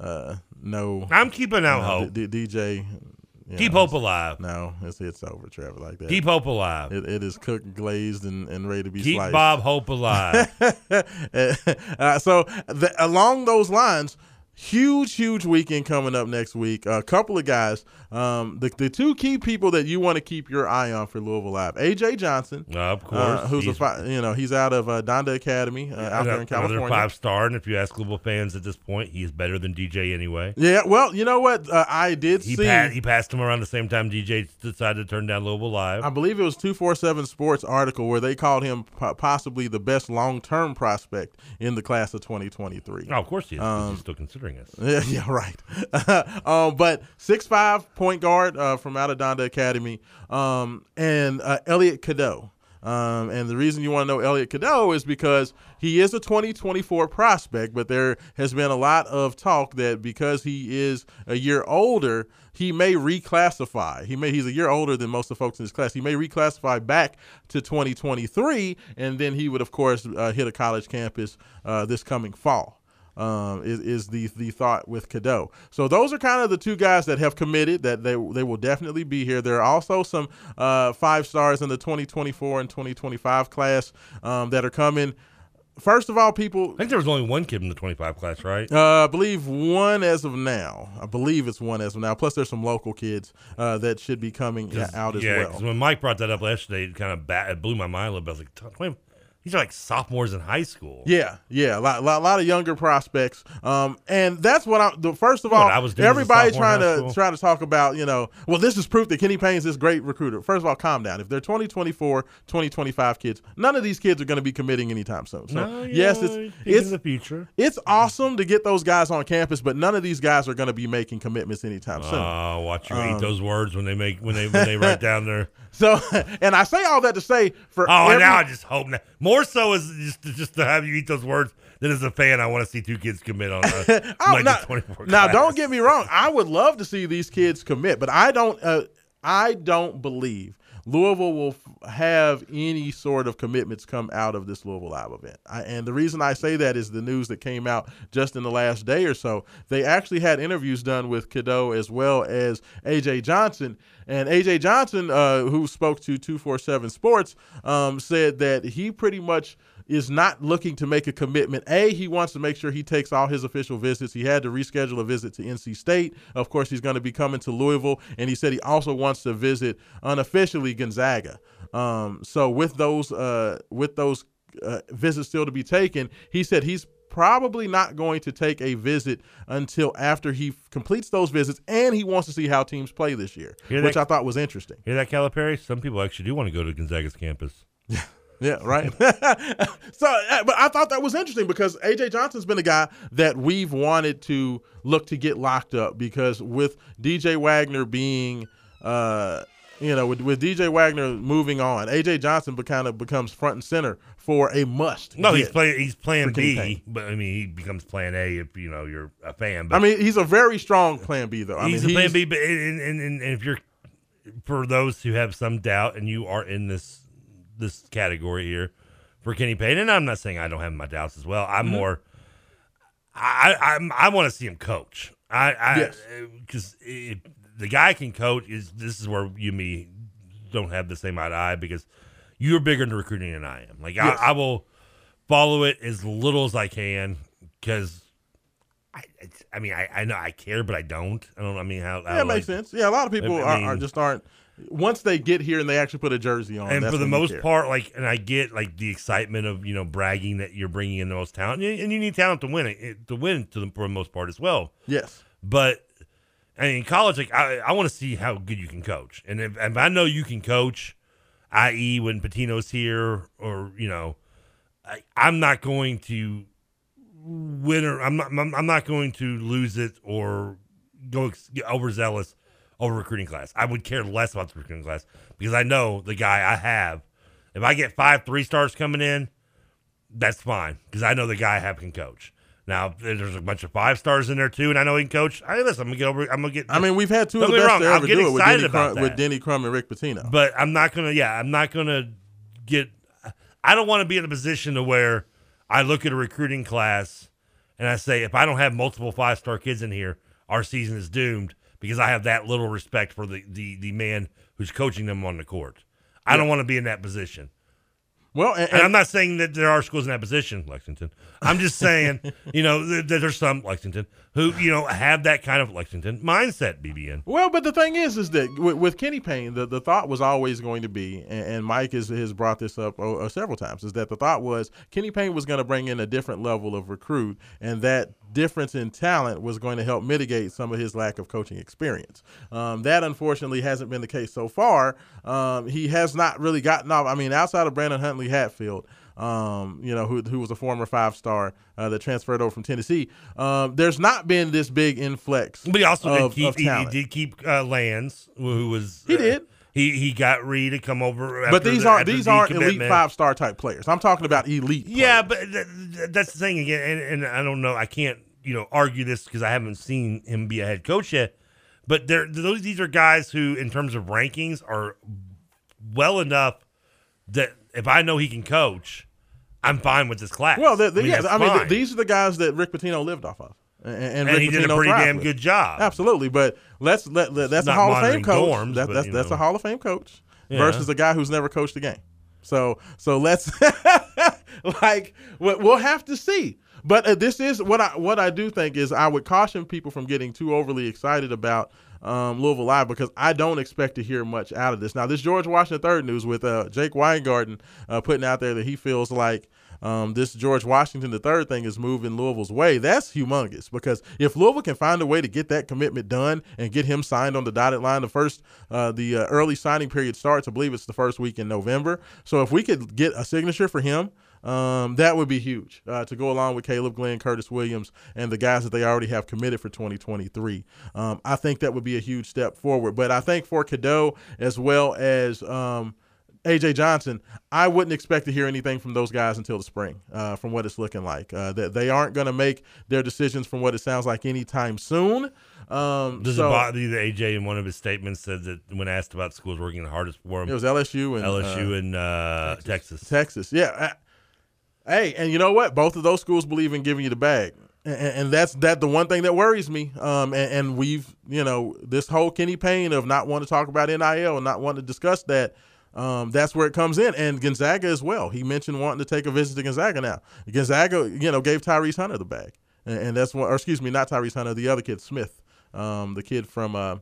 uh, no. I'm keeping out hope. D- D- DJ. Keep know, hope alive. No, it's it's over, Trevor. Like that. Keep hope alive. It, it is cooked, glazed, and, and ready to be sliced. Keep sliced. Bob Hope alive. [laughs] uh, so the, along those lines, huge, huge weekend coming up next week. A couple of guys. Um, the, the two key people that you want to keep your eye on for Louisville Live: AJ Johnson, Uh, of course, uh, who's a he's- fi- you know he's out of uh, Donda Academy uh, out there in California. Another five star, and if you ask Louisville fans at this point, he's better than DJ anyway. Yeah, well, you know what? Uh, I did He, see. pa- he passed him around the same time DJ decided to turn down Louisville Live. I believe it was 247 Sports article where they called him po- possibly the best long term prospect in the class of 2023. Oh, of course he is. Um, he's still us. [laughs] Yeah, yeah, right. [laughs] um, but six five point guard uh, from out of Donda Academy, um, and uh, Elliot Cadeau. Um, and the reason you want to know Elliot Cadeau is because he is a 2024 prospect, but there has been a lot of talk that because he is a year older, he may reclassify. He may he's a year older than most of the folks in his class. He may reclassify back to 2023, and then he would, of course, uh, hit a college campus uh, this coming fall um, is, is the the thought with Cadeau. So those are kind of the two guys that have committed that they they will definitely be here. There are also some uh, five stars in the 2024 and 2025 class um, that are coming. First of all, people. I think there was only one kid in the 25 class, right? Uh, I believe one as of now. I believe it's one as of now. Plus, there's some local kids uh, that should be coming out as well. yeah, when Mike brought that up yesterday, it kind of ba- it blew my mind a little bit. I was like, "Twenty- these are like sophomores in high school. Yeah, yeah, a lot, lot, lot of younger prospects, um, and that's what I. The first of all, I was everybody trying to trying to talk about, you know, well, this is proof that Kenny Payne's this great recruiter. First of all, calm down. If they're 2024, 2025 kids, none of these kids are going to be committing anytime soon. So No, yes, know, it's it's the future. It's awesome to get those guys on campus, but none of these guys are going to be making commitments anytime soon. Oh, watch you Um, eat those words when they make when they when they write [laughs] down their. So, [laughs] and I say all that to say for Oh, every- now I just hope now. More so is just to, just to have you eat those words than as a fan. I want to see two kids commit on. Uh, [laughs] Oh, like now, the 24 now don't get me wrong. I would love to see these kids commit, but I don't. Uh, I don't believe Louisville will have any sort of commitments come out of this Louisville Live event. I, and the reason I say that is the news that came out just in the last day or so. They actually had interviews done with Cadeau as well as AJ Johnson. And AJ Johnson, uh, who spoke to 247 Sports, um, said that he pretty much is not looking to make a commitment. A, he wants to make sure he takes all his official visits. He had to reschedule a visit to NC State. Of course, he's going to be coming to Louisville, and he said he also wants to visit unofficially Gonzaga. Um, so with those uh, with those uh, visits still to be taken, he said he's probably not going to take a visit until after he f- completes those visits, and he wants to see how teams play this year, Hear which that- I thought was interesting. Hear that, Calipari? Some people actually do want to go to Gonzaga's campus. [laughs] Yeah, right. [laughs] so, uh, but I thought that was interesting because AJ Johnson's been a guy that we've wanted to look to get locked up because with DJ Wagner being, uh, you know, with, with DJ Wagner moving on, AJ Johnson be, kind of becomes front and center for a must. No, he's playing. He's playing for B, Payne. but I mean, he becomes Plan A if you know you're a fan. But I mean, he's a very strong Plan B, though. I he's mean, a Plan B, but and, and, and if you're for those who have some doubt, and you are in this this category here for Kenny Payne, and I'm not saying I don't have my doubts as well. I'm Mhm. more. I I'm, I want to see him coach. I I Yes. because the guy can coach. Is this is where you and me don't have the same eye to eye because you're bigger into recruiting than I am. Like Yes. I, I will follow it as little as I can because. I, I mean, I, I know I care, but I don't. I don't. I mean, how? Yeah, it makes sense. Yeah, a lot of people I are, are just aren't. Once they get here and they actually put a jersey on, and for the most part, like, and I get like the excitement of you know bragging that you're bringing in the most talent, and you- need talent to win it to win to the, for the most part as well. Yes, but I mean, in college, like I, I want to see how good you can coach, and if, if I know you can coach, i.e., when Pitino's here, or you know, I, I'm not going to win or I'm not I'm, I'm not going to lose it or go ex- overzealous over recruiting class. I would care less about the recruiting class because I know the guy I have. If I get five three stars coming in, that's fine because I know the guy I have can coach. Now there's a bunch of five stars in there too, and I know he can coach. Hey, listen, I'm gonna get over. I'm gonna get. I mean, we've had two of the best wrong, to ever do it with excited Denny, Crum, with. Denny Crum and Rick Pitino. But I'm not gonna. Yeah, I'm not gonna get. I don't want to be in a position to where I look at a recruiting class and I say, if I don't have multiple five star kids in here, our season is doomed because I have that little respect for the the, the man who's coaching them on the court. I don't want to be in that position. Well, and, And, I'm not saying that there are schools in that position, Lexington. I'm just saying, you know, that that there's some Lexington who, you know, have that kind of Lexington mindset. BBN. Well, but the thing is, is that with, with Kenny Payne, the, the thought was always going to be, and, and Mike has, has brought this up uh, uh, several times, is that the thought was Kenny Payne was going to bring in a different level of recruit, and that difference in talent was going to help mitigate some of his lack of coaching experience. Um, that unfortunately hasn't been the case so far. Um, he has not really gotten off. I mean, outside of Brandon Huntley Hatfield, um, you know, who, who was a former five star uh, that transferred over from Tennessee. Um, there's not been this big influx. But he also of, did keep he, he did keep uh, Lands, who was He uh, did. He he got Reed to come over. But these the- aren't these the aren't elite five star type players. I'm talking about elite. Yeah, but th- th- that's the thing again, and, and I don't know. I can't you know argue this because I haven't seen him be a head coach yet. But they're those these are guys who, in terms of rankings, are well enough that if I know he can coach, I'm fine with this class. Well, the, the, I mean, yeah, I mean, th- these are the guys that Rick Pitino lived off of, and, and, And Rick he did a pretty damn with. good job. Absolutely, but let's let, let- that's a Hall of Fame coach. dorms, That- but, that's that's know. a Hall of Fame coach Yeah. versus a guy who's never coached a game. So so let's [laughs] like we- we'll have to see. But uh, this is what I what I do think is I would caution people from getting too overly excited about um, Louisville Live because I don't expect to hear much out of this. Now this George Washington third news with uh, Jake Weingarten uh, putting out there that he feels like um, this George Washington the third thing is moving Louisville's way. That's humongous because if Louisville can find a way to get that commitment done and get him signed on the dotted line, the first uh, the uh, early signing period starts. I believe it's the first week in November. So if we could get a signature for him. Um, that would be huge uh, to go along with Kaleb Glenn, Curtis Williams, and the guys that they already have committed for 2023. Um, I think that would be a huge step forward. But I think for Cadeau as well as um, AJ Johnson, I wouldn't expect to hear anything from those guys until the spring, uh, from what it's looking like. Uh, that they aren't going to make their decisions from what it sounds like anytime soon. Um, Does so- it bother you that AJ in one of his statements said that when asked about schools working the hardest for him, It was LSU and LSU uh, and uh, Texas. Texas, yeah. Hey, and you know what? Both of those schools believe in giving you the bag, and, and that's that. The one thing that worries me, um, and, and we've, you know, this whole Kenny Payne of not wanting to talk about NIL and not wanting to discuss that. Um, that's where it comes in, and Gonzaga as well. He mentioned wanting to take a visit to Gonzaga now. Gonzaga, you know, gave Tyrese Hunter the bag, and, and that's one. Or excuse me, not Tyrese Hunter, the other kid, Smith, um, the kid from. Uh,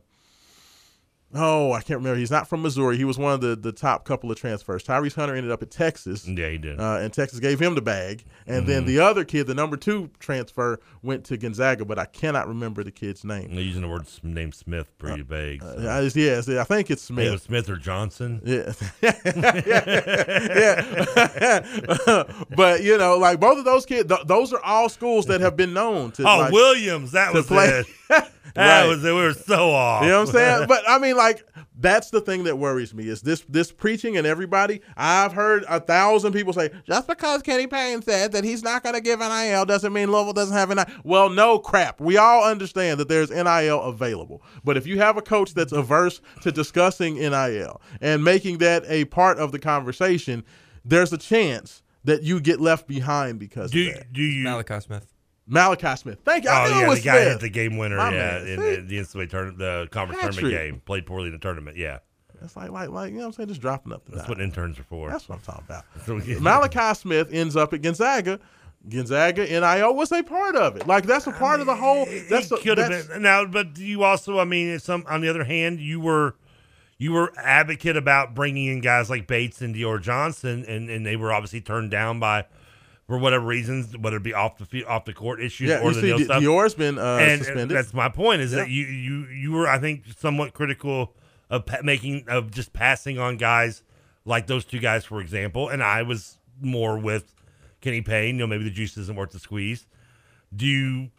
Oh, I can't remember. He's not from Missouri. He was one of the, the top couple of transfers. Tyrese Hunter ended up at Texas. Yeah, he did. Uh, and Texas gave him the bag. And then Mhm. the other kid, the number two transfer, went to Gonzaga, but I cannot remember the kid's name. They're using the word name Smith pretty vague. so. Uh, I- yes, I think it's Smith. Smith or Johnson. [laughs] Yeah. yeah. [laughs] but, you know, like both of those kids, th- those are all schools that have been known to. Oh, like, That was play. it. [laughs] [laughs] That Right. was it. We were so off. You know what I'm saying? [laughs] But I mean, like, that's the thing that worries me is this this preaching and everybody. I've heard a thousand people say just because Kenny Payne said that he's not going to give NIL doesn't mean Louisville doesn't have NIL. Well, no crap. We all understand that there's NIL available, but if you have a coach that's averse to discussing NIL and making that a part of the conversation, there's a chance that you get left behind because Do of that. do you Malachi Smith. Malachi Smith. Thank you. I Oh yeah, was the guy Smith. hit the game winner. My yeah, in, See? in the NCAA tournament, the conference Patrick. tournament game. Played poorly in the tournament. Yeah. It's like like like you know what I'm saying, just dropping up the That's dime. what interns are for. That's what I'm talking about. So Malachi Smith ends up at Gonzaga. Gonzaga NIL was a part of it. Like that's a part of the whole. That's a, could have that's- been now, but you also, I mean, some on the other hand, you were you were advocate about bringing in guys like Bates and Dior Johnson, and, and they were obviously turned down by for whatever reasons, whether it be off the off the court issues Yeah, or the deal stuff. Dior's been, uh, and suspended. that's my point. Is Yeah. that you you you were, I think, somewhat critical of pa- making of just passing on guys like those two guys, for example, and I was more with Kenny Payne. You know, maybe the juice isn't worth the squeeze. Do you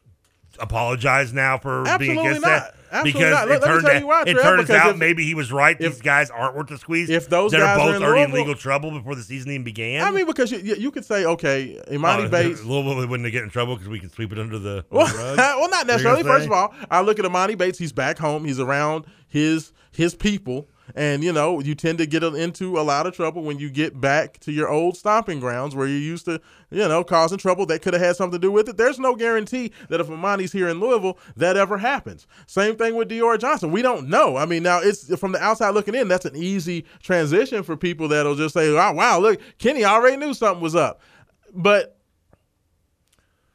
apologize now for being Absolutely against not. that? Absolutely because not. it Let- me turned tell out, you why, it turns out if- maybe he was right. These guys aren't worth the squeeze. if those that guys are are both in already in legal trouble before the season even began. I mean, because you, you, could say, okay, Emoni Oh, Bates. [laughs] Louisville wouldn't get in trouble because we can sweep it under the, the [laughs] Well, rug. well, not necessarily. First of all, I look at Emoni Bates. He's back home. He's around his his people, and you know you tend to get into a lot of trouble when you get back to your old stomping grounds where you used to, you know, causing trouble that could have had something to do with it. There's no guarantee that if Emoni's here in Louisville, that ever happens. Same thing with Dior Johnson. We don't know. I mean, now it's from the outside looking in. That's an easy transition for people that'll just say, "Wow, wow, look, Kenny already knew something was up," but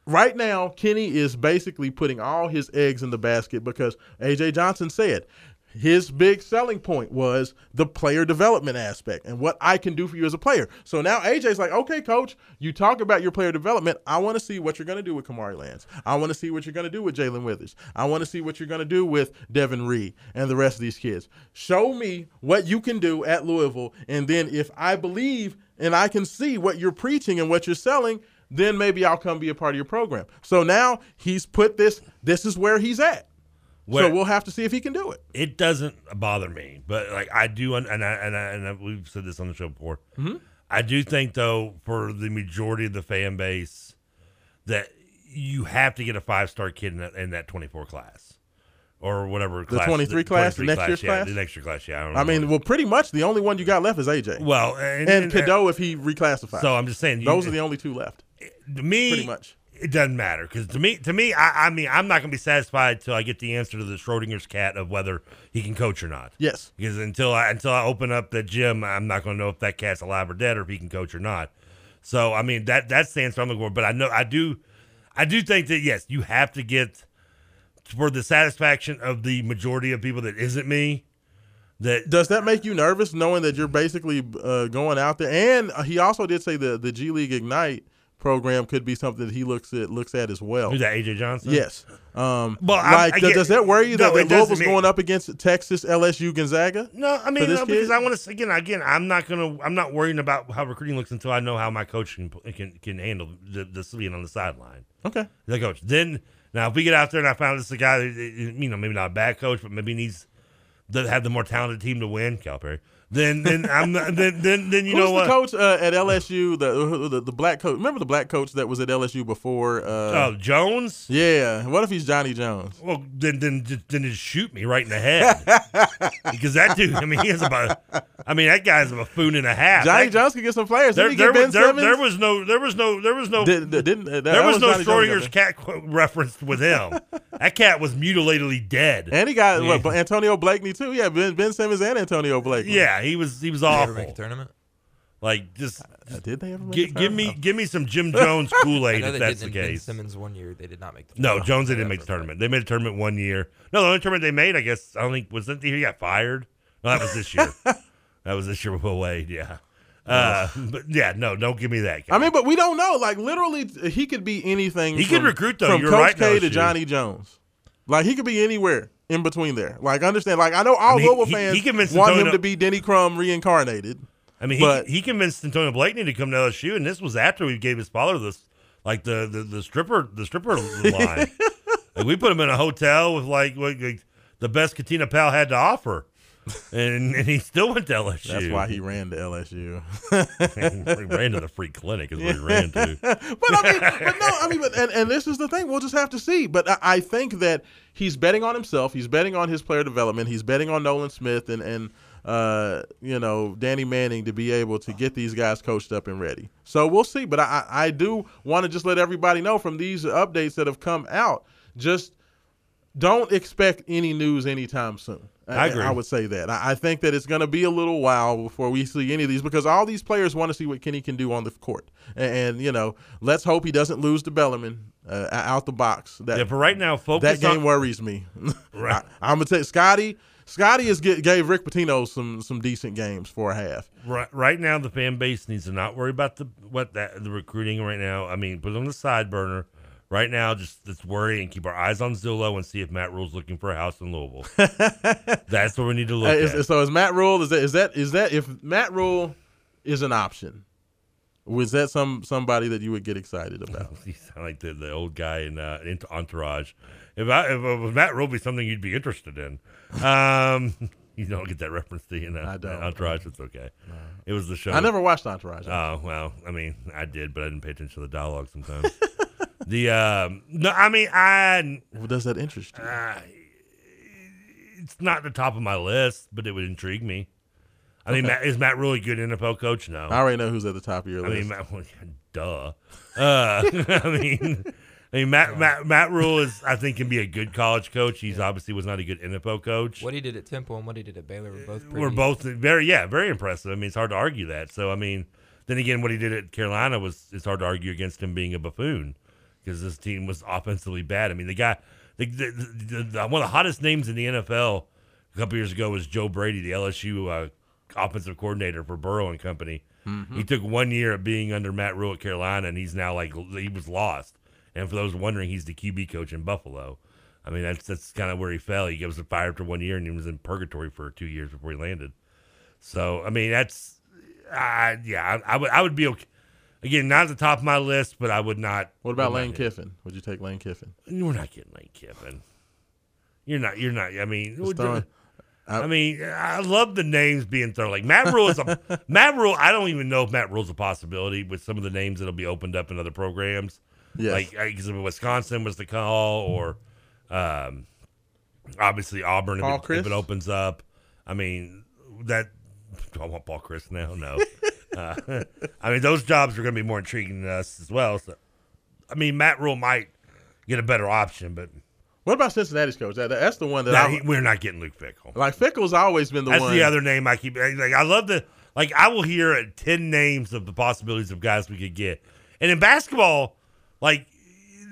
right now, Kenny is basically putting all his eggs in the basket because AJ Johnson said his big selling point was the player development aspect and what I can do for you as a player. So now AJ's like, okay, coach, you talk about your player development. I want to see what you're going to do with Kamari Lance. I want to see what you're going to do with Jalen Withers. I want to see what you're going to do with Devin Reed and the rest of these kids. Show me what you can do at Louisville. And then if I believe and I can see what you're preaching and what you're selling, then maybe I'll come be a part of your program. So now he's put this, this is where he's at. Where- so we'll have to see if he can do it. it doesn't bother me, but like I do, and I, and I, and I, we've said this on the show before. Mhm. I do think though, for the majority of the fan base, that you have to get a five star kid in that, in that twenty four class or whatever. The class, 23 class, the 23 next year's yeah, class? the next year class. Yeah, I, don't I mean, well, pretty much the only one you got left is AJ. Well, and- and, and- Cadeau if he reclassifies. So I'm just saying, you- those are the only two left. to me, Pretty much. It doesn't matter because to me, to me, I, I mean, I'm not going to be satisfied until I get the answer to the Schrodinger's cat of whether he can coach or not. Yes. Because until I until I open up the gym, I'm not going to know if that cat's alive or dead or if he can coach or not. So I mean that that's the answer I'm looking for. But I know I do, I do think that yes, you have to get for the satisfaction of the majority of people that isn't me. That Does that make you nervous knowing that you're basically uh, going out there? And he also did say the the G League Ignite program could be something that he looks at looks at as well. Who's that, AJ Johnson? Yes. Um, I- like, I does, get- does that worry you No, that, doesn't Louisville's mean- going up against Texas, LSU, Gonzaga? No, I mean, no, because kid? I want to again, again. I'm not gonna. I'm not worrying about how recruiting looks until I know how my coach can can, can handle the, this being on the sideline. Okay. The coach. Then now, if we get out there and I found this is a guy, that, you know, maybe not a bad coach, but maybe needs to have the more talented team to win, Calipari. Then, then I'm not, then then then you Who's know the what? coach uh, at LSU? The, the the black coach. Remember the black coach that was at LSU before? Uh, Oh, Jones. Yeah. What if he's Johnny Jones? Well, then then just, then just shoot me right in the head [laughs] because that dude. I mean, he has about. I mean, that guy's a buffoon and a half. Johnny That- Jones could get some players. There, there, get Ben was, there, there was no, there was no, there was no, Did- did- didn't- that- there was, was no Jones cat referenced with him. that cat was mutilatedly dead. And he got Yeah. what, Antonio Blakeney too. Yeah, Ben, ben Simmons and Antonio Blakeney. Yeah, he was, he was Did they awful. ever make a tournament? Like, just did they ever make gi- a give me, tournament? give me some Jim [laughs] Jones Kool I Aid know if they that's did the in Ben case. Simmons one year. They did not make the No, tournament. Jones they didn't make the tournament. They made a tournament one year. No, the only tournament they made, I guess, I don't think was that the year he got fired. No, that was this year. [laughs] that was this year with Will Wade. Yeah. Uh, but yeah, no, don't give me that. I mean, but we don't know. Like literally, he could be anything. He could from- recruit, though. From You're Coach right, K though, to Shu. Johnny Jones. Like he could be anywhere in between there. Like understand. Like I know all I mean, Louisville fans he want Antonio- him to be Denny Crum reincarnated. I mean, but he, he convinced Antonio Blakeney to come to LSU, and this was after we gave his father this, like the the, the stripper the stripper [laughs] line. like we put him in a hotel with like, like, like the best Katina Powell had to offer, and, and he still went to LSU. that's why he ran to LSU. he ran to the free clinic is what he ran to. [laughs] but I mean, but no, I mean, but and, and this is the thing. We'll just have to see. But I, I think that he's betting on himself. He's betting on his player development. He's betting on Nolan Smith and and uh, you know Danny Manning to be able to get these guys coached up and ready. So we'll see. But I I I do want to just let everybody know from these updates that have come out, just don't expect any news anytime soon. I agree. I would say that. I think that it's going to be a little while before we see any of these because all these players want to see what Kenny can do on the court. And, you know, let's hope he doesn't lose to Bellarmine uh, out the box. That, Yeah, for right now, focus that game on- worries me. [laughs] Right. I, am gonna tell Scotty. Scotty has get, gave Rick Pitino some some decent games for a half. Right, right now, the fan base needs to not worry about the what that the recruiting right now. I mean, put it on the side burner. Right now, just let's worry and keep our eyes on Zillow and see if Matt Rhule's looking for a house in Louisville. [laughs] That's what we need to look Uh, at. so is Matt Rhule? Is that is that is that if Matt Rhule is an option? Was that some somebody that you would get excited about? [laughs] you sound like the, the old guy in, uh, in Entourage. If I if was Matt Rhule, be something you'd be interested in. Um, [laughs] you don't get that reference to you know, I don't. Entourage. It's okay. It was the show. I never watched Entourage. Oh well, I mean, I did, but I didn't pay attention to the dialogue sometimes. The um, no, I mean, I does that interest you? Uh, it's not the top of my list, but it would intrigue me. I mean, Okay. Matt, is Matt Rhule a good NFL coach? No. I already know who's at the top of your I list. mean, Matt, well, duh. Uh, [laughs] I mean, I mean, Matt, Matt Matt Rhule is, I think, can be a good college coach. He's obviously was not a good NFL coach. What he did at Temple and what he did at Baylor were both pretty. We're both very, yeah, very impressive. I mean, it's hard to argue that. So, I mean, then again, what he did at Carolina was it's hard to argue against him being a buffoon because this team was offensively bad. I mean, the guy, the, the, the, one of the hottest names in the NFL a couple years ago was Joe Brady, the LSU uh, offensive coordinator for Burrow and company. Mhm. He took one year of being under Matt Rhule at Carolina, and he's now like he was lost. And for those wondering, he's the QB coach in Buffalo. I mean, that's that's kind of where he fell. He was fired for one year, and he was in purgatory for two years before he landed. So, I mean, that's, uh, yeah, I, I would I would be okay. Again, not at the top of my list, but I would not. What about Lane hit- Kiffin? Would you take Lane Kiffin? We're not getting Lane Kiffin. You're not. You're not. I mean, Just throwing- I mean, I love the names being thrown. Like Matt Rhule is a [laughs] Matt Rhule. I don't even know if Matt Rhule's a possibility with some of the names that'll be opened up in other programs. Yes. Like because if Wisconsin was the call, or um, obviously Auburn if it, if it opens up. I mean that. Do I want Paul Chryst now? No. [laughs] uh, [laughs] I mean those jobs are going to be more intriguing to us as well. So, I mean Matt Rhule might get a better option, but What about Cincinnati's coach? That, that's the one that he- we're not getting Luke Fickell. like. Fickell's always been the one That's one. the other name I keep. Like I love the like I will hear uh, ten names of the possibilities of guys we could get, and in basketball, like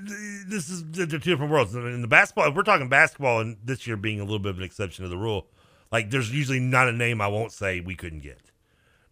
th- this is they're two different worlds. In the basketball, if we're talking basketball, and this year being a little bit of an exception to the rule, like there's usually not a name I won't say we couldn't get.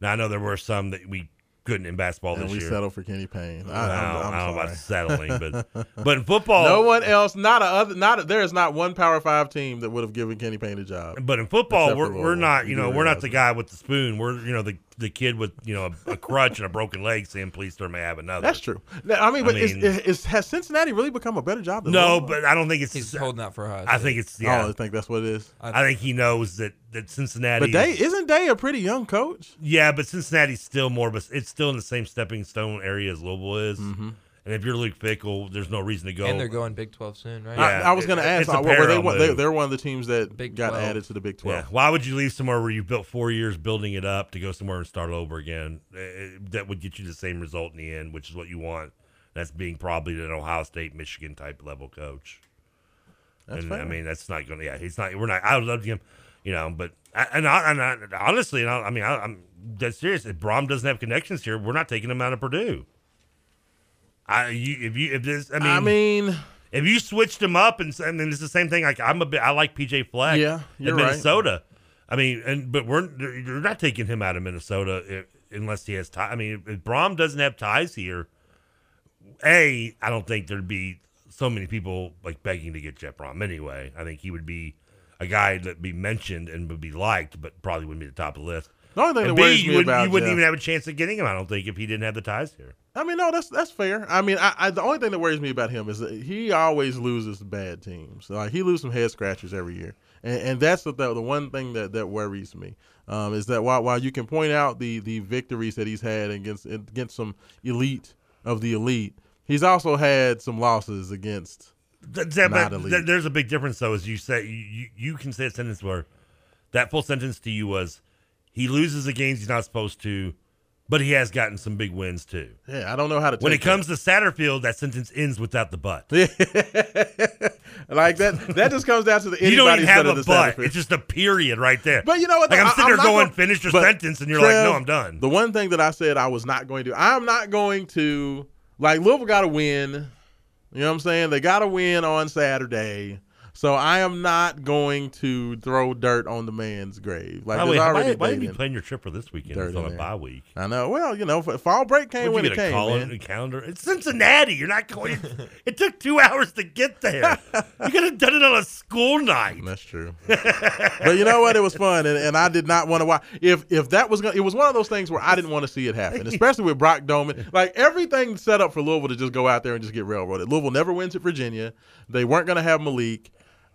Now I know there were some that we couldn't in basketball and this we year. We settled for Kenny Payne. I, I'm, don't, I'm I don't know about settling, but [laughs] but in football, no one else, not a other, not a, there is not one Power Five team that would have given Kenny Payne a job. But in football, we're, we're not, you do know, we're not the guy with the spoon. We're, you know, the the kid with, you know, a, a crutch and a broken leg saying, please, sir, may I have another. That's true. Now, I mean, but mean- is, has Cincinnati really become a better job than No, Louisville? but I don't think it's. He's holding out for us. I think it's, yeah. Oh, I think that's what it is. I think he knows that, that Cincinnati. But Day isn't Day a pretty young coach? Yeah, but Cincinnati's still more of a, it's still in the same stepping stone area as Louisville is. Mm-hmm. And if you're Luke Fickell, there's no reason to go. And they're going Big 12 soon, right? I, I was going to ask. it's a uh, were they, parallel one- they, move. they're one of the teams that Big got 12. added to the Big Twelve. Yeah. Why would you leave somewhere where you've built four years building it up to go somewhere and start over again? Eh, eh, That would get you the same result in the end, which is what you want. That's being probably an Ohio State, Michigan type level coach. That's and fair. I mean, that's not going to. Yeah, he's not. We're not. I would love him, you know. But I- and I, and I, honestly, and I, I mean, I, I'm dead serious. If Brohm doesn't have connections here, we're not taking him out of Purdue. I you if you if this I mean I mean, if you switched him up and and then it's the same thing. Like I'm a bit I like PJ Fleck. Yeah, you're in right. Minnesota. I mean, and but we're you're not taking him out of Minnesota if, unless he has ties. I mean, if Brohm doesn't have ties here, a I don't think there'd be so many people like begging to get Jeff Brohm anyway. I think he would be a guy that'd be mentioned and would be liked, but probably wouldn't be the top of the list. The only thing And that B, worries you me wouldn't, about you wouldn't Jeff- even have a chance of getting him. I don't think if he didn't have the ties here. I mean, no, that's that's fair. I mean, I, I the only thing that worries me about him is that he always loses bad teams. Like he loses some head scratchers every year, and, and that's the the one thing that that worries me um, is that while while you can point out the the victories that he's had against against some elite of the elite, he's also had some losses against Th- th- not elite. th- there's a big difference though, as you say, you, you, you can say a sentence where that full sentence to you was, he loses the games he's not supposed to, but he has gotten some big wins too. Yeah, I don't know how to. When it take comes to Satterfield, that sentence ends without the but. [laughs] like that, that just comes down to the You don't even have a but. Satterfield. It's just a period right there. But you know what? Like I'm sitting there going, gonna- finish your sentence, and you're like, no, I'm done. The one thing that I said I was not going to I'm not going to like Louisville got to win. You know what I'm saying? They got to win on Saturday. So I am not going to throw dirt on the man's grave. Like By the it's way, already why, why did you plan your trip for this weekend It's on a bye week? I know. Well, you know, fall break came Would when you it came. call calendar? It's Cincinnati. You're not going. it took two hours to get there. you could have done it on a school night. That's true. but you know what? It was fun, and, and I did not want to watch. If if that was gonna, it was one of those things where I didn't want to see it happen, [laughs] especially with Brock Domann. Like everything set up for Louisville to just go out there and just get railroaded. Louisville never wins at Virginia. They weren't going to have Malik.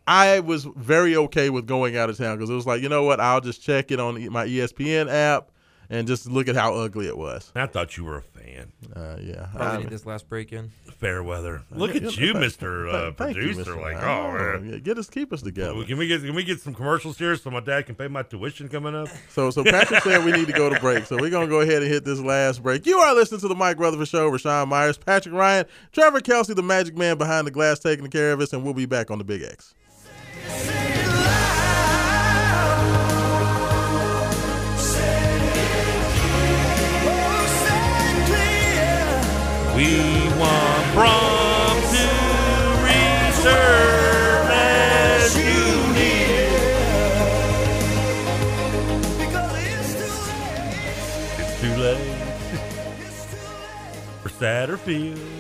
I was very okay with going out of town because it was like, you know what? I'll just check it on my ESPN app and just look at how ugly it was. I thought you were a fan. Uh, yeah. Probably I- need this last break in. Fair weather. Look Yeah, at you, [laughs] Mister uh, thank- thank you, Producer. Mr. Like, oh, man. Yeah, get us, keep us together. Well, can we get can we get some commercials here so my dad can pay my tuition coming up? So, so Patrick said we need to go to break. So we're gonna go ahead and hit this last break. You are listening to the Mike Rutherford Show. Rashawn Myers, Patrick Ryan, Trevor Kelsey, the Magic Man behind the glass, taking care of us, and we'll be back on the Big X. We want prom to reserve as you need. It's too late [laughs] for Satterfield.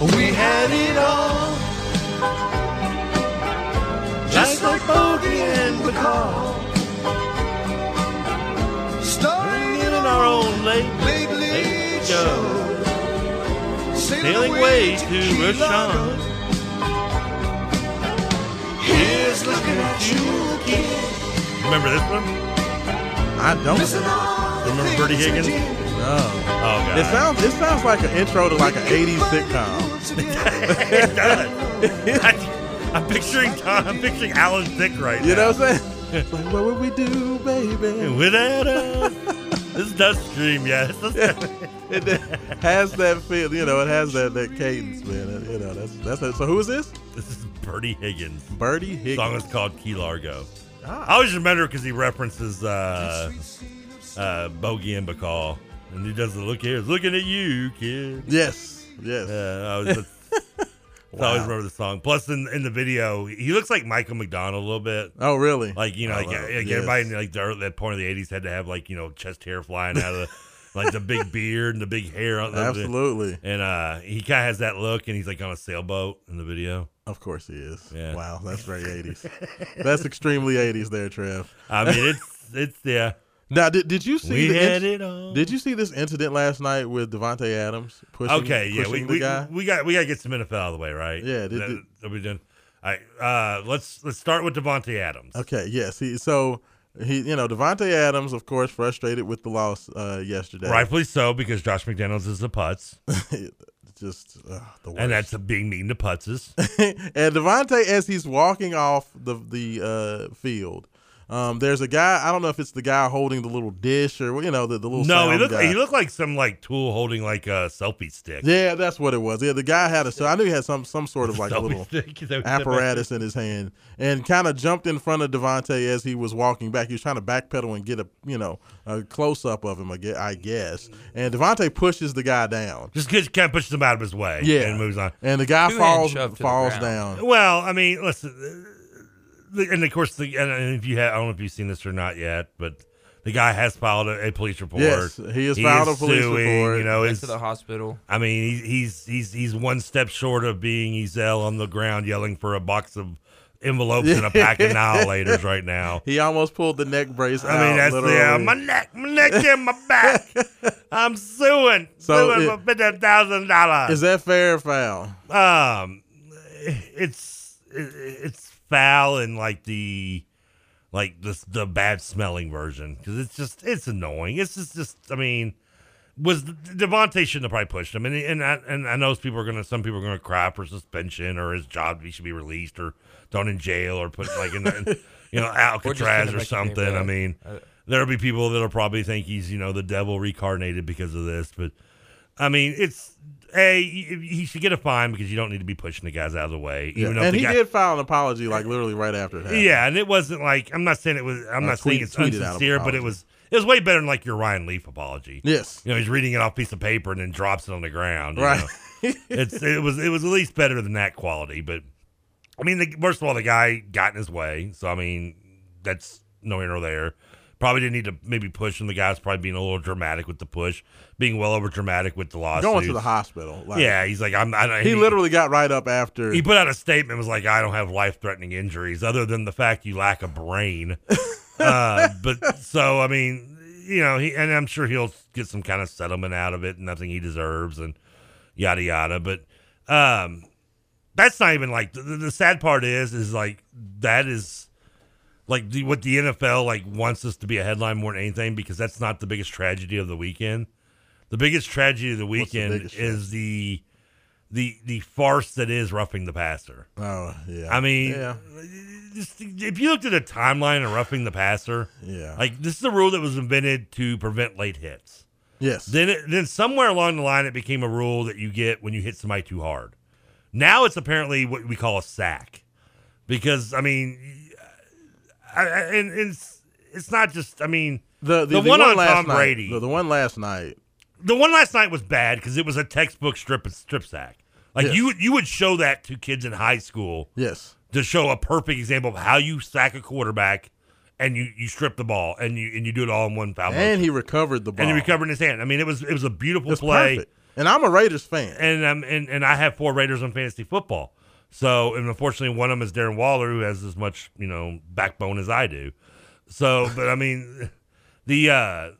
We had it all. Just like Bogey and Bacall. Starting in our own late, late, late show. Sailing way to Rashawn. Here's looking at you, kid. Remember this one? I don't. Listen all the Remember Bertie Higgins? No. Oh god. It sounds it sounds like an intro to like an '80s sitcom. it does. I, am picturing Tom, I'm picturing Alan Thicke right You now. know what I'm saying? Like, what would we do, baby? Without us. this does scream, yes. it has that feel, you know. It has that that cadence, man. You know, that's that's it. So who is this? This is Bertie Higgins. Bertie Higgins. song is called Key Largo. Ah. I always remember because he references uh, uh, Bogey and Bacall. And he doesn't look here, He's looking at you, kid. Yes, yes. Yeah, I was. [laughs] I always remember the song. Plus, in, in the video, he looks like Michael McDonald a little bit. Oh, really? Like you know, Oh, like, wow. like Yes. everybody in like the, early- that point of the '80s had to have like you know chest hair flying out of the [laughs] like the big beard and the big hair. Absolutely. And uh, he kind of has that look, and he's like on a sailboat in the video. Of course he is. Yeah. Wow, that's very 80s. [laughs] that's extremely 80s there, Trev. I mean, it's it's yeah. Now, did, did you see We the had it all. Did you see this incident last night with Davante Adams pushing? okay, yeah, we pushing the we, guy. we got we got to get some NFL out of the way, right? Yeah, did- That- that we done. All right, uh, let's let's start with Davante Adams. Okay, yes. He so he you know Davante Adams, of course, frustrated with the loss uh, yesterday. Rightfully so, because Josh McDaniels is the putz, [laughs] Just uh, the worst. and that's being mean to putzes. [laughs] and Davante, as he's walking off the the uh, field, um, there's a guy. I don't know if it's the guy holding the little dish or you know the, the little. no, he looked guy. he looked like some like tool holding like a selfie stick. Yeah, that's what it was. Yeah, the guy had a. So I knew he had some some sort of [laughs] like Selfie little stick, is that what you said back apparatus in his hand, and kind of jumped in front of Davante as he was walking back. He was trying to backpedal and get a you know a close up of him. I guess. And Davante pushes the guy down. Just kind of pushes him out of his way. Yeah. and moves on. And the guy Two-hand falls shove to the falls down. Well, I mean, listen, uh, the, and of course, the and if you have, I don't know if you've seen this or not yet, but the guy has filed a, a police report. Yes, he has filed a police suing, report. You know, Went to the hospital. I mean, he's he's he's he's one step short of being Ezel on the ground yelling for a box of envelopes and a pack of [laughs] annihilators right now. He almost pulled the neck brace out. I mean, that's literally. yeah, my neck, my neck in my back. [laughs] I'm suing, So suing it- for fifty thousand dollars. Is that fair or foul? Um, it's it, it's foul in like the like the the bad smelling version because it's just it's annoying. It's just just I mean, was Davante shouldn't have probably pushed him, and and I, and I know people are gonna some people are gonna cry for suspension or his job he should be released or thrown in jail or put like in, [laughs] you know Alcatraz or make the game something. I mean, Uh, there'll be people that'll probably think he's you know the devil reincarnated because of this, but I mean it's. A, he should get a fine because you don't need to be pushing the guys out of the way. Yeah. Even though And he guy- did file an apology like literally right after that. yeah, and it wasn't like I'm not saying it was. I'm Uh, not tweet- saying it's out but it was. It was way better than like your Ryan Leaf apology. Yes. you know he's reading it off a piece of paper and then drops it on the ground. Right. it's it was it was at least better than that quality. But I mean, the, first of all, the guy got in his way, so I mean that's no here nor there. Probably didn't need to maybe push him. The guy's probably being a little dramatic with the push, being well over dramatic with the lawsuit. Going to the hospital. like- yeah, he's like I'm. I, He literally got right up after. he put out a statement was like, I don't have life threatening injuries other than the fact you lack a brain. [laughs] uh, but so, I mean, you know, he, and I'm sure he'll get some kind of settlement out of it, nothing he deserves and yada yada. But, um, that's not even like the, the sad part is, is like that is like the, what the NFL like wants this to be a headline more than anything because that's not the biggest tragedy of the weekend. The biggest tragedy of the the weekend biggest is the the the farce that is roughing the passer. Oh yeah. I mean, yeah. just, if you looked at a timeline of roughing the passer, Yeah. like this is a rule that was invented to prevent late hits. Yes. Then, it, then somewhere along the line, it became a rule that you get when you hit somebody too hard. Now it's apparently what we call a sack, because I mean, I, I, and it's it's not just I mean The, the, the, the one, on last Tom night, Brady. The, the one last night. The one last night was bad because it was a textbook strip strip sack. Like Yes. you would you would show that to kids in high school. Yes. To show a perfect example of how you sack a quarterback and you, you strip the ball and you and you do it all in one foul. motion. And he recovered the ball. and he recovered in his hand. I mean, it was it was a beautiful It's play. perfect. And I'm a Raiders fan. And um and, and I have four Raiders on fantasy football. So and unfortunately one of them is Darren Waller who has as much, you know, backbone as I do. So but I mean [laughs] the uh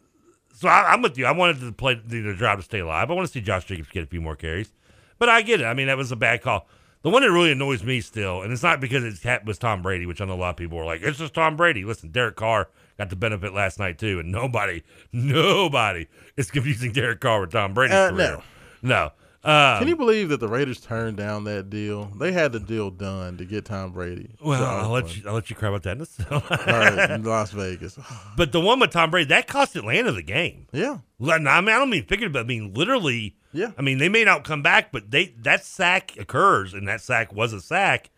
so I, I'm with you. I wanted to play the, the drive to stay alive. I want to see Josh Jacobs get a few more carries. But I get it. I mean, that was a bad call. The one that really annoys me still, and it's not because it's it was Tom Brady, which I know a lot of people are like, it's just Tom Brady. Listen, Derek Carr got the benefit last night too, and nobody, [laughs] nobody is confusing Derek Carr with Tom Brady's Uh, career. no. No. Um, Can you believe that the Raiders turned down that deal? They had the deal done to get Tom Brady. Well, I'll let you. I'll let you cry about that. in a [laughs] second. In Las Vegas. [sighs] But the one with Tom Brady that cost Atlanta the game. Yeah. I mean, I don't mean figuratively, but I mean literally. Yeah. I mean, they may not come back, but they that sack occurs, and that sack was a sack.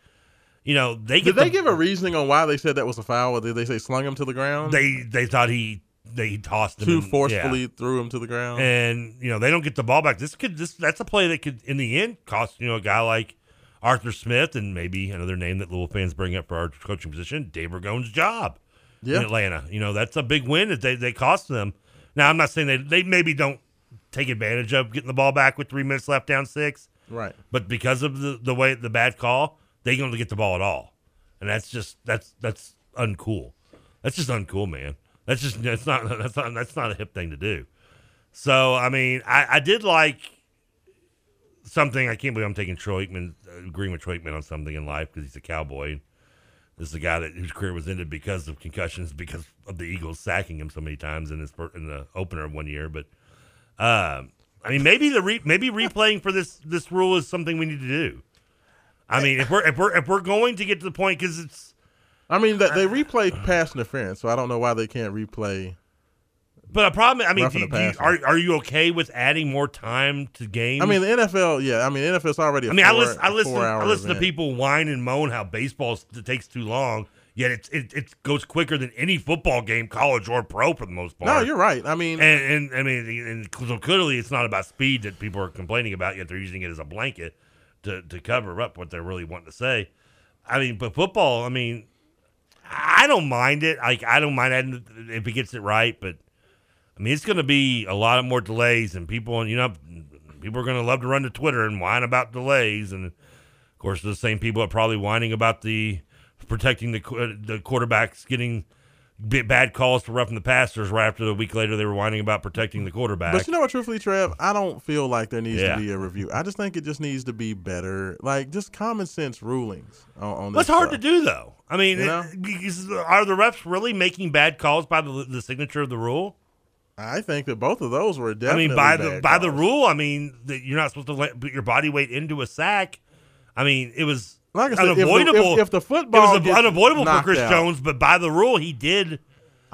You know, they Did they the- give a reasoning on why they said that was a foul? Or did they say slung him to the ground? They they thought he they tossed him too and- forcefully yeah. threw him to the ground. and you know they don't get the ball back. This could this that's a play that could in the end cost you know a guy like Arthur Smith and maybe another name that Louisville fans bring up for our coaching position, Dave Ragone's job Yeah. in Atlanta. You know that's a big win that they they cost them. Now I'm not saying they they maybe don't take advantage of getting the ball back with three minutes left down six, Right. but because of the the way the bad call, they don't get the ball at all, and that's just that's that's uncool. That's just uncool, man. That's just that's not that's not that's not a hip thing to do. So I mean, I, I did like something. I can't believe I'm taking Troy Aikman, uh, agreeing with Troy Aikman on something in life because he's a cowboy. This is a guy that whose career was ended because of concussions, because of the Eagles sacking him so many times in his in the opener one year. But um, I mean, maybe the re- maybe replaying for this this rule is something we need to do. I mean, if we're if we're if we're going to get to the point because it's I mean, that they replay pass interference, so I don't know why they can't replay. But a problem. I mean, do, do you, are are you okay with adding more time to games? I mean, the NFL, yeah. I mean, NFL's already. I I mean, I listen. I listen. I listen to people whine and moan how baseball takes too long. Yet it's it, it goes quicker than any football game, college or pro, for the most part. No, you're right. I mean, and, and I mean, and so clearly it's not about speed that people are complaining about. Yet they're using it as a blanket to to cover up what they're really wanting to say. I mean, but football. I mean, I don't mind it. Like I don't mind if it gets it right, but I mean, it's going to be a lot of more delays, and people, you know, people are going to love to run to Twitter and whine about delays, and of course, the same people are probably whining about the protecting the the quarterbacks getting bad calls for roughing the passers. Right after a week later, they were whining about protecting the quarterback. But you know what, truthfully, Trev, I don't feel like there needs Yeah. to be a review. I just think it just needs to be better, like just common sense rulings on, on That's hard stuff. to do, though. I mean, You know? it- are the refs really making bad calls by the, the signature of the rule? I think that both of those were I mean, by the bad by the rule, I mean that you're not supposed to let, put your body weight into a sack. I mean, it was Like I said, if the- unavoidable. if- if the football it was unavoidable for Chris out. Jones, but by the rule, he did.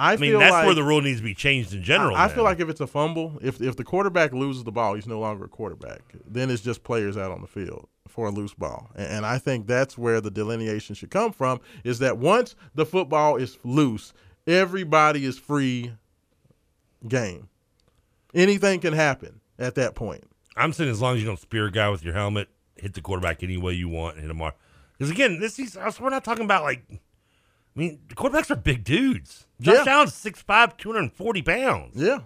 I, I, mean, that's like, where the rule needs to be changed in general. I, I feel like if it's a fumble, if if the quarterback loses the ball, he's no longer a quarterback. Then it's just players out on the field for a loose ball, and, and I think that's where the delineation should come from. Is that once the football is loose, everybody is free game. Anything can happen at that point. I'm saying as long as you don't spear a guy with your helmet, hit the quarterback any way you want, and hit him hard. Because again, this is we're not talking about like. I mean, the quarterbacks are big dudes. Josh Yeah. Allen's 6'5", 240 pounds. Yeah.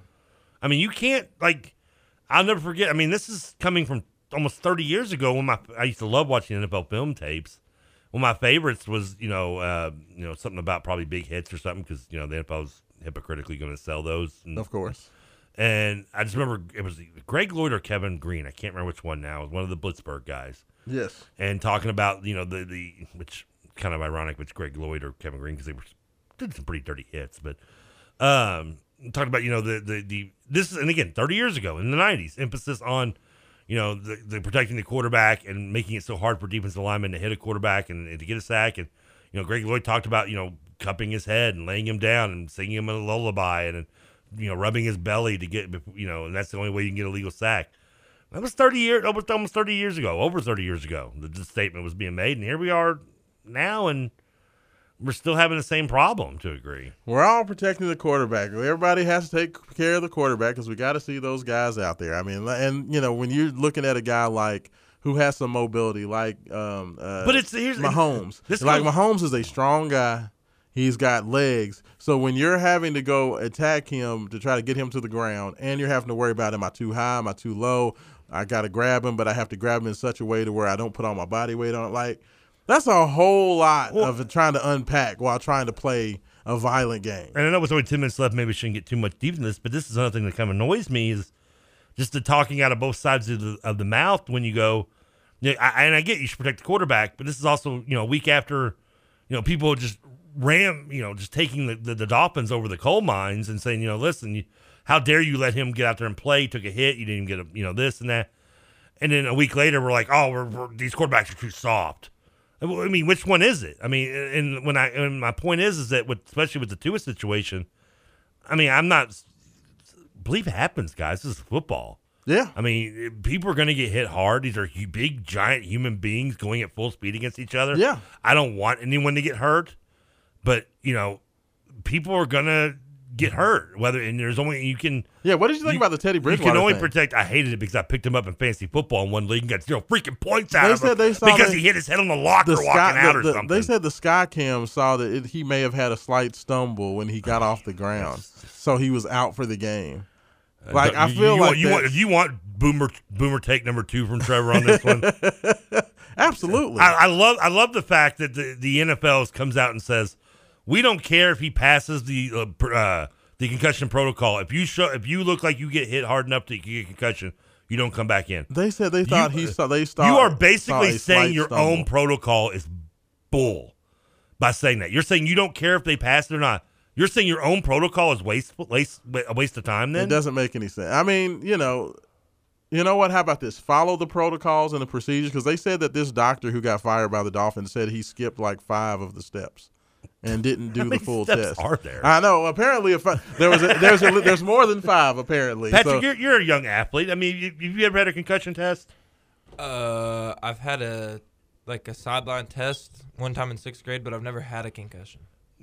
I mean, you can't like. I'll never forget. I mean, this is coming from almost thirty years ago when my I used to love watching NFL film tapes. One of my favorites was you know uh, you know something about probably big hits or something because you know the NFL was hypocritically going to sell those. And, Of course. And I just remember it was Greg Lloyd or Kevin Greene. I can't remember which one now. It was one of the Blitzburgh guys. Yes. And talking about you know the the which kind of ironic, which Greg Lloyd or Kevin Greene because they were did some pretty dirty hits, but um talking about you know the the the this is and again 30 years ago in the 90s emphasis on you know the, the protecting the quarterback and making it so hard for defensive linemen to hit a quarterback and, and to get a sack. And you know Greg Lloyd talked about you know cupping his head and laying him down and singing him a lullaby and, you know rubbing his belly to get you know and that's the only way you can get a legal sack. That was 30 years almost almost 30 years ago over 30 years ago the, the statement was being made. And here we are now and we're still having the same problem to agree We're all protecting the quarterback. Everybody has to take care of the quarterback because we got to see those guys out there. I mean, and you know, when you're looking at a guy like who has some mobility, like um, uh, But it's- here's- Mahomes. this like goes- Mahomes is a strong guy. He's got legs. So when you're having to go attack him to try to get him to the ground, and you're having to worry about am I too high, am I too low? I got to grab him, but I have to grab him in such a way to where I don't put all my body weight on it. Like that's a whole lot of trying to unpack while trying to play a violent game. And I know with only 10 minutes left, maybe we shouldn't get too much deep in this, but this is another thing that kind of annoys me is just the talking out of both sides of the, of the mouth when you go, you know, I, and I get you should protect the quarterback, but this is also, you know, a week after, you know, people just ram, you know, just taking the, the, the Dolphins over the coal mines and saying, you know, listen, you, how dare you let him get out there and play? Took a hit, you didn't even get a, you know, this and that. And then a week later, we're like, oh, we're, we're, these quarterbacks are too soft. I mean, which one is it? I mean, and when I and my point is, is that with especially with the Tua situation, I mean, I'm not believe it happens, guys. This is football. Yeah. I mean, people are going to get hit hard. These are big, giant human beings going at full speed against each other. Yeah. I don't want anyone to get hurt, but you know, people are going to get hurt. Whether and there's only you can. Yeah, what did you think about the Teddy Bridgewater? You can only thing? protect. I hated it because I picked him up in fantasy football in one league and got zero freaking points out They of him said they saw because he hit his head on the locker the walking sky- out the- or the- something. They said the sky cam saw that it, he may have had a slight stumble when he got off the ground, so he was out for the game. Uh, like I feel you like you want you want boomer boomer take number two from Trevor on this one. [laughs] Absolutely. I, I love I love the fact that the, the NFL comes out and says we don't care if he passes the uh, uh, the concussion protocol. If you show if you look like you get hit hard enough to get concussion, you don't come back in. They said they thought he saw. They saw. you are basically saying your stumble. own protocol is bull by saying that. You're saying you don't care if they pass it or not. You're saying your own protocol is wasteful, waste, a waste of time. Then It doesn't make any sense. I mean, you know, you know what? How about this? Follow the protocols and the procedures because they said that this doctor who got fired by the Dolphins said he skipped like five of the steps and didn't do How the many full steps test. are there? I know. Apparently, if I, there was a, there's a, there's more than five. Apparently, Patrick, So- you're, you're a young athlete. I mean, you- have you ever had a concussion test? Uh, I've had a like a sideline test one time in sixth grade, but I've never had a concussion.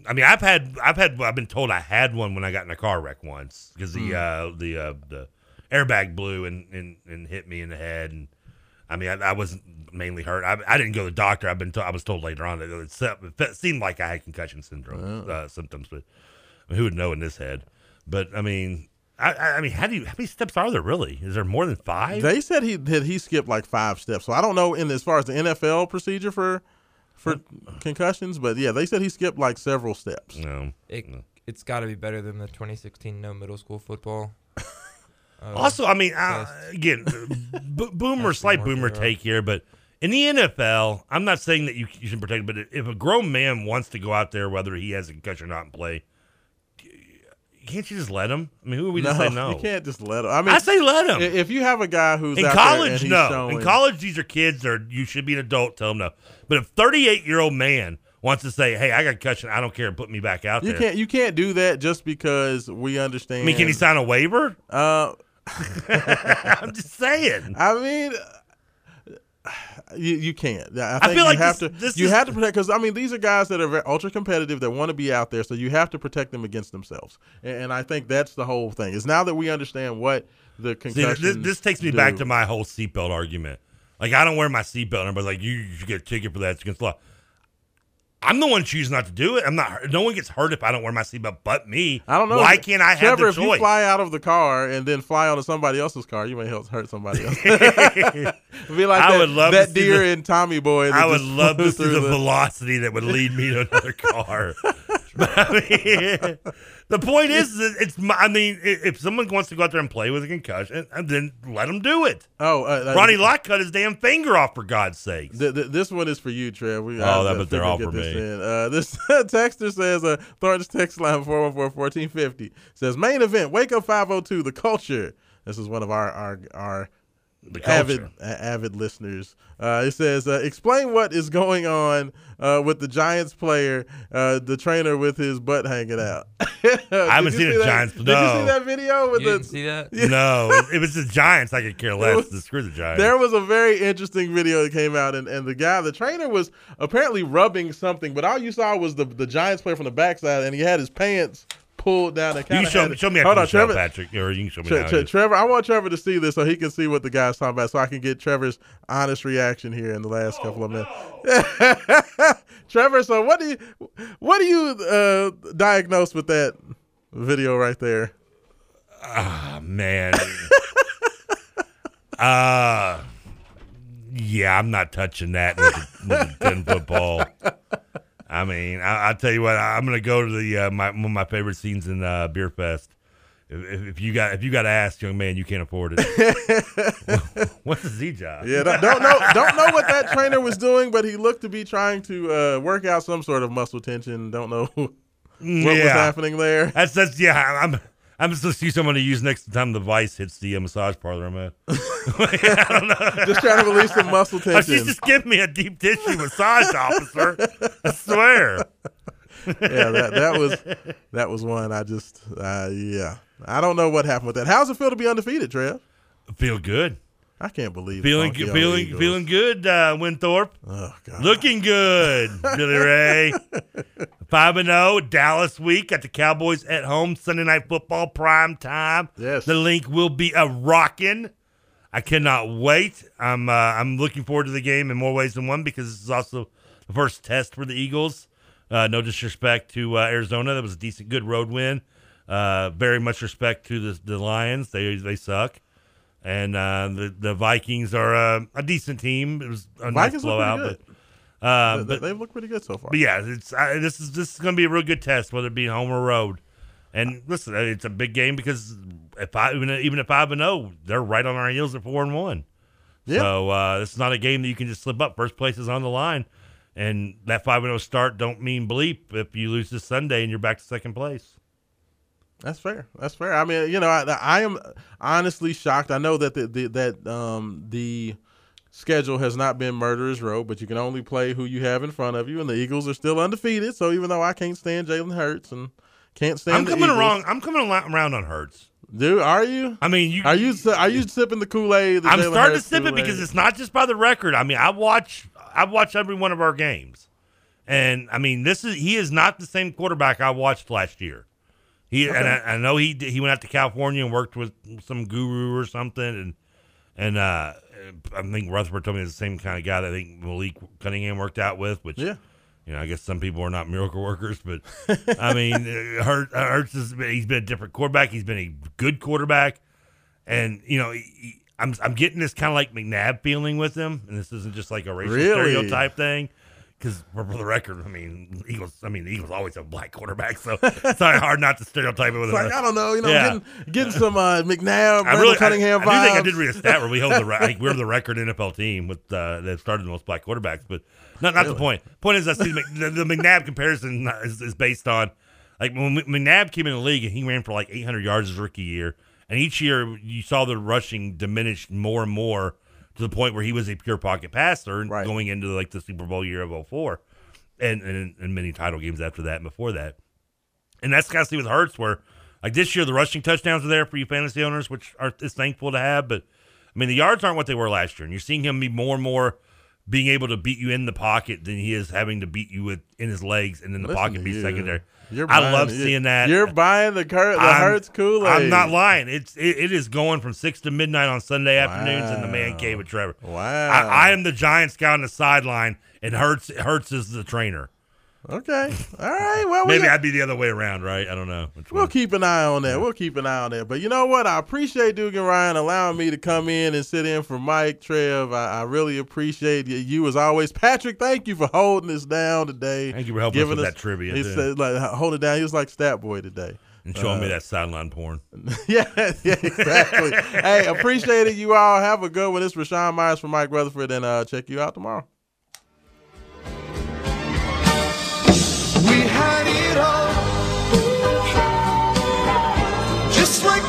I mean, I've had, I've had, I've been told I had one when I got in a car wreck once because the, Hmm. uh, the, uh, the airbag blew and, and, and hit me in the head. And I mean, I, I wasn't mainly hurt. I, I didn't go to the doctor. I've been, to, I was told later on that it, se- it seemed like I had concussion syndrome uh, symptoms, but I mean, who would know in this head? But I mean, I, I I mean, how do you, how many steps are there really? Is there more than five? They said he that he skipped like five steps. So I don't know in as far as the NFL procedure for for concussions, but yeah, they said he skipped like several steps. No. It, it's got to be better than the 2016 no middle school football. [laughs] Uh, Also, I mean, uh, test. again, b- [laughs] boomer, slight boomer take here, but in the NFL, I'm not saying that you, you should protect, but if a grown man wants to go out there, whether he has a concussion or not, and play, can't you just let him? I mean, who are we no, to say [laughs] no? you can't just let him. I mean, I say let him. If you have a guy who's in out there and college, no. showing- In college, these are kids. Or you should be an adult. Tell them no. But if thirty-eight year old man wants to say, "Hey, I got concussion. I don't care. Put me back out you there." can't you can't do that just because we understand. I mean, can he sign a waiver? Uh, [laughs] I'm just saying. [laughs] I mean, you, you can't. I, I think feel you like have this- to. this you is- have to protect because I mean these are guys that are ultra competitive that want to be out there, so you have to protect them against themselves. And, and I think that's the whole thing. Is now that we understand what the See, concussion. this, this takes me back to my whole seatbelt argument. Like, I don't wear my seatbelt, and everybody's like, "You, you should get a ticket for that. It's against the law." I'm the one choosing not to do it. I'm not. No one gets hurt if I don't wear my seatbelt, but me. I don't know. Why can't I have Trevor, the if you fly out of the car and then fly onto somebody else's car, you may help hurt somebody else. [laughs] Be like I that, would love that to deer the- in Tommy Boy. I would love to see through the, velocity that would lead me to another car. [laughs] [laughs] But, I mean, the point is, it's. I mean, if someone wants to go out there and play with a concussion, then let them do it. Oh, uh, Ronnie Lott cut his damn finger off for God's sake. Th- th- this one is for you, Trev. We, Oh, that- but they're all for this me. Uh, this [laughs] texter says, uh, Thornton's text line 414-1450 says, main event, Wake Up 502, The Culture. This is one of our our, our avid Culture. a- avid listeners. Uh, it says, uh, explain what is going on uh, with the Giants player, uh, the trainer with his butt hanging out. [laughs] I haven't seen see the that? Giants. Did you see that video with You the? didn't see that? [laughs] No, it, it was the Giants. I could care less. was- The screw the Giants. There was a very interesting video that came out, and, and the guy, the trainer, was apparently rubbing something, but all you saw was the the Giants player from the backside, and he had his pants pulled down. And you show, show me Hold on, Trevor. Patrick, or you can show me Tre- Tre- Trevor, I want Trevor to see this so he can see what the guy's talking about, so I can get Trevor's honest reaction here in the last couple of minutes. [laughs] Trevor, so what do you what do you uh, diagnose with that video right there? Ah, man. [laughs] uh yeah, I'm not touching that with a, with a ten foot ball. I mean, I, I'll tell you what. I'm gonna go to the uh, my one of my favorite scenes in uh, Beer Fest. If, if, you got if you got ass, young man, you can't afford it. [laughs] [laughs] What's the Z job? Yeah, don't, don't know don't know what that trainer was doing, but he looked to be trying to uh, work out some sort of muscle tension. Don't know [laughs] what was happening there. That's that's yeah. I'm I'm just gonna see someone to use next time the vice hits the uh, massage parlor I'm at. [laughs] [laughs] I don't know. Just trying to release some muscle [laughs] Oh, she's tension. just giving me a deep tissue massage, officer. I swear. yeah, that that was that was one. I just uh, yeah, I don't know what happened with that. How's it feel to be undefeated, Trev? Feel good. I can't believe Feeling good, feeling Eagles. feeling good, uh, Winthorpe. Oh God. Looking good, Billy Ray. [laughs] Five and zero, Dallas week. at the Cowboys at home Sunday night football prime time. Yes. the Linc will be a rocking. I cannot wait. I'm uh, I'm looking forward to the game in more ways than one because this is also the first test for the Eagles. Uh, no disrespect to uh, Arizona, that was a decent, good road win. Uh, very much respect to the the Lions. They they suck. And uh, the the Vikings are uh, a decent team. It was a Vikings look blowout, but uh, They- but they look pretty good so far. But yeah, it's uh, this is this is going to be a real good test, whether it be home or road. And listen, uh, it's a big game because if I even even at five and zero, they're right on our heels at four and one. Yeah. So uh, it's not a game that you can just slip up. First place is on the line, and that five and zero start don't mean bleep if you lose this Sunday and you're back to second place. That's fair. That's fair. I mean, you know, I, I am honestly shocked. I know that the, the that um the schedule has not been murderer's row, but you can only play who you have in front of you, and the Eagles are still undefeated. So even though I can't stand Jalen Hurts and can't stand, I'm coming Eagles- around. I'm coming around on Hurts. Dude, are you? I mean, you are you are you sipping the Kool Aid? I'm starting to sip it because it's not just by the record. I mean, I watch I watch every one of our games, and I mean, this is he is not the same quarterback I watched last year. He and I, I know he he went out to California and worked with some guru or something, and and uh, I think Rutherford told me the same kind of guy that I think Malik Cunningham worked out with, which Yeah. You know, I guess some people are not miracle workers, but I mean, [laughs] uh, Hurts, Hurts has been, he's been a different quarterback. He's been a good quarterback, and you know, he- I'm I'm getting this kind of like McNabb feeling with him, and this isn't just like a racial Really? stereotype thing. Because for, the record, I mean, Eagles. I mean, the Eagles always have black quarterbacks, so it's not hard not to stereotype it with It's like I don't know, you know, Yeah. getting getting some uh, McNabb, I really, Cunningham I, vibes. I do think I did read a stat where we hold the like, we're the [laughs] record NFL team with uh, that started the most black quarterbacks, but not not the point. Point is, I see the, the McNabb comparison is, is based on Like when McNabb came in the league and he ran for like 800 yards his rookie year, and each year you saw the rushing diminish more and more to the point where he was a pure pocket passer Right. going into like the Super Bowl year of 04 and, and and many title games after that and before that. And that's kind of see with Hurts where like this year the rushing touchdowns are there for you fantasy owners, which are is thankful to have. But I mean the yards aren't what they were last year, and you're seeing him be more and more being able to beat you in the pocket than he is having to beat you with in his legs and in the Listen pocket be you. secondary. You're I love seeing that. You're buying the Kurt, the I'm- Hurts Kool Aid. I'm not lying. It's it, it is going from six to midnight on Sunday afternoons in the man cave with Trevor. Wow. I, I am the Giants scout on the sideline, and Hurts Hurts is the trainer. Okay. All right. Well, we Maybe got- I'd be the other way around, right? I don't know. We'll one. keep an eye on that. We'll keep an eye on that. But you know what? I appreciate Duke and Ryan allowing me to come in and sit in for Mike, Trev. I, I really appreciate you. You as always, Patrick. Thank you for holding us down today. Thank you for helping us with that trivia, He said, like, hold it down. He was like Stat Boy today. and showing me Uh, that sideline porn. [laughs] yeah, yeah, exactly. hey, appreciate it. You all have a good one. It's Rashawn Myers from Mike Rutherford, and uh, check you out tomorrow. Just like